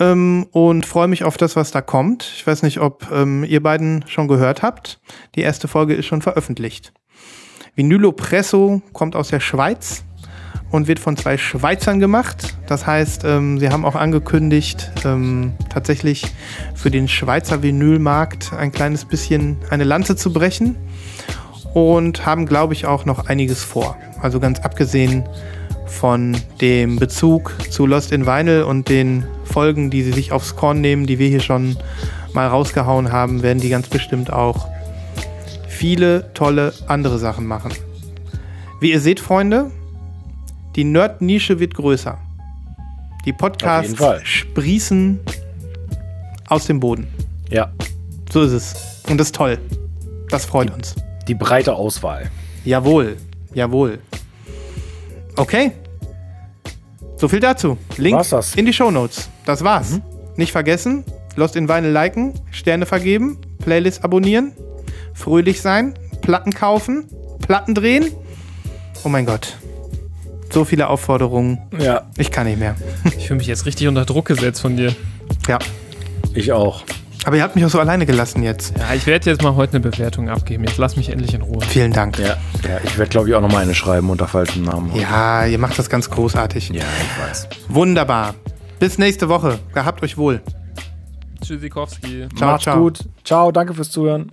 Ähm, und freue mich auf das, was da kommt. Ich weiß nicht, ob ähm, ihr beiden schon gehört habt. Die erste Folge ist schon veröffentlicht. Vinylo Presso kommt aus der Schweiz und wird von zwei Schweizern gemacht. Das heißt, ähm, sie haben auch angekündigt, ähm, tatsächlich für den Schweizer Vinylmarkt ein kleines bisschen eine Lanze zu brechen und haben, glaube ich, auch noch einiges vor. Also ganz abgesehen von dem Bezug zu Lost in Vinyl und den Folgen, die sie sich aufs Korn nehmen, die wir hier schon mal rausgehauen haben, werden die ganz bestimmt auch viele tolle andere Sachen machen. Wie ihr seht, Freunde, die Nerd-Nische wird größer. Die Podcasts sprießen aus dem Boden. Ja, So ist es. Und das ist toll. Das freut uns. die breite Auswahl. Jawohl, jawohl. Okay. So viel dazu. Link in die Shownotes. Das war's. Nicht vergessen, Lost in Vinyl liken, Sterne vergeben, Playlist abonnieren, fröhlich sein, Platten kaufen, Platten drehen. Oh mein Gott. So viele Aufforderungen. Ja, Ich kann nicht mehr. [laughs] Ich fühle mich jetzt richtig unter Druck gesetzt von dir. Ja. ich auch. Aber ihr habt mich auch so alleine gelassen jetzt. Ja, ich werde jetzt mal heute eine Bewertung abgeben. Jetzt lass mich endlich in Ruhe. Vielen Dank. Ja, ja ich werde, glaube ich, auch noch mal eine schreiben unter falschem Namen. Ja, ihr macht das ganz großartig. ja ich weiß. Wunderbar. Bis nächste Woche. Gehabt euch wohl. Tschüssikowski. Ciao, Macht's ciao. gut. Ciao, danke fürs Zuhören.